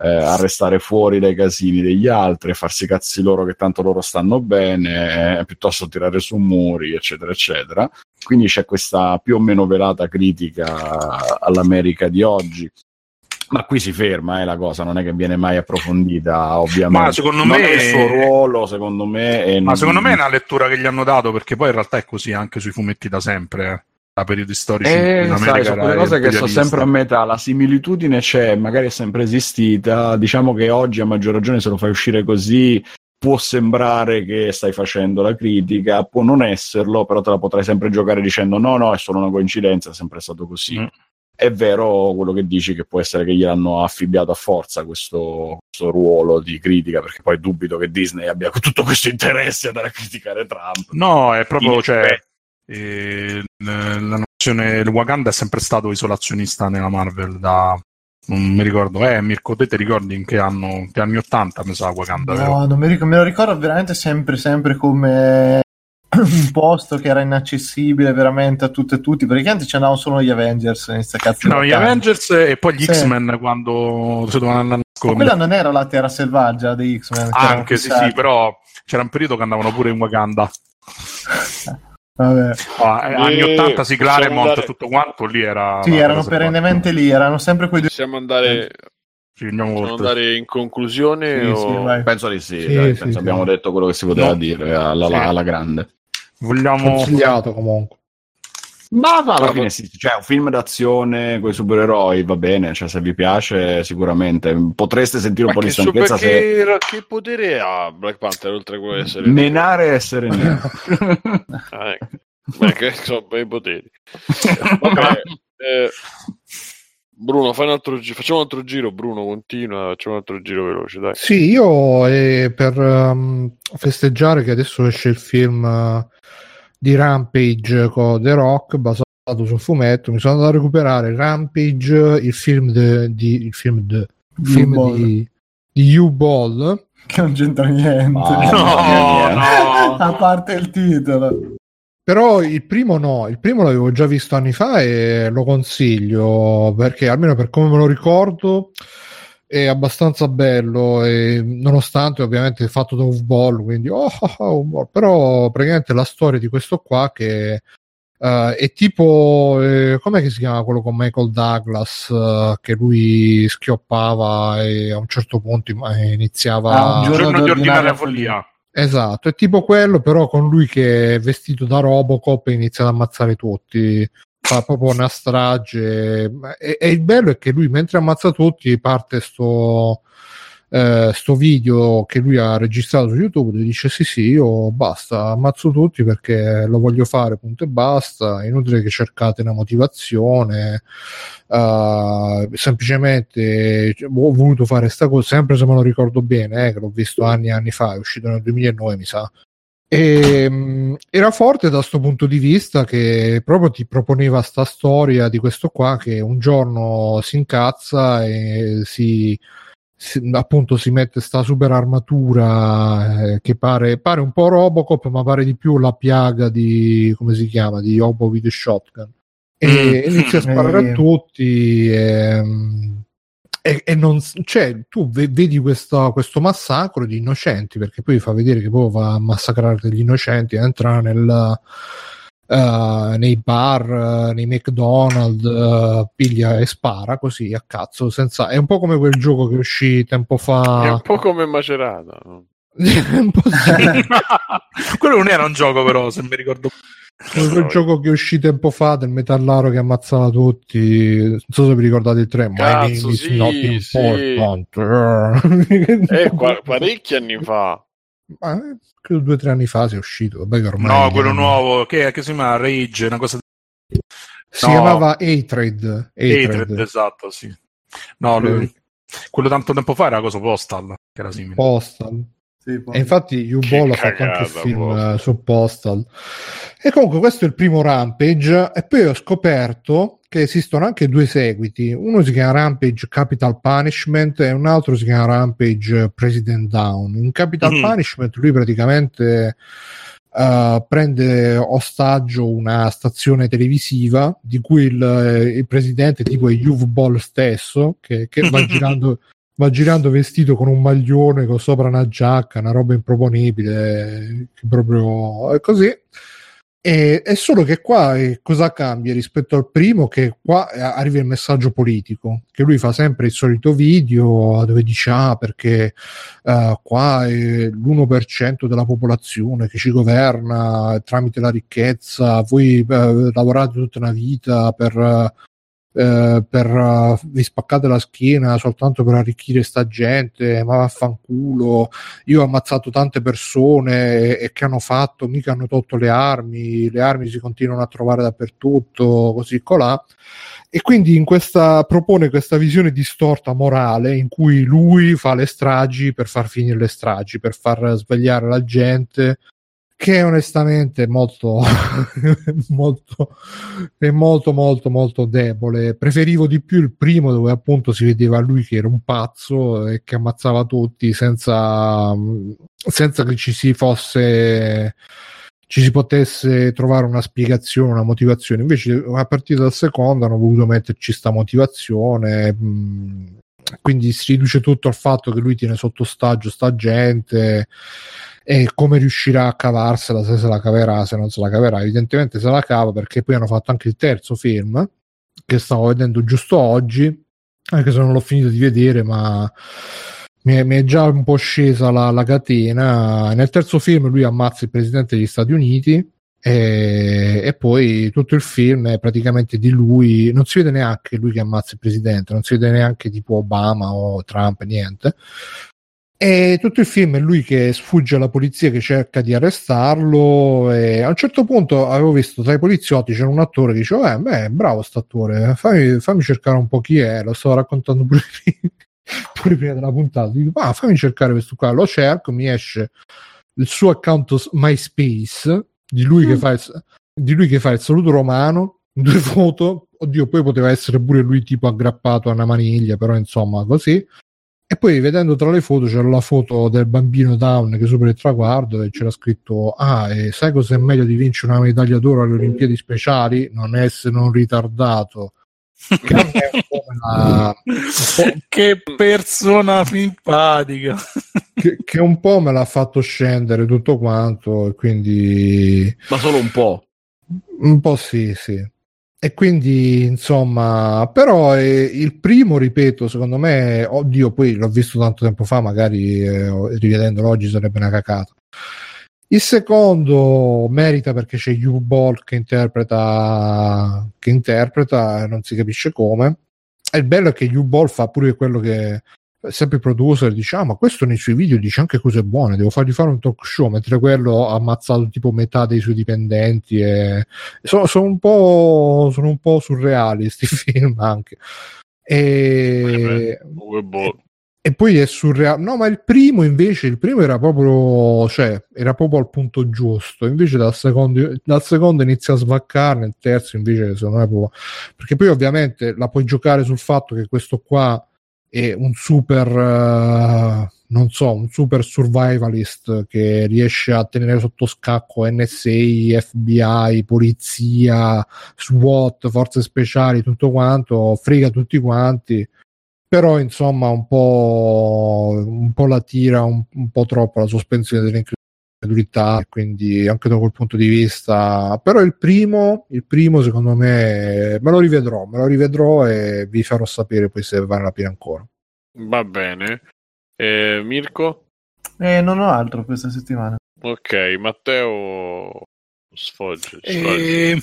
eh, a restare fuori dai casini degli altri, farsi cazzi loro che tanto loro stanno bene, eh, piuttosto tirare su muri, eccetera, eccetera. Quindi c'è questa più o meno velata critica all'America di oggi. Ma qui si ferma eh, la cosa, non è che viene mai approfondita, ovviamente. Ma secondo non me è il suo ruolo, secondo me. È Ma secondo me è una lettura che gli hanno dato, perché poi in realtà è così anche sui fumetti da sempre. Eh a periodi storici eh, in America sai, sono quelle cose che sono sempre a metà la similitudine c'è magari è sempre esistita diciamo che oggi a maggior ragione se lo fai uscire così può sembrare che stai facendo la critica può non esserlo però te la potrai sempre giocare dicendo no no è solo una coincidenza è sempre stato così. Mm. è vero quello che dici che può essere che gliel'hanno affibbiato a forza questo, questo ruolo di critica perché poi dubito che Disney abbia <laughs> tutto questo interesse ad criticare Trump. No è proprio cioè e la nozione, il Wakanda è sempre stato isolazionista nella Marvel da non mi ricordo, eh Mirko, te ti ricordi in che anno, che anni 80 mi sa Wakanda? No, vero? non mi ricordo, me lo ricordo veramente sempre, sempre come un posto che era inaccessibile veramente a tutti e tutti. Praticamente ci andavano solo gli Avengers in questa cazzo. No, gli Avengers e poi gli sì. X-Men quando si dovevano andare a nascondere. quella non era la terra selvaggia degli X-Men. Anche sì, sì, però c'era un periodo che andavano pure in Wakanda. Vabbè. Oh, anni 80 sì, Claremont andare... tutto quanto lì era sì erano perennemente lì erano sempre quei due possiamo andare sì, possiamo andare in conclusione sì, o... sì, penso di sì, dai, penso abbiamo detto quello che si poteva no. dire alla, alla grande. Vogliamo consigliato comunque ma va, alla fine sì, cioè un film d'azione con i supereroi va bene, cioè se vi piace sicuramente potreste sentire un Ma po' di stanchezza se... Che, che potere ha Black Panther oltre a quello di essere menare e essere nero <laughs> ah, ecco. Beh, che sono bei poteri Vabbè, eh, Bruno, fai un altro gi- facciamo un altro giro. Bruno, continua. Facciamo un altro giro veloce. Dai. Sì, io eh, per um, festeggiare che adesso esce il film uh, di Rampage con The Rock basato sul fumetto. Mi sono andato a recuperare Rampage il film de, di il film, de, il film di, di U-Ball <laughs> che non c'entra niente. Oh, <laughs> no, no. a parte il titolo. Però il primo no, il primo l'avevo già visto anni fa e lo consiglio perché almeno per come me lo ricordo è abbastanza bello e nonostante ovviamente è fatto da un ball quindi oh, oh, oh, però praticamente la storia di questo qua che uh, è tipo eh, com'è si chiama quello con Michael Douglas uh, che lui schioppava e a un certo punto iniziava ah, un giorno, giorno di ordinaria follia. Esatto, è tipo quello, però con lui che è vestito da Robocop e inizia ad ammazzare tutti fa proprio una strage. E, e, il bello è che lui, mentre ammazza tutti, parte sto, eh, sto video che lui ha registrato su YouTube. Dice: Sì, sì, io basta, ammazzo tutti perché lo voglio fare, punto e basta. È inutile che cercate una motivazione. Uh, semplicemente ho voluto fare questa cosa, sempre se me lo ricordo bene, eh, che l'ho visto anni e anni fa, è uscito nel 2009, mi sa. E, um, era forte da questo punto di vista che proprio ti proponeva sta storia di questo qua che un giorno si incazza e si, si appunto si mette sta super armatura eh, che pare, pare, un po' Robocop ma pare di più la piaga di come si chiama di Obo with Shotgun e mm. inizia a sparare a tutti e, um, e, e non, cioè, tu vedi questo, questo, massacro di innocenti perché poi fa vedere che poi va a massacrare degli innocenti entra nel, uh, nei bar, uh, nei McDonald's, uh, piglia e spara così a cazzo. Senza... È un po' come quel gioco che uscì tempo fa. È un po' come Macerata. <laughs> sì. <laughs> Quello non era un gioco, però, se mi ricordo quel no, gioco che uscì tempo fa del metallaro che ammazzava tutti. Non so se vi ricordate il 3 Cazzo, sì, sì. eh, <laughs> qua, parecchi anni fa. Ma, eh, credo due o tre anni fa sia uscito Vabbè, no quello nuovo che, che, si chiama Rage una cosa si no. chiamava A-Trade A-Trade esatto sì. No lui, quello tanto tempo fa era cosa Postal che era simile. Postal Tipo. E infatti U-Ball ha fatto anche il film boh. su Postal. E comunque questo è il primo Rampage e poi ho scoperto che esistono anche due seguiti. Uno si chiama Rampage Capital Punishment e un altro si chiama Rampage President Down. In Capital mm. Punishment lui praticamente uh, prende ostaggio una stazione televisiva di cui il, il presidente tipo è Uwe Ball stesso che, che va <laughs> girando va girando vestito con un maglione con sopra una giacca, una roba improponibile, proprio è così. E, è solo che qua eh, cosa cambia rispetto al primo? Che qua eh, arriva il messaggio politico, che lui fa sempre il solito video dove dice ah perché uh, qua è l'1% della popolazione che ci governa tramite la ricchezza, voi uh, lavorate tutta una vita per uh, eh, per uh, vi spaccate la schiena soltanto per arricchire sta gente, ma vaffanculo, io ho ammazzato tante persone e, e, che hanno fatto, mica hanno tolto le armi, le armi si continuano a trovare dappertutto, così colà. E quindi in questa, propone questa visione distorta morale in cui lui fa le stragi per far finire le stragi, per far svegliare la gente, che onestamente è molto, <laughs> molto, è molto, molto, molto debole. Preferivo di più il primo, dove appunto si vedeva lui che era un pazzo e che ammazzava tutti senza, senza che ci si fosse ci si potesse trovare una spiegazione, una motivazione. Invece, a partire dal secondo hanno voluto metterci sta motivazione. quindi si riduce tutto al fatto che lui tiene sotto ostaggio sta gente e come riuscirà a cavarsela se se la caverà, se non se la caverà. Evidentemente se la cava perché poi hanno fatto anche il terzo film che stavo vedendo giusto oggi, anche se non l'ho finito di vedere, ma mi è, mi è già un po' scesa la, la, catena. Nel terzo film lui ammazza il presidente degli Stati Uniti. E, e, poi tutto il film è praticamente di lui, non si vede neanche lui che ammazza il presidente, non si vede neanche tipo Obama o Trump, niente. E tutto il film è lui che sfugge alla polizia che cerca di arrestarlo. E a un certo punto avevo visto tra i poliziotti c'era un attore che diceva: Eh, beh, bravo statore, fammi, fammi cercare un po' chi è. Lo stavo raccontando pure, <laughs> pure prima della puntata. Dico, ah, fammi cercare questo qua. Lo cerco, mi esce il suo account MySpace di lui, mm. che, fa il, di lui che fa il saluto romano, due <laughs> foto. Oddio, poi poteva essere pure lui tipo aggrappato a una maniglia, però insomma, così e poi vedendo tra le foto c'era la foto del bambino down che supera il traguardo e c'era scritto: Ah, e sai cosa è meglio di vincere una medaglia d'oro alle Olimpiadi speciali? Non essere un ritardato. Che, la... che persona simpatica che, che, un po' me l'ha fatto scendere tutto quanto e quindi ma solo un po' un po' sì sì e quindi, insomma, però eh, il primo, ripeto, secondo me, oddio, poi l'ho visto tanto tempo fa, magari eh, rivedendolo oggi sarebbe una cacata. Il secondo merita perché c'è Hugh Ball che interpreta, che interpreta, non si capisce come. E il bello è che Hugh Ball fa pure quello che sempre il producer dice ah ma questo nei suoi video dice anche cose buone. Devo fargli fare un talk show mentre quello ha ammazzato tipo metà dei suoi dipendenti e sono, sono un po' sono un po' surreali questi <laughs> film anche. E, e, e poi è surreale no ma il primo invece il primo era proprio cioè era proprio al punto giusto. Invece dal secondo, dal secondo inizia a svaccare nel terzo invece secondo me proprio perché poi ovviamente la puoi giocare sul fatto che questo qua è un super uh, non so, un super survivalist che riesce a tenere sotto scacco NSA, FBI, polizia, SWAT, forze speciali, tutto quanto, frega tutti quanti. Però insomma un po', un po la tira un, un po' troppo la sospensione dell'incredulità, quindi anche da quel punto di vista. Però il primo, il primo secondo me me lo rivedrò, me lo rivedrò e vi farò sapere poi se vale la pena ancora. Va bene. Eh, Mirko? Eh, non ho altro questa settimana. Ok, Matteo sfoggia. Eh,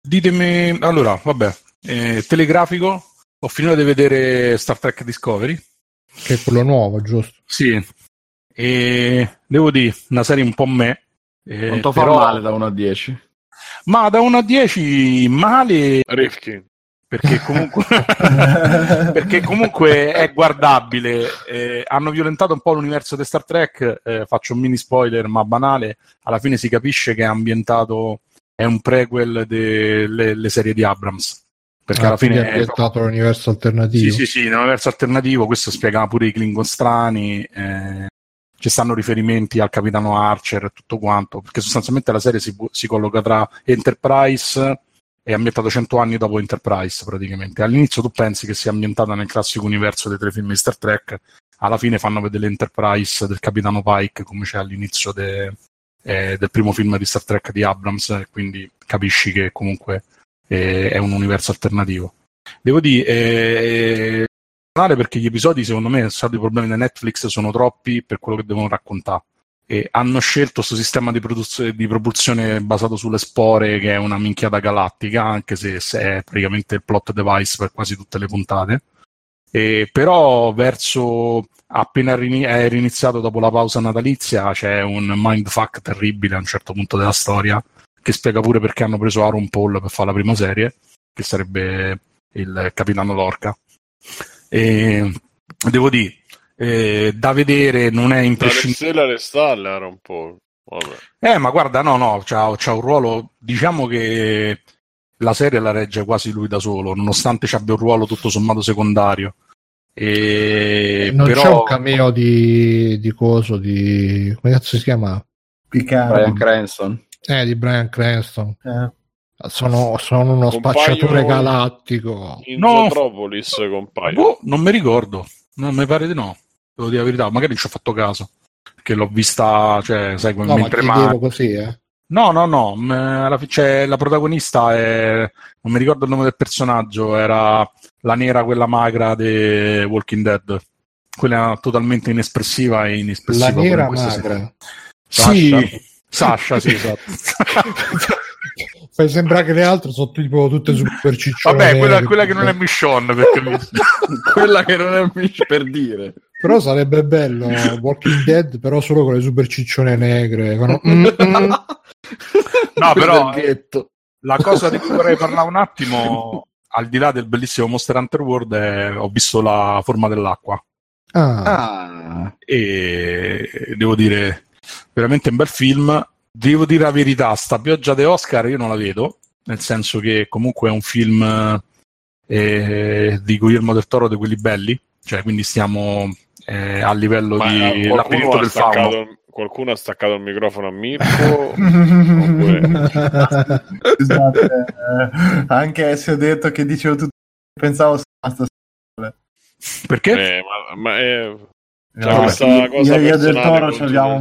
ditemi, allora, vabbè, eh, telegrafico, ho finito di vedere Star Trek Discovery. Che è quello nuovo, giusto? Sì. E devo dire, una serie un po' me. Eh, Quanto fa però... male da 1 a 10? Ma da 1 a 10 male... Rifkin. perché comunque, <laughs> perché comunque è guardabile. Eh, hanno violentato un po' l'universo di Star Trek. Eh, faccio un mini spoiler, ma banale. Alla fine si capisce che è ambientato, è un prequel delle serie di Abrams. Perché ah, alla fine è ambientato l'universo alternativo. Sì, sì, sì, nell'universo alternativo. Questo spiega pure i Klingon strani. Eh, ci stanno riferimenti al capitano Archer e tutto quanto. Perché sostanzialmente la serie si, si colloca tra Enterprise è ambientato cento anni dopo Enterprise praticamente. All'inizio tu pensi che sia ambientata nel classico universo dei tre film di Star Trek, alla fine fanno vedere l'Enterprise del capitano Pike come c'è all'inizio de, eh, del primo film di Star Trek di Abrams, quindi capisci che comunque eh, è un universo alternativo. Devo dire, eh, perché gli episodi secondo me, i problemi di Netflix sono troppi per quello che devono raccontare e hanno scelto questo sistema di, produz- di, propulsione basato sulle spore che è una minchiata galattica, anche se, se è praticamente il plot device per quasi tutte le puntate. E però verso appena è riniziato dopo la pausa natalizia c'è un mindfuck terribile a un certo punto della storia che spiega pure perché hanno preso Aaron Paul per fare la prima serie, che sarebbe il capitano Lorca. E devo dire, eh, da vedere, non è imprescindibile. La le stalle era un po'. Vabbè. Eh, ma guarda, no, no, c'ha, c'ha, un ruolo. Diciamo che la serie la regge quasi lui da solo, nonostante ci abbia un ruolo tutto sommato secondario. E... Non però... c'è un cameo di, di coso, di. come cazzo si chiama? Picard. Brian Cranston. Eh, di Brian Cranston. Eh. Sono, sono, uno spacciatore galattico. In no, Metropolis compaiono. Boh, non mi ricordo. Non mi pare di no devo dire la verità, magari ci ho fatto caso, perché l'ho vista, cioè, sai, no, mentre ma... così, eh? No, no, no, la, cioè, la protagonista è, non mi ricordo il nome del personaggio, era la nera, quella magra di Walking Dead, quella totalmente inespressiva e inespressiva. La nera magra? Sì, Sasha, sì, esatto. <laughs> Fai sembrare che le altre sono tipo tutte super <laughs> ciccione. Vabbè, quella, quella che non è Michonne, perché <laughs> quella che non è Michonne, per dire. Però sarebbe bello Walking Dead, però solo con le super ciccione negre. Con... Mm. <laughs> no, però la cosa di cui vorrei parlare un attimo, al di là del bellissimo Monster Hunter World, è, ho visto la forma dell'acqua. Ah. ah. E devo dire, veramente un bel film. Devo dire la verità, sta pioggia di Oscar io non la vedo, nel senso che comunque è un film eh, di Guillermo del Toro di quelli belli, cioè quindi stiamo eh, a livello Ma di labirinto del fauno. Qualcuno ha staccato il microfono a Mirko? oppure... Scusate, eh, anche se ho detto che dicevo tutto, pensavo basta perché? Eh, ma, ma è... Cioè, no, questa cosa io, io del toro ce l'abbiamo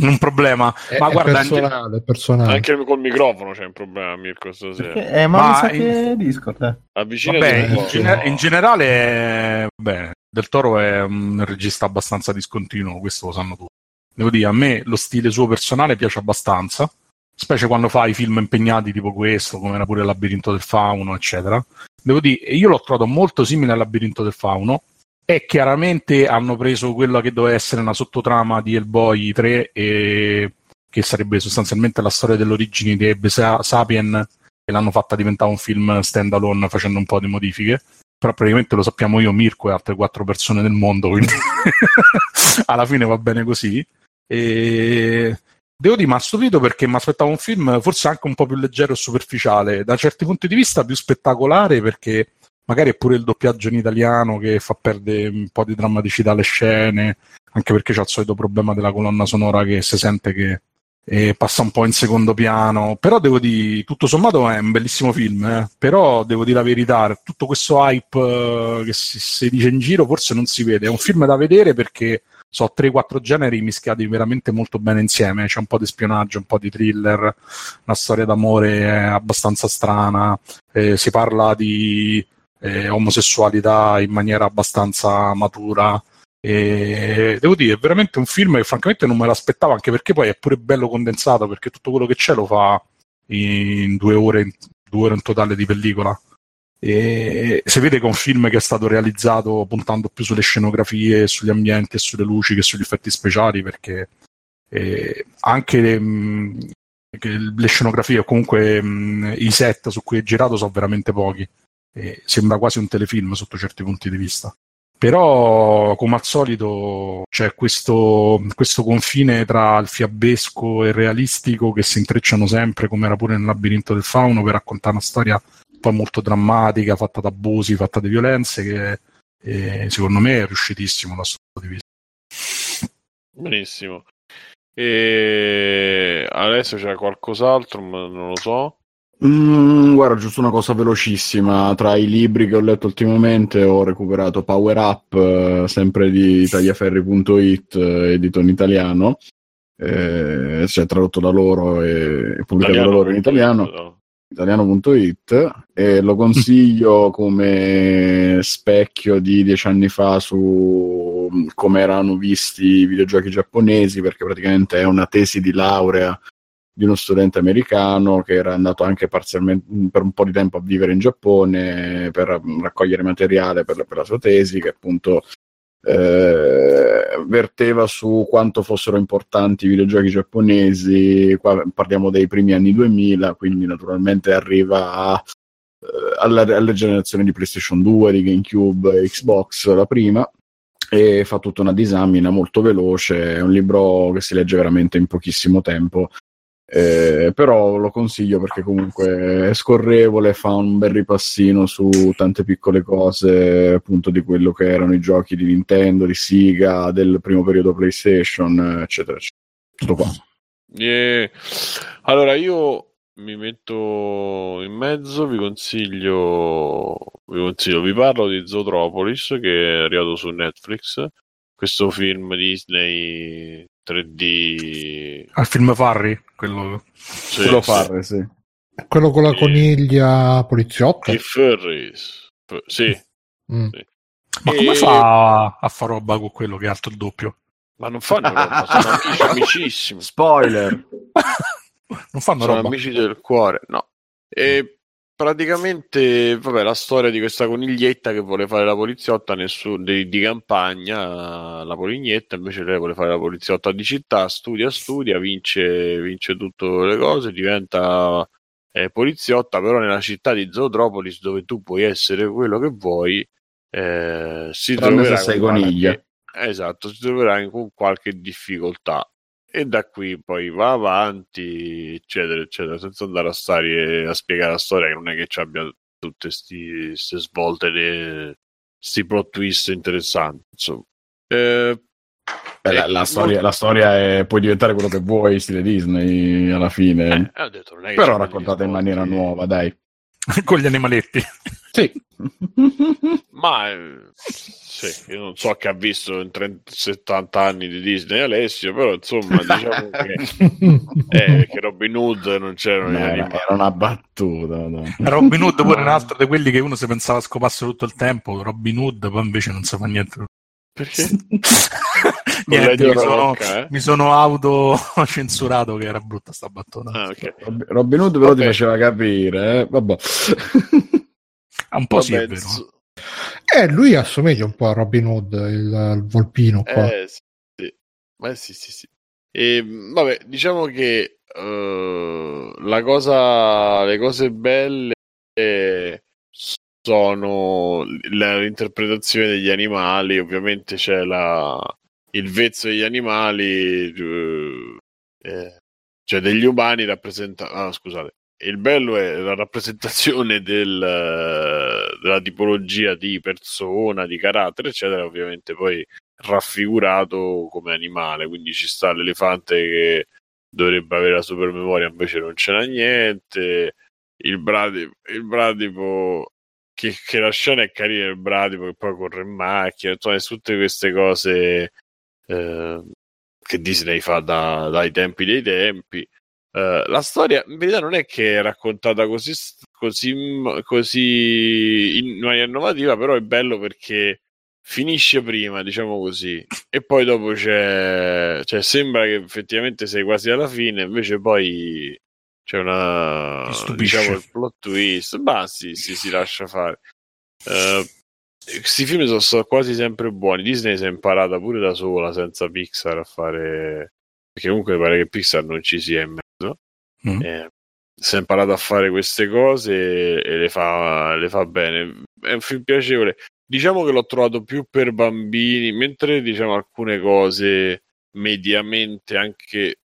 un problema. È, ma è guarda, personale, anche, personale. anche col microfono c'è un problema, Mirko. Stasera. Eh, ma, ma mi sa in... che Discord. Eh. Vabbè, in, gener- in, generale, vabbè, Del Toro è un regista abbastanza discontinuo, questo lo sanno tutti. Devo dire, a me lo stile suo personale piace abbastanza, specie quando fa i film impegnati tipo questo, come era pure il Labirinto del Fauno, eccetera. Devo dire, io l'ho trovato molto simile al Labirinto del Fauno, e chiaramente hanno preso quella che doveva essere una sottotrama di Hellboy 3 e che sarebbe sostanzialmente la storia dell'origine di Ebbe Sapien e l'hanno fatta diventare un film stand alone facendo un po' di modifiche. Però praticamente lo sappiamo io, Mirko e altre quattro persone nel mondo quindi <laughs> alla fine va bene così. E devo dire mi ha stupito perché mi aspettavo un film forse anche un po' più leggero e superficiale da certi punti di vista più spettacolare perché magari è pure il doppiaggio in italiano che fa perdere un po' di drammaticità alle scene, anche perché c'è il solito problema della colonna sonora che si sente che eh, passa un po' in secondo piano. Però devo dire, tutto sommato è un bellissimo film, eh? però devo dire la verità, tutto questo hype eh, che si, si, dice in giro forse non si vede. È un film da vedere perché so 3-4 generi mischiati veramente molto bene insieme. C'è un po' di spionaggio, un po' di thriller, una storia d'amore abbastanza strana, eh, si parla di eh, omosessualità in maniera abbastanza matura. E devo dire, è veramente un film che francamente non me l'aspettavo, anche perché poi è pure bello condensato, perché tutto quello che c'è lo fa in due ore, in, due ore in totale di pellicola. E si vede che è un film che è stato realizzato puntando più sulle scenografie, sugli ambienti e sulle luci che sugli effetti speciali, perché eh, anche mh, le scenografie o comunque mh, i set su cui è girato sono veramente pochi e sembra quasi un telefilm sotto certi punti di vista. Però, come al solito, c'è questo, questo confine tra il fiabesco e il realistico che si intrecciano sempre, come era pure nel labirinto del fauno, per raccontare una storia poi molto drammatica, fatta da abusi, fatta di violenze, che eh, secondo me è riuscitissimo da questo punto di vista. Benissimo. E adesso c'è qualcos'altro, ma non lo so. Mm, guarda, giusto una cosa velocissima. Tra i libri che ho letto ultimamente ho recuperato Power Up, eh, sempre di tagliaferri.it, eh, edito in italiano, eh, cioè tradotto da loro e pubblicato da loro in italiano. Italiano.it e lo consiglio <laughs> come specchio di dieci anni fa su come erano visti i videogiochi giapponesi perché praticamente è una tesi di laurea di uno studente americano che era andato anche parzialmente per un po' di tempo a vivere in Giappone per raccogliere materiale per, per la sua tesi, che appunto eh, verteva su quanto fossero importanti i videogiochi giapponesi. Qua parliamo dei primi anni 2000, quindi naturalmente arriva a, eh, alla, alle generazioni di PlayStation 2, di GameCube, Xbox, la prima e fa tutta una disamina molto veloce, è un libro che si legge veramente in pochissimo tempo eh, però lo consiglio perché comunque è scorrevole, fa un bel ripassino su tante piccole cose appunto di quello che erano i giochi di Nintendo, di Sega, del primo periodo PlayStation, eccetera, eccetera. Tutto qua. Yeah. Allora io mi metto in mezzo, vi consiglio, vi consiglio, vi parlo di Zootropolis che è arrivato su Netflix, questo film Disney 3D. Al film Farri, quello, sì, quello sì. Farri, sì. Quello con la coniglia poliziotta. Di Ferris. Sì. Mm. sì. Ma e... come fa a fare roba con quello che è alto il doppio? Ma non fanno roba, sono <laughs> amici, amicissimi. Spoiler. <laughs> non fanno sono roba. amici del cuore, no. E praticamente, vabbè, la storia di questa coniglietta che vuole fare la poliziotta nessun, di, di, campagna, la polignetta, invece lei vuole fare la poliziotta di città, studia, studia, vince, vince tutte le cose, diventa eh, poliziotta, però nella città di Zootropolis, dove tu puoi essere quello che vuoi, eh, si troverà se sei coniglia. Qualche, esatto, si troverà con qualche difficoltà e da qui poi va avanti, eccetera, eccetera, senza andare a stare a spiegare la storia, che non è che ci abbia tutte queste svolte, questi plot twist interessanti. Insomma. Eh, Beh, la, la, storia, la, storia, è puoi diventare quello che vuoi, stile Disney alla fine. Eh, detto, Però raccontata in maniera nuova, dai. <laughs> Con gli animaletti. Sì. <laughs> Ma eh, sì, io non so che ha visto in 30, 70 anni di Disney Alessio, però insomma <laughs> diciamo che, eh, che Robin Hood non c'erano era, era una battuta. No? Robin Hood pure un altro di quelli che uno si pensava scopasse tutto il tempo, Robin Hood poi invece non si fa niente. Perché? <laughs> Niente, mi, sono, rocca, eh? mi sono autocensurato <laughs> che era brutta sta battuta. Ah, okay. Robin Hood però Vabbè. ti faceva capire, eh? Vabbè. un po' Vabbè, sì, è vero. Eh, lui assomiglia un po' a Robin Hood, il, il volpino qua. Eh, sì. Ma sì, sì, sì. E, vabbè, diciamo che uh, la cosa, le cose belle sono l'interpretazione degli animali, ovviamente c'è la, il vezzo degli animali, eh, cioè degli umani rappresenta... Ah, scusate. Il bello è la rappresentazione del, della tipologia di persona, di carattere, eccetera, ovviamente poi raffigurato come animale, quindi ci sta l'elefante che dovrebbe avere la supermemoria, invece non ce n'ha niente, il bradipo, il bradipo che, che, la scena è carina, il bradipo che poi corre in macchina, insomma, tutte queste cose eh, che Disney fa da, dai tempi dei tempi. Uh, la storia in verità non è che è raccontata così, così, così in maniera innovativa, però è bello perché finisce prima, diciamo così, e poi dopo c'è, cioè sembra che effettivamente sei quasi alla fine, invece poi c'è una diciamo il plot twist, ma sì, sì, si lascia fare. Uh, questi film sono, sono, quasi sempre buoni. Disney si è imparata pure da sola, senza Pixar, a fare. Perché comunque pare che Pixar non ci sia in mezzo. Mm. Eh, si è imparato a fare queste cose e le fa, le fa bene. È un film piacevole. Diciamo che l'ho trovato più per bambini, mentre diciamo alcune cose mediamente anche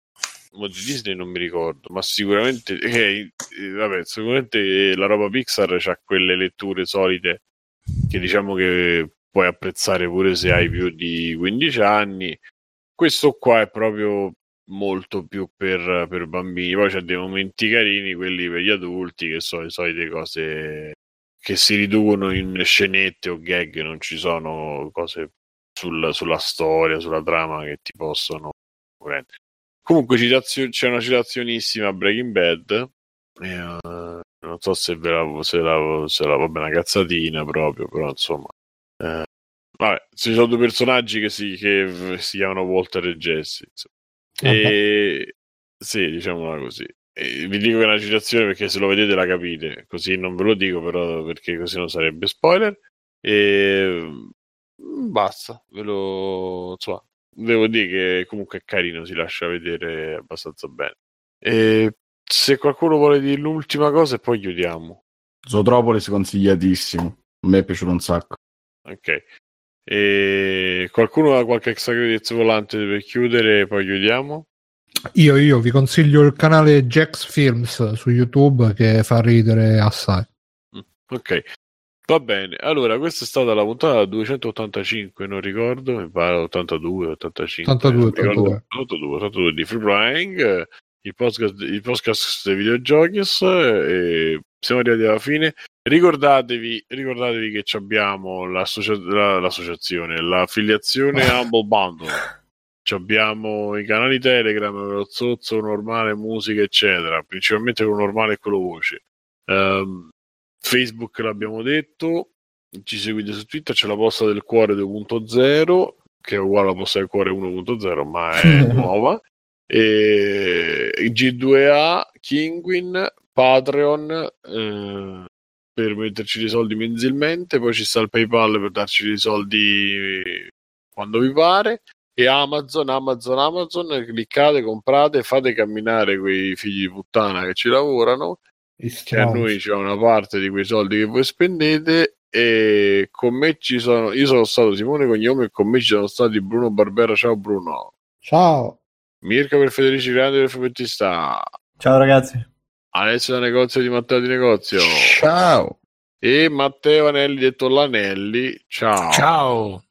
di Disney non mi ricordo, ma sicuramente, <laughs> eh, vabbè, sicuramente la roba Pixar ha quelle letture solite che diciamo che puoi apprezzare pure se hai più di 15 anni. Questo qua è proprio molto più per, per bambini, poi c'è dei momenti carini, quelli per gli adulti, che sono le solite cose che si riducono in scenette o gag, non ci sono cose sul, sulla storia, sulla trama che ti possono prendere. Comunque citazio- c'è una citazionissima Breaking Bad. E, uh, non so se, ve la, se, la, se la vabbè, una cazzatina proprio, però insomma. Eh, vabbè, ci sono due personaggi che si, che si chiamano Walter e Jesse. E sì, diciamola così. E vi dico che è una citazione perché se lo vedete la capite, così non ve lo dico però perché così non sarebbe spoiler. E basta, ve lo insomma, devo dire che comunque è carino, si lascia vedere abbastanza bene. E se qualcuno vuole dire l'ultima cosa e poi chiudiamo. Zootropolis consigliatissimo. A me è piaciuto un sacco. Ok. E qualcuno ha qualche extra credits volante per chiudere e poi chiudiamo? Io, io vi consiglio il canale Jax Films su YouTube che fa ridere assai. Mm, ok. Va bene, allora questa è stata la puntata 285, non ricordo, mi pare 82, 85. 82, 82. 82, 82 di Free Flying, il podcast, il podcast dei videogiochi e siamo arrivati alla fine. Ricordatevi, ricordatevi che abbiamo l'associa- la, l'associazione, l'affiliazione <laughs> Humble Bundle. abbiamo i canali Telegram, lo zozzo normale, musica, eccetera, principalmente quello normale e quello voce. Um, Facebook l'abbiamo detto, ci seguite su Twitter, c'è la posta del cuore 2.0 che è uguale alla posta del cuore 1.0 ma è <laughs> nuova. E G2A, Kinguin, Patreon eh, per metterci dei soldi mensilmente, poi ci sta il PayPal per darci dei soldi quando vi pare e Amazon, Amazon, Amazon, cliccate, comprate, fate camminare quei figli di puttana che ci lavorano che a noi c'è una parte di quei soldi che voi spendete e con me ci sono io sono stato Simone Cognome e con me ci sono stati Bruno Barbera. Ciao Bruno. Ciao. Mirka per Federici Grande del Fumettista ciao ragazzi. Alessio da negozio di Matteo di negozio. Ciao. E Matteo Anelli detto Lanelli. Ciao. Ciao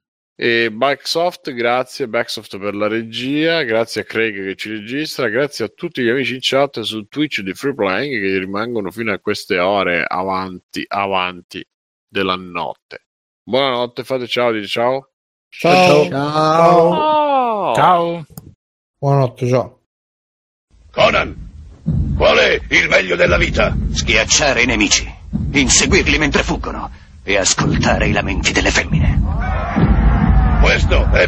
e Backsoft, grazie Backsoft per la regia, grazie a Craig che ci registra, grazie a tutti gli amici in chat su Twitch di Free Playing che rimangono fino a queste ore avanti, avanti della notte. Buonanotte, fate ciao, dite ciao. Ciao. Ciao. Ciao. Buonanotte, ciao. Conan, qual è il meglio della vita? Schiacciare i nemici, inseguirli mentre fuggono e ascoltare i lamenti delle femmine. Questo è